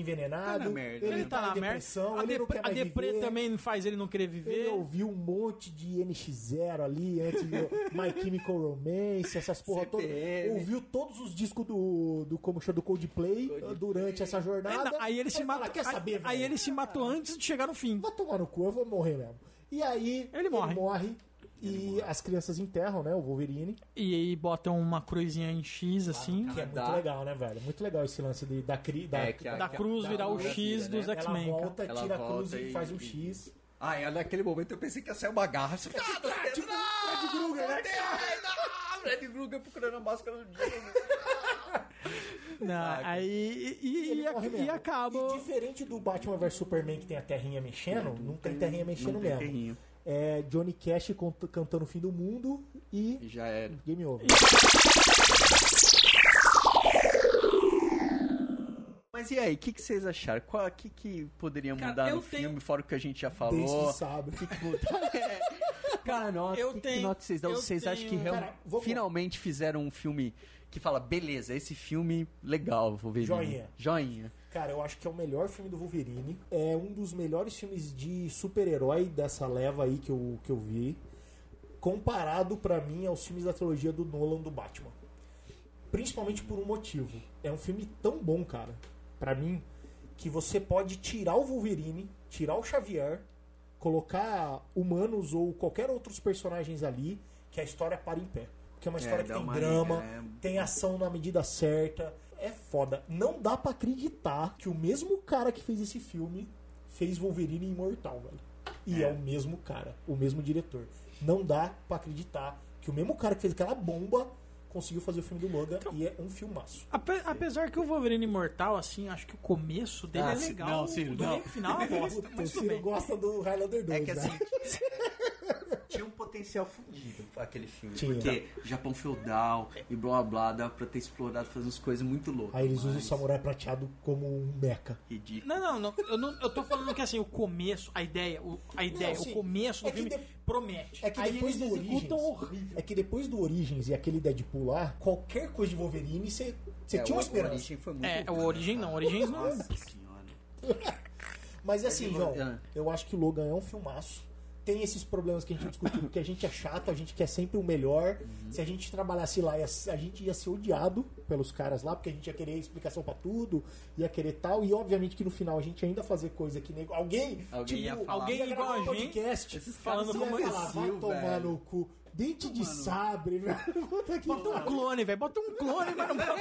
envenenado, Tá na merda, ele né? tá, na em merda. depressão, A, ele depre, a viver. também faz ele não querer Ele viver. ouviu um monte de NX0 ali, antes do My Chemical Romance, essas porra todas. CPM. Ouviu todos os discos do, do como chama, do Coldplay, durante essa jornada. não, aí ele se matou. Quer saber, aí, aí ele se matou antes de chegar no fim. Vai tomar no cu, eu vou morrer mesmo. E aí Ele morre. E as crianças enterram, né? O Wolverine. E aí botam uma cruzinha em X, assim. Que é muito legal, né, velho? Muito legal esse lance de, da, cri, da, É, que a- Da cruz da- virar o da- X né? dos ela X-Men. cara. volta, Ela tira a cruz volta e e- faz um e- X. Ah, e naquele momento eu pensei que ia sair uma garra. Assim, ah, dedos, tipo não! Fred Krueger, né? Não, Fred Krueger procurando a máscara do James. Não, aí. E, e, e, e acaba. E diferente do Batman vs Superman que tem a terrinha mexendo, não tem terrinha mexendo não tem mesmo. terrinho. É Johnny Cash cantando o fim do mundo e E já era. game over. Mas e aí, o que, que vocês acharam? O que, que poderia Cara, mudar eu no tenho- filme, fora o que a gente já falou? sabe. O que, que muda? Cara, nota, Eu que, que tenho- nota vocês dão? eu Vocês acham que tenho- real- Cara, vamos- finalmente fizeram um filme que fala, beleza, esse filme legal, vou ver. Joinha. Joinha. Cara, eu acho que é o melhor filme do Wolverine. É um dos melhores filmes de super-herói dessa leva aí que eu, que eu vi. Comparado pra mim aos filmes da trilogia do Nolan do Batman. Principalmente por um motivo. É um filme tão bom, cara, pra mim, que você pode tirar o Wolverine, tirar o Xavier, colocar humanos ou qualquer outros personagens ali, que a história para em pé. Porque é uma história que dá tem uma drama, né? tem ação na medida certa. É foda. Não dá pra acreditar que o mesmo cara que fez esse filme fez Wolverine imortal, velho. E é. o mesmo cara, o mesmo diretor. Não dá pra acreditar que o mesmo cara que fez aquela bomba conseguiu fazer o filme do Logan e é um filmaço. Ape- Apesar que o Wolverine Imortal, assim, acho que o começo dele Ah, é legal. Não, Ciro, o não. final é bosta, o Ciro bem. gosta do Highlander 2, É que né? assim. tinha um potencial fudido aquele filme. Tinha. Porque Japão feudal e blá blá blá, dava pra ter explorado, fazendo umas coisas muito loucas. Aí eles usam o mas samurai prateado como um mecha. Ridículo. Não, não, não eu, não. eu tô falando que assim, o começo, a ideia, o, a ideia, sim. o começo do É filme de- promete. É que Aí depois do Origins. horrível. É que depois do Origins e aquele Deadpool lá, qualquer coisa de Wolverine, você você É, tinha uma o- o esperança. Origem foi muito É, bom, o Origem não, o Origins não. Nossa senhora. Mas assim, João, é. eu acho que o Logan é um filmaço. Tem esses problemas que a gente discutiu, porque a gente é chato, a gente quer sempre o melhor. Se a gente trabalhasse lá, ia- a gente ia ser odiado pelos caras lá, porque a gente ia querer explicação pra tudo, ia querer tal, e obviamente que no final a gente ainda fazer coisa que nego. Alguém, Alguém ia falar. Alguém ia gravar igual um a gente, podcast esses falando como são falar, vai tomar no cu. Dente de sabre, velho. Puta que Bota um clone, velho. Bota um clone, mas não bota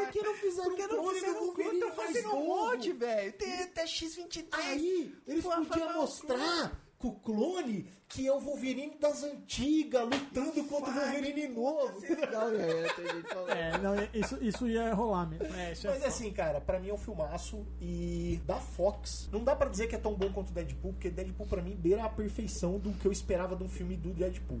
Por que não fizeram um clone do Wolverine Tô mais fazendo um monte, velho. Tem até X23. Aí, eles podiam mostrar com o clone que é o Wolverine das antigas, lutando contra o Wolverine novo. Tem gente falando. É, não, isso, isso ia rolar mesmo. É, é Mas foda. assim, cara, pra mim é um filmaço e da Fox, não dá pra dizer que é tão bom quanto o Deadpool, porque Deadpool pra mim beira a perfeição do que eu esperava de um filme do Deadpool.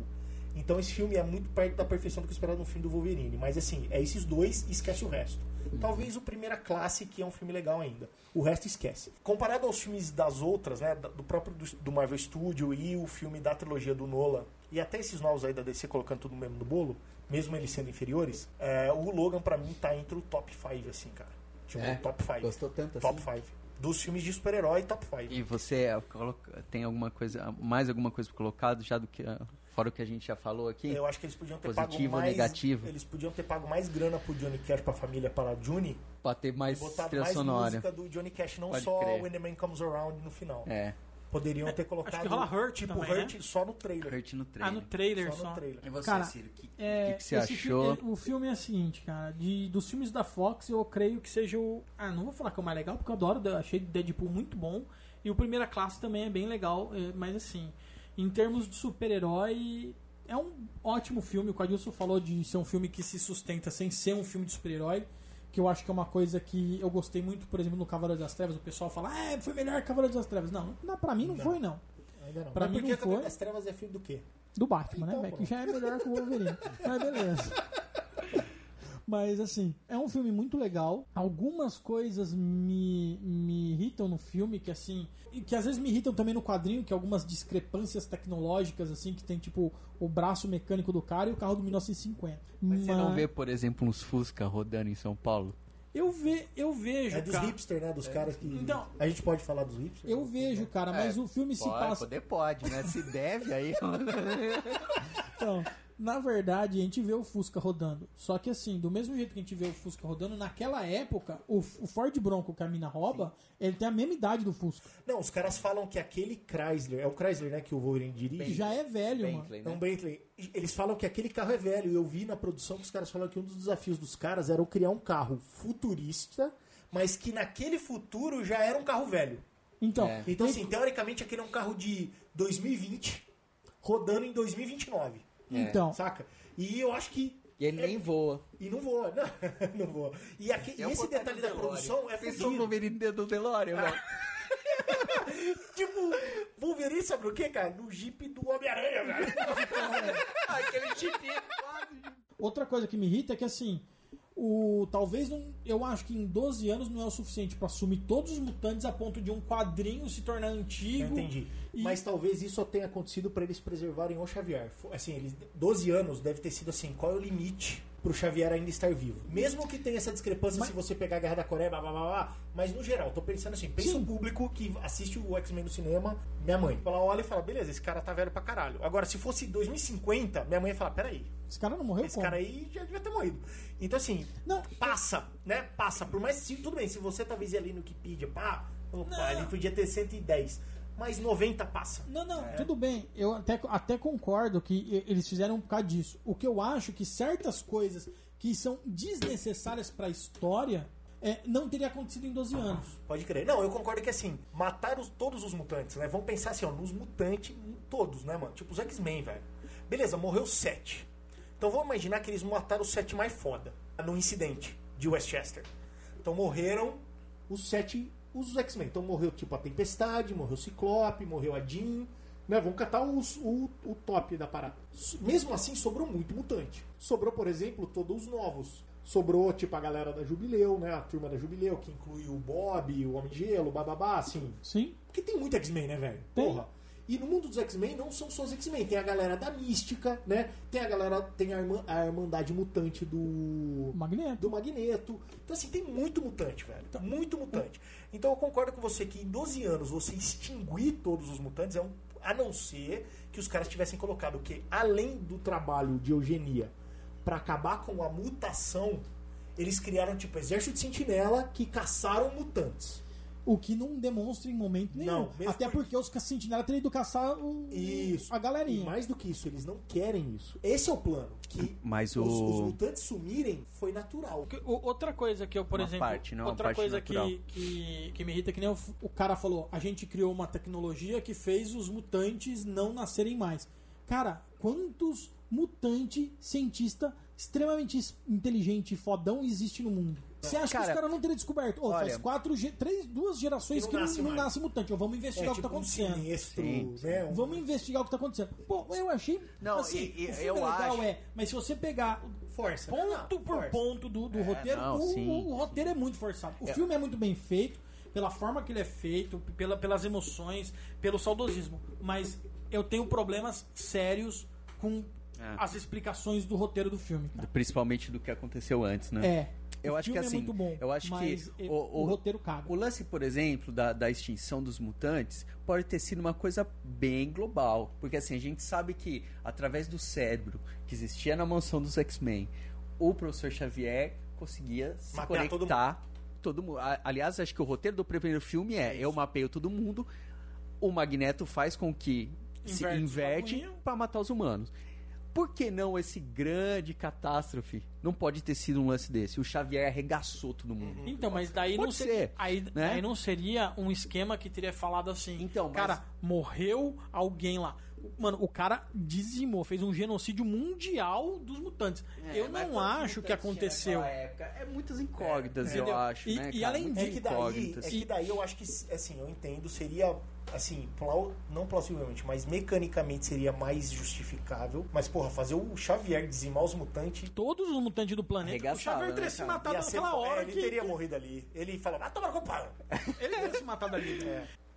Então esse filme é muito perto da perfeição do que eu esperava de um filme do Wolverine. Mas assim, é esses dois e esquece o resto. Talvez o Primeira Classe, que é um filme legal ainda. O resto esquece. Comparado aos filmes das outras, né? Do próprio do, Marvel Studio e o filme da trilogia do Nolan, e até esses novos aí da DC colocando tudo mesmo no bolo, mesmo eles sendo inferiores, é, o Logan pra mim tá entre o top 5, assim, cara. Tipo, É? top 5. Gostou tanto Top assim? 5. Dos filmes de super-herói, top 5. E você é, tem alguma coisa, mais alguma coisa colocado já do que, fora o que a gente já falou aqui? Eu acho que eles podiam ter Positivo pago ou mais. negativo? Eles podiam ter pago mais grana pro Johnny Cash, pra família, para a Juni, Pra ter mais botado trilha mais sonora. música do Johnny Cash, não Pode só crer. When the Man Comes Around no final. É, Poderiam ter colocado. que rola Hurt tipo também, Hurt né? só no trailer. Hurt no Ah, trailer. no trailer Só só. no trailer. E você, Cara, Ciro, o que, É, que, que você esse achou? fi- é, o filme é o seguinte, cara. De, dos filmes da Fox, eu creio que seja o. Ah, não vou falar que é o mais legal, porque eu adoro. eu Achei Deadpool muito bom. E o Primeira Classe também é bem legal. é, Mas assim, em termos de super-herói. É um ótimo filme. O Cadilson falou de ser um filme que se sustenta sem ser um filme de super-herói. Que eu acho que é uma coisa que eu gostei muito, por exemplo, no Cavaleiro das Trevas. O pessoal fala, ah, foi melhor que Cavaleiro das Trevas. Não, não pra mim não, foi, não. Ainda não. Pra Mas mim porque não foi. as Trevas é filme do quê? Do Batman, Então, né, velho? pô. Que já é melhor que o Wolverine. Mas beleza. Mas assim, é um filme muito legal. Algumas coisas me, me irritam no filme, que assim. E que às vezes me irritam também no quadrinho, que é algumas discrepâncias tecnológicas, assim, que tem tipo o braço mecânico do cara e o carro do 1950. Mas você não vê, por exemplo, uns Fusca rodando em São Paulo? Eu, ve, eu vejo, É dos cara. hipster, né? Dos caras que. Então- a gente pode falar dos hipsters? Eu vejo, cara, mas o filme se pode, passa. Poder pode, né? Se deve aí. Então, na verdade, a gente vê o Fusca rodando. Só que assim, do mesmo jeito que a gente vê o Fusca rodando, naquela época, o, o Ford Bronco que a mina rouba, ele tem a mesma idade do Fusca. Não, os caras falam que aquele Chrysler. É o Chrysler, né? Que o Wolverine dirige. Já é velho, mano. Bentley, É um né? Bentley. Eles falam que aquele carro é velho. Eu vi na produção que os caras falam que um dos desafios dos caras era criar um carro futurista, mas que naquele futuro já era um carro velho. Então, É. Então, assim, teoricamente aquele é um carro de 2020 rodando em 2029. Então Saca? E eu acho que. E ele nem voa. E não voa, não, não voa. E, aqui, e esse detalhe da produção é Pensou no fudido. Wolverine dentro do DeLorean, velho. Tipo, Wolverine sabe o que, cara? No Jeep do Homem-Aranha, velho. Aquele chipinho. outra coisa que me irrita é que assim, o talvez não, eu acho que em 12 anos não é o suficiente pra assumir todos os mutantes a ponto de um quadrinho se tornar antigo. Entendi. E- Mas talvez isso só tenha acontecido pra eles preservarem o Xavier. Assim, eles 12 anos deve ter sido assim, qual é o limite pro Xavier ainda estar vivo? Mesmo que tenha essa discrepância Mas- se você pegar a Guerra da Coreia, blá, blá, blá, blá, mas no geral, tô pensando assim, pensa Sim. um público que assiste o X-Men no cinema, minha mãe. Ela olha e fala, beleza, esse cara tá velho pra caralho. Agora, se fosse 2050, minha mãe ia falar, peraí, Esse cara não morreu esse como? cara aí já devia ter morrido. Então, assim, Não. passa, né? Passa. Por mais tudo bem, se você talvez ia ali no Wikipedia, pá, opa, Não. ele podia ter 110. Mas 90 passa. Não, não, tudo bem. Eu até, até concordo que eles fizeram por causa disso. O que eu acho que certas coisas que são desnecessárias pra história é, não teria acontecido em 12 anos. Pode crer. Não, eu concordo que assim, matar os- todos os mutantes, né? Vamos pensar assim, ó, nos mutantes, todos, né, mano? Tipo os X-Men, velho. Beleza, morreu sete. Então vamos imaginar que eles mataram os sete mais foda no incidente de Westchester. Então morreram os sete, os X-Men. Então morreu tipo a Tempestade, morreu o Ciclope, morreu a Jean. Né? Vamos catar os- o, o top da parada. Mesmo assim, sobrou muito mutante. Sobrou, por exemplo, todos os novos. Sobrou, tipo, a galera da Jubileu, né? A turma da Jubileu, que inclui o Bob, o Homem de Gelo, o Bababá, assim. Sim? Porque tem muito X-Men, né, velho? Porra. E no mundo dos X-Men não são só os X-Men. Tem a galera da Mística, né? Tem a galera, tem a, irmã, a Irmandade Mutante do Magneto. do Magneto. Então, assim, tem muito mutante, velho. Muito mutante. Então, eu concordo com você que em 12 anos você extinguir todos os mutantes é um, A não ser que os caras tivessem colocado que, além do trabalho de eugenia pra acabar com a mutação, eles criaram tipo exército de sentinela que caçaram mutantes. O que não demonstra em momento nenhum. Não, Até porque- porque os Sentinela teriam ido caçar o, Isso. a galerinha. E mais do que isso, eles não querem isso. Esse é o plano. Que Mas os, o- os mutantes sumirem foi natural. Que- o- Outra coisa que eu, por Uma exemplo. parte, não é outra parte coisa que, que, que me irrita Que nem o, o cara falou, a gente criou uma tecnologia que fez os mutantes não nascerem mais. Cara, quantos mutantes, cientista extremamente inteligente e fodão existe no mundo? Você acha que Cara, os caras não teriam descoberto? Ô, olha- faz quatro, três, duas gerações Que que não não, nasce não nasce mutante. Ô, vamos investigar É o que tá tipo um acontecendo. sinistro, Sim, né? Um- Vamos investigar o que tá acontecendo. Pô, eu achei. Não, assim, e- e o filme eu é legal, acho- é. Mas se você pegar Força. ponto Não, por força. ponto do, do roteiro, não, o, sim. o- o roteiro é muito forçado. O filme é muito bem feito, pela forma que ele é feito, pela, pelas emoções, pelo saudosismo. Mas eu tenho problemas sérios com É. as explicações do roteiro do filme. cara. Principalmente do que aconteceu antes, né? É. Eu acho que filme assim, é muito bom, eu acho que o- o, o- roteiro caga. O lance, por exemplo, da, da extinção dos mutantes pode ter sido uma coisa bem global. Porque assim, a gente sabe que através do cérebro que existia na mansão dos X-Men, o professor Xavier conseguia se Mapear todo conectar todo mundo. Aliás, acho que o roteiro do primeiro filme é: eu mapeio todo mundo, o Magneto faz com que se Inverte os inverte para matar os humanos. Por que não esse grande catástrofe? Não pode ter sido um lance desse. O Xavier arregaçou todo mundo. Então, mas daí Pode não seria, ser, aí, né? aí não seria um esquema que teria falado assim. Então, mas- cara, morreu alguém lá. Mano, o cara dizimou, fez um genocídio mundial dos mutantes. eu não acho que aconteceu. É muitas incógnitas, É, eu entendeu? acho. E- né, e além Muitas É que daí, é que daí eu acho que, assim, eu entendo, seria, assim, plau- não plausivelmente, mas mecanicamente seria mais justificável. Mas, porra, fazer o Xavier dizimar os mutantes... Todos os mutantes do planeta, o Xavier teria né, se matado ia ser- naquela hora é, ele que... teria morrido ali. Ele fala, ah, toma! Ele teria se matado ali.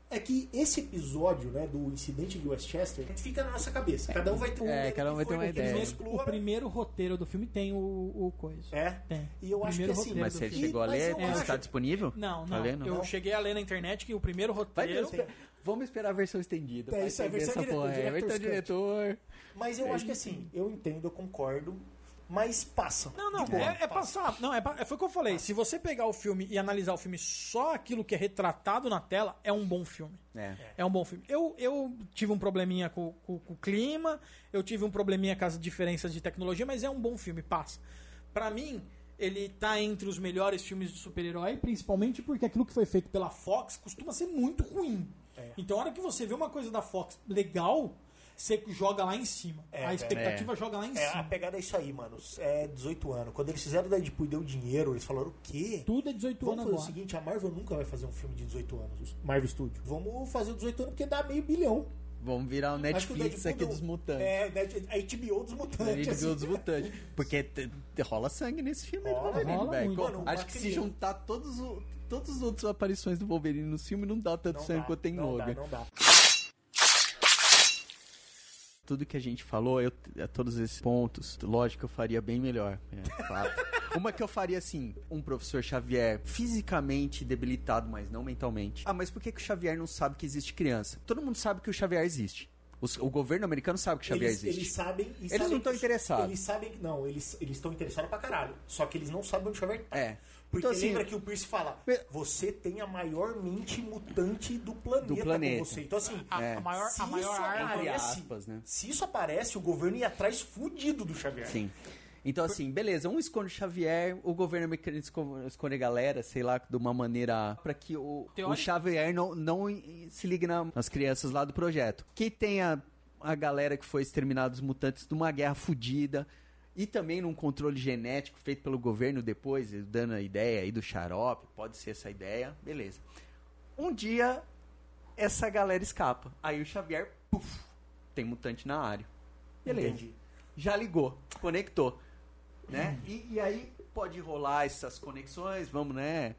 É que esse episódio, né, do incidente de Westchester, fica na nossa cabeça. Cada um vai ter um É, cada um que vai ter uma ideia. explora. O primeiro roteiro do filme tem o, o coisa. É. Tem. E eu O acho que primeiro assim... roteiro Mas você filme. chegou a ler? Está disponível? Não, Tá não. lendo? Eu Não. cheguei a ler na internet que o primeiro Vai roteiro... ver, Vamos esperar a versão estendida. É, vai isso é a entender versão diretor, É, versão director's diretor. Mas eu acho que assim, eu entendo, eu concordo, mas passa. Não, não, boa, é, é passar. Não, é, é, foi o que eu falei. Se você pegar o filme e analisar o filme só aquilo que é retratado na tela, é um bom filme. É. É um bom filme. Eu, eu tive um probleminha com, com- com o clima, eu tive um probleminha com as diferenças de tecnologia, mas é um bom filme, passa. Pra mim, ele tá entre os melhores filmes de super-herói. Principalmente porque aquilo que foi feito pela Fox costuma ser muito ruim. Então, a hora que você vê uma coisa da Fox legal, você joga lá em cima. É, a expectativa joga lá em É, a cima. pegada é isso aí, mano. É 18 anos. Quando eles fizeram o Deadpool e deu dinheiro, eles falaram o quê? Tudo é 18 Vamos anos fazer o seguinte, a Marvel nunca vai fazer um filme de 18 anos, o Marvel Studio. Vamos fazer o 18 anos porque dá meio bilhão. Vamos virar o o Netflix Deadpool aqui deu- dos mutantes. É, a HBO dos A mutantes. gente assim. viu dos mutantes. Porque rola sangue nesse filme do Rola, Wolverine, rola velho. uma Acho que se criança- juntar todos os, todas as outras aparições do Wolverine no filme, não dá tanto Não sangue dá, quanto tem não Logan. Dá, não dá. Tudo que a gente falou, eu, a todos esses pontos, lógico que eu faria bem melhor. é, fato. Uma que eu faria assim, um professor Xavier fisicamente debilitado, mas não mentalmente. Ah, mas por que, que o Xavier não sabe que existe criança? Todo mundo sabe que o Xavier existe. Os- o governo americano sabe que o Xavier eles, existe. eles sabem. e Eles sabem não tão que- interessados. Eles sabem. Não, eles eles estão interessados pra caralho. Só que eles não sabem onde o Xavier tá. É. Porque Então, assim, lembra que o Pierce fala: Você tem a maior mente mutante do planeta, Do planeta. com você. Então, assim. A, É. a maior, se a maior isso arma. Entre aparece, aspas, né? se isso aparece, o governo ia atrás fudido do Xavier. Sim. Então, assim, beleza, um esconde o Xavier, o governo americano esco- esconde a galera, sei lá, de uma maneira pra que o, o Xavier não, não se ligue na- nas crianças lá do projeto. Que tenha a galera que foi exterminada dos mutantes de uma guerra fodida e também num controle genético feito pelo governo depois, dando a ideia aí do xarope, pode ser essa ideia, beleza. Um dia, essa galera escapa. Aí o Xavier, puf, tem mutante na área. Beleza Entendi. já ligou, conectou, né? E, e aí pode rolar essas conexões, vamos, né?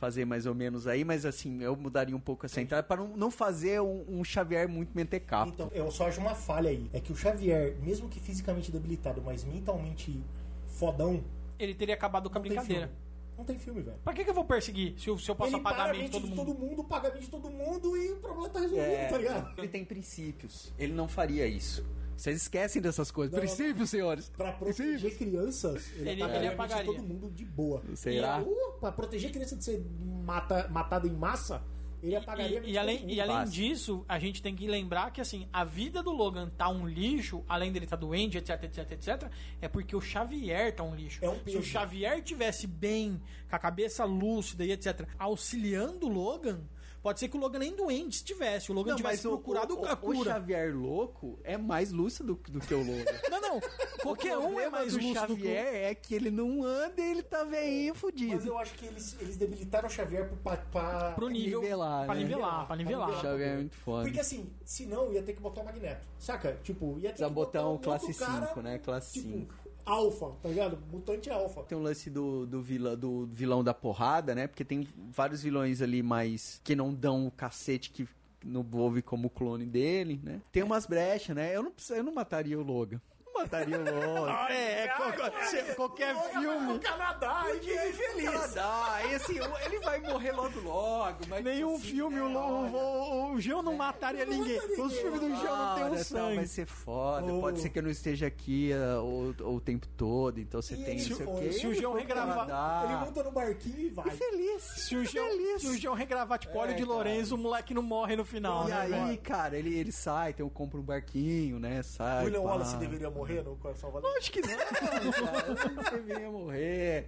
Fazer mais ou menos aí, mas assim, eu mudaria um pouco essa entrada para não, não fazer um, um Xavier muito mentecapto. Então, eu só acho uma falha aí. É que o Xavier, mesmo que fisicamente debilitado, mas mentalmente fodão, Ele teria acabado com a brincadeira. filme. Não tem filme, velho. Pra que, que eu vou perseguir se eu, se eu posso Ele apagar a mente de de todo mundo? todo mundo, paga a mente de todo mundo e o problema tá resolvido, É, tá ligado? ele tem princípios. Ele não faria isso. Vocês esquecem dessas coisas. Não, princípios, senhores. Pra proteger crianças, ele, Ele- apagaria ele apagaria. de todo mundo de boa. Será? E, uh, pra proteger criança de ser mata, matada em massa, ele apagaria E, e de além, e além disso, a gente tem que lembrar que assim, a vida do Logan tá um lixo, além dele tá doente, etc, etc, etc, é porque o Xavier tá um lixo. É um Se o Xavier tivesse bem, com a cabeça lúcida e etc, auxiliando o Logan, pode ser que o Logan nem doente estivesse, o Logan Não, tivesse mas o, procurado o, a o, o cura. Xavier louco é mais lúcido do, do que o Logan. Não, não, qualquer um é mais do lúcido do que o Xavier é que ele não anda e ele tá veinho Mas fudido. eu acho que eles, eles debilitaram o Xavier pra, pra, pro nível, nivelar, pra né? nivelar, pra nivelar. O Xavier é muito foda. Porque assim, se não, ia ter que botar o Magneto. Saca? Tipo, ia ter Precisa que botar um outro classe cara, 5, né? Classe tipo, 5. Alpha, tá ligado? Mutante alfa. Tem um lance do, do, vilão, do vilão da porrada, né? Porque tem vários vilões ali mais que não dão o cacete que no Wolverine como clone dele, né? Tem umas brechas, né? Eu não, eu não mataria o Logan. Não mataria o Logan. É, qual- se- qualquer filme. No Canadá e vive feliz. Ah, e assim, ele vai morrer logo logo, mas Nenhum assim, filme o, o, o, o Geo não mataria ninguém. Os filmes do Geo não tem um sangue. Vai ser foda. Oh. Pode ser que eu não esteja aqui ah, o, o tempo todo, então você E tem não sei o quê. se o João regravar- Canadá. Ele monta no barquinho e vai. Feliz. Se o João, Feliz. se o João regravar tipo óleo É, de cara. Lourenço, o moleque não morre no final, E né, aí, velho? cara, ele, ele sai, tem um, compra um barquinho, né? Sai. William. Wallace deveria morrer no Coração Valente? Acho que não, cara. Deveria morrer.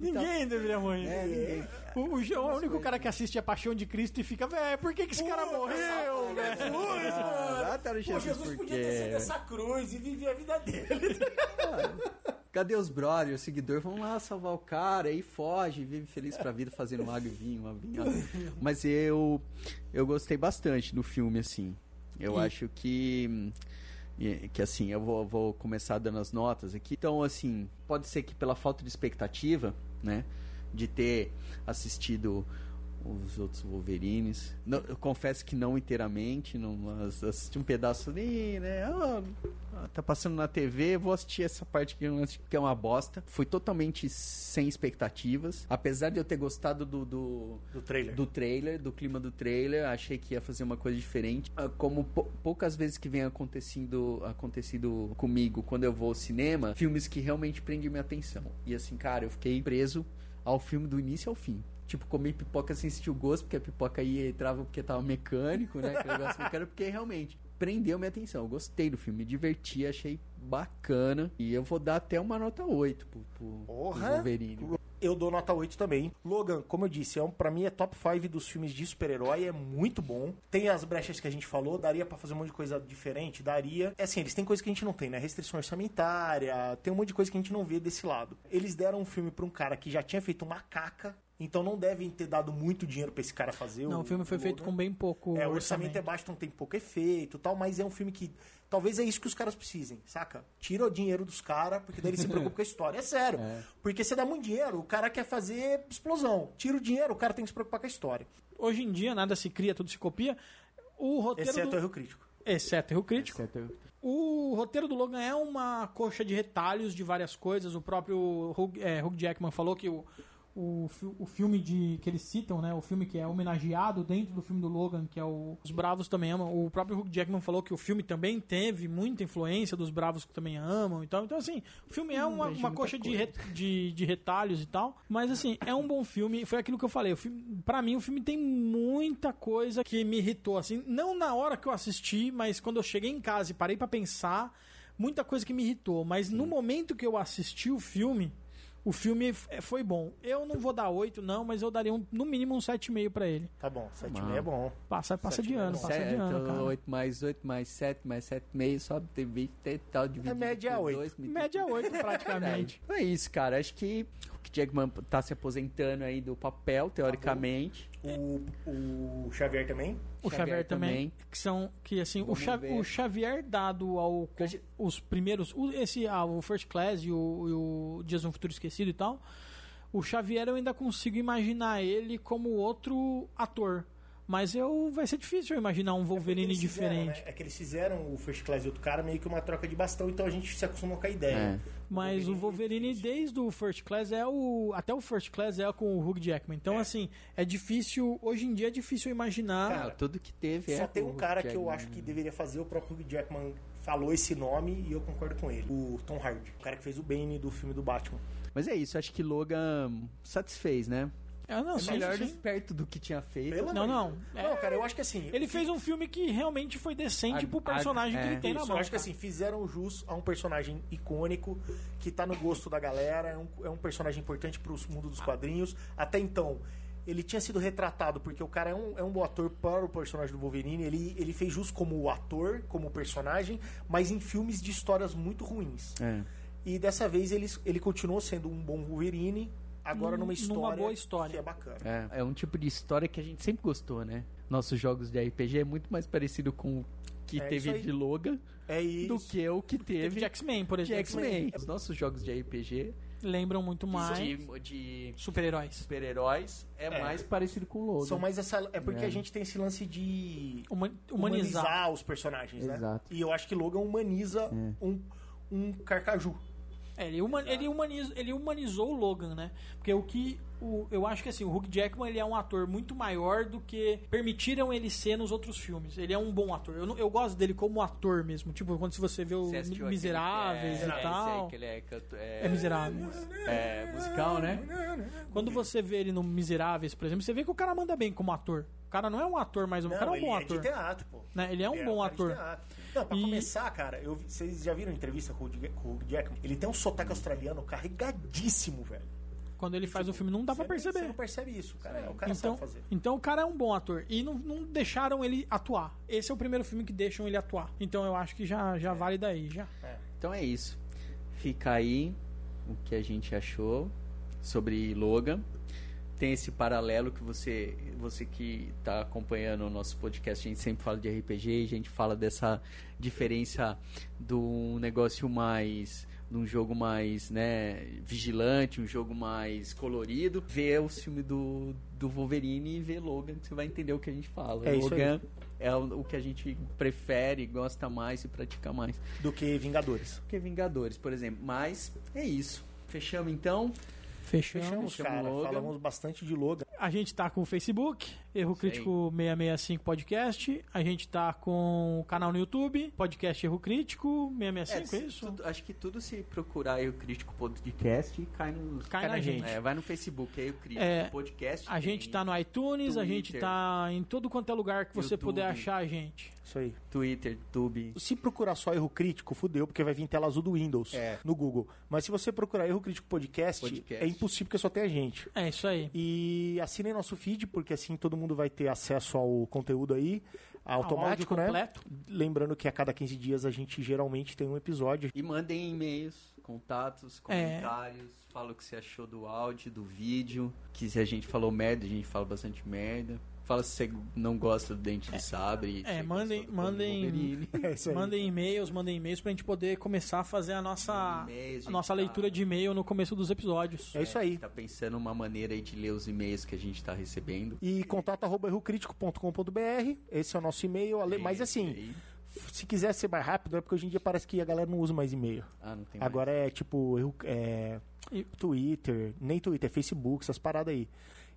Ninguém deveria morrer. É, ninguém. O, o João é o único cara que assiste a Paixão de Cristo e fica, velho, por que, que esse cara morreu, velho? Ah, tá no Pô, Jesus, Jesus podia quê? descer dessa cruz e viver a vida dele. Cadê os brothers, os seguidores? Vão lá salvar o cara, aí foge, vive feliz pra vida fazendo água e vinho, uma vinha. Mas eu eu gostei bastante do filme, assim. Eu E- acho que hum, que assim, eu vou, vou começar dando as notas aqui. Então, assim, pode ser que pela falta de expectativa, né, de ter assistido os outros Wolverines. Não, eu confesso que não inteiramente, não, mas assisti um pedaço ali, né? Ah, tá passando na TV, vou assistir essa parte que, é uma bosta. Fui totalmente sem expectativas. Apesar de eu ter gostado do, do, Do trailer. do trailer, do clima do trailer, achei que ia fazer uma coisa diferente. Ah, Como pou- poucas vezes que vem acontecendo, acontecido comigo quando eu vou ao cinema, filmes que realmente prendem minha atenção. E assim, cara, eu fiquei preso ao filme do início ao fim. Tipo, comi pipoca sem sentir o gosto, porque a pipoca ia entrava porque tava mecânico, né? Aquele negócio mecânico, porque realmente prendeu minha atenção. Eu gostei do filme, me diverti, achei bacana. E eu vou dar até uma nota 8 pro, pro, pro Porra! Wolverine. Eu dou nota 8 também. Logan, como eu disse, é um, pra mim é top 5 dos filmes de super-herói, é muito bom. Tem as brechas que a gente falou, daria pra fazer um monte de coisa diferente, daria. É assim, eles têm coisas que a gente não tem, né? Restrição orçamentária, tem um monte de coisa que a gente não vê desse lado. Eles deram um filme pra um cara que já tinha feito uma caca, então não devem ter dado muito dinheiro pra esse cara fazer. Não, o filme foi feito Logan. com bem pouco É, o orçamento é baixo, então tem pouco efeito e tal, mas é um filme que talvez é isso que os caras precisem, saca? Tira o dinheiro dos caras, porque daí eles se preocupam com a história. É sério. Porque você dá muito dinheiro, o cara quer fazer explosão. Tira o dinheiro, o cara tem que se preocupar com a história. Hoje em dia, nada se cria, tudo se copia. O roteiro Exceto do... erro crítico. Exceto erro crítico. O roteiro do Logan é uma coxa de retalhos de várias coisas. O próprio Hugh, é, Hugh Jackman falou que o, o, o filme de que eles citam, né, o filme que é homenageado dentro do filme do Logan, que é o Os Bravos Também Amam. O próprio Hugh Jackman falou que o filme também teve muita influência dos Bravos que também amam e tal. Então, assim, o filme é uma, uma coxa de, re- de, de retalhos e tal. Mas, assim, é um bom filme. Foi aquilo que eu falei. O filme, pra mim, o filme tem muita coisa que me irritou, assim. Não na hora que eu assisti, mas quando eu cheguei em casa e parei pra pensar, muita coisa que me irritou. Mas no momento que eu assisti o filme, o filme f- foi bom. Eu não vou dar 8, não, mas eu daria um- no mínimo um 7,5 pra ele. Tá bom, 7,5 é bom. Passa, passa de é ano, bom. passa de ano, cara. 8 mais 8 mais 7 mais 7,5, sobe tem 20, tem tal dividido. média por oito. dois, me- Média 8, praticamente. É isso, cara. Acho que o Jackman tá se aposentando aí do papel, teoricamente. O, o Xavier também. O Xavier, Xavier também, também. que são que assim o, Xa- ver. o Xavier dado ao os primeiros o- esse ah, o First Class e o, e o Dias no Futuro Esquecido e tal o Xavier eu ainda consigo imaginar ele como outro ator Mas eu vai ser difícil eu imaginar um Wolverine Eles fizeram, diferente. né? É que eles fizeram o First Class e outro cara meio que uma troca de bastão, então a gente se acostumou com a ideia. É. Mas o Wolverine, desde o First Class, é o. Até o First Class é com o Hugh Jackman. Então, assim, é difícil. Hoje em dia é difícil imaginar. Cara, tudo que teve Só é tem um cara que eu acho que deveria fazer, o próprio Hugh Jackman falou esse nome e eu concordo com ele. O Tom Hardy, o cara que fez o Bane do filme do Batman. Mas é isso, acho que Logan satisfez, né? É, não, É sim, melhor sim. perto do que tinha feito. Pelo Não, não. É- Não, cara, eu acho que assim. Ele fez um filme que realmente foi decente A- pro personagem a- que é. ele tem na Isso, mão. eu acho que assim, fizeram jus a um personagem icônico que tá no gosto da galera, é um, é um personagem importante pro mundo dos quadrinhos. Até então, ele tinha sido retratado porque o cara é um, é um bom ator para o personagem do Wolverine. Ele, ele fez jus como ator, como personagem, mas em filmes de histórias muito ruins. É. E dessa vez ele, ele continuou sendo um bom Wolverine, agora Num- numa numa história, boa história. que é bacana. É, é um tipo de história que a gente sempre gostou, né? Nossos jogos de RPG é muito mais parecido com o que É teve de Logan É isso. do que o que Teve teve de X-Men, por de exemplo. X-Men. Os nossos jogos de RPG Lembram muito mais de, de super-heróis. super-heróis é, É. mais parecido com o Logan. São mais essa. É porque É. a gente tem esse lance de Huma- humanizar, Humanizar. os personagens, né? Exato. E eu acho que Logan humaniza um, um carcaju. É, ele, ele, humaniza- ele humanizou o Logan, né? Porque o que. O, eu acho que assim, o Hugh Jackman ele é um ator muito maior do que permitiram ele ser nos outros filmes. Ele é um bom ator. Eu, eu gosto dele como ator mesmo. Tipo, quando se você vê o Você Miseráveis é- e tal. é, canto- é, É Miseráveis. é musical, né? Quando você vê ele no Miseráveis, por exemplo, você vê que o cara manda bem como ator. O cara não é um ator mais um, o cara é um ele bom é ator. de teatro, pô. Né? Ele é um É, bom ator. Não, pra E- começar, cara, eu, vocês já viram a entrevista com o com o Jackman? Ele tem um sotaque australiano carregadíssimo, velho. Quando ele faz o filme, não dá pra Você- Você perceber. não percebe isso, cara. O cara Então, sabe fazer. então o cara é um bom ator. E não, não deixaram ele atuar. Esse é o primeiro filme que deixam ele atuar. Então eu acho que já, já vale daí, já. Então é isso. Fica aí o que a gente achou sobre Logan. Tem esse paralelo que você, você que está acompanhando o nosso podcast, a gente sempre fala de RPG, a gente fala dessa diferença de um negócio mais de um jogo mais né, vigilante, um jogo mais colorido, ver o filme do, do Wolverine e ver Logan, que você vai entender o que a gente fala. É. Logan é o, o que a gente prefere, gosta mais e pratica mais Do que Vingadores. que Vingadores, por exemplo. Mas é isso. Fechamos então. Fechamos. Fechamos, cara. Logan. Falamos bastante de Logan. A gente tá com o Facebook, Erro Isso Crítico 665 Podcast. A gente tá com o canal no YouTube, Podcast Erro Crítico 665, é, isso? tudo- acho que tudo se procurar aí o Crítico Podcast cai no. Cai na gente. É, vai no Facebook aí o Crítico É, Podcast. A gente tá no iTunes, a gente Twitter, tá em todo quanto é lugar que você YouTube. puder achar a gente. Isso aí. Twitter, YouTube. Se procurar só erro crítico, fudeu, porque vai vir tela azul do Windows É. no Google. Mas se você procurar erro crítico podcast, Podcast. é impossível porque só tem a gente. É isso aí. E assinem nosso feed, porque assim todo mundo vai ter acesso ao conteúdo aí, automático, né? completo. Lembrando que a cada 15 dias a gente geralmente tem um episódio. E mandem e-mails, contatos, É. comentários. Fala o que você achou do áudio, do vídeo. Que se a gente falou merda, a gente fala bastante merda. Fala se você não gosta do Dente de Sabre. É, mandem- mandem-. É. Mandem e-mails, mandem e-mails pra gente poder começar a fazer a nossa, a nossa gente, leitura tá. de e-mail no começo dos episódios. É isso aí. Tá pensando uma maneira aí de ler os e-mails que a gente tá recebendo. E contato arroba errocritico.com.br. Esse é o nosso e-mail. ale- Mas assim, se quiser ser mais rápido, é porque hoje em dia parece que a galera não usa mais e-mail. Ah, não tem mais. Agora é tipo erro- é, Twitter, nem Twitter, é Facebook, essas paradas aí.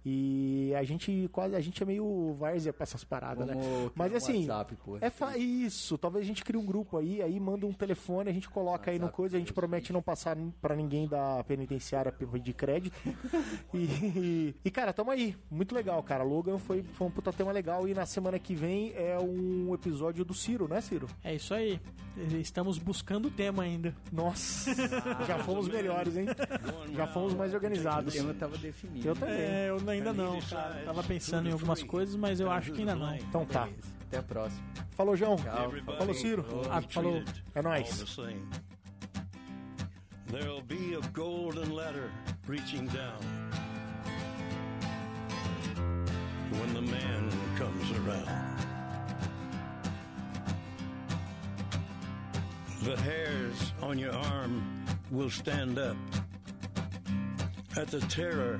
E a gente quase a gente é meio várzea pra essas paradas, né? Vamos criar Mas um assim, WhatsApp, pô. é fa isso. Talvez a gente crie um grupo aí, aí manda um telefone, a gente coloca aí no WhatsApp, coisa, a gente promete não passar pra ninguém da penitenciária de crédito. e, e, cara, tamo aí. Muito legal, cara. Logan foi, foi um puta tema legal. E na semana que vem é um episódio do Ciro, né, Ciro? É isso aí. Estamos buscando o tema ainda. Nossa, já fomos melhores, hein? Já fomos mais O organizados. tema tava definido. Eu também. É, eu ainda não, cara. Tava pensando em algumas coisas, mas eu acho que ainda não. Então tá. Até a próxima. Falou, João. Tchau. Falou, Ciro. Ah, falou. É nóis. There'll be a golden ladder reaching down when the man comes around. The hairs on your arm will stand up at the terror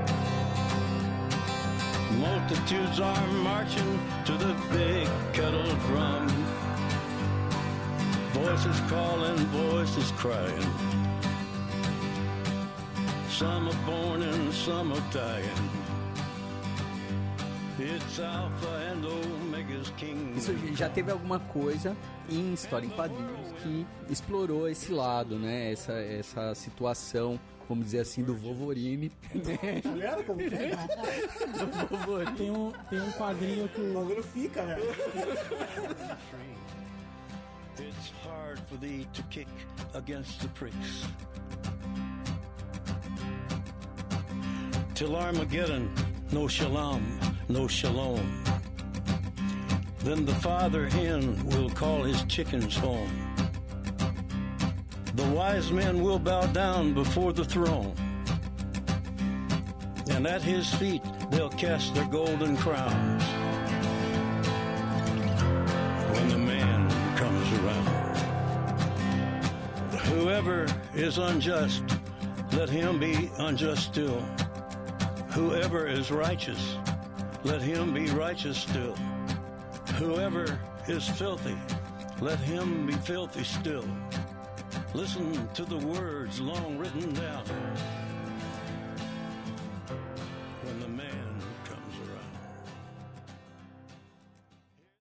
Multitudes are marching to the big kettle drum. Voices calling, voices crying. Some are born and some are dying. It's Alpha and Omega's King. Isso já teve alguma coisa em história em quadrinhos que explorou esse lado, né? Essa, essa situação, vamos dizer assim, do Wolverine. Vendo como que é? do Wolverine. Tem um, tem um quadrinho que O o. bagulho fica, velho. It's hard for thee to kick against the pricks. Till Armageddon, no shalom, no shalom. Then the father hen will call his chickens home. The wise men will bow down before the throne. And at his feet they'll cast their golden crowns when the man comes around. Whoever is unjust, let him be unjust still. Whoever is righteous, let him be righteous still. Whoever is filthy, let him be filthy still. Listen to the words long written down.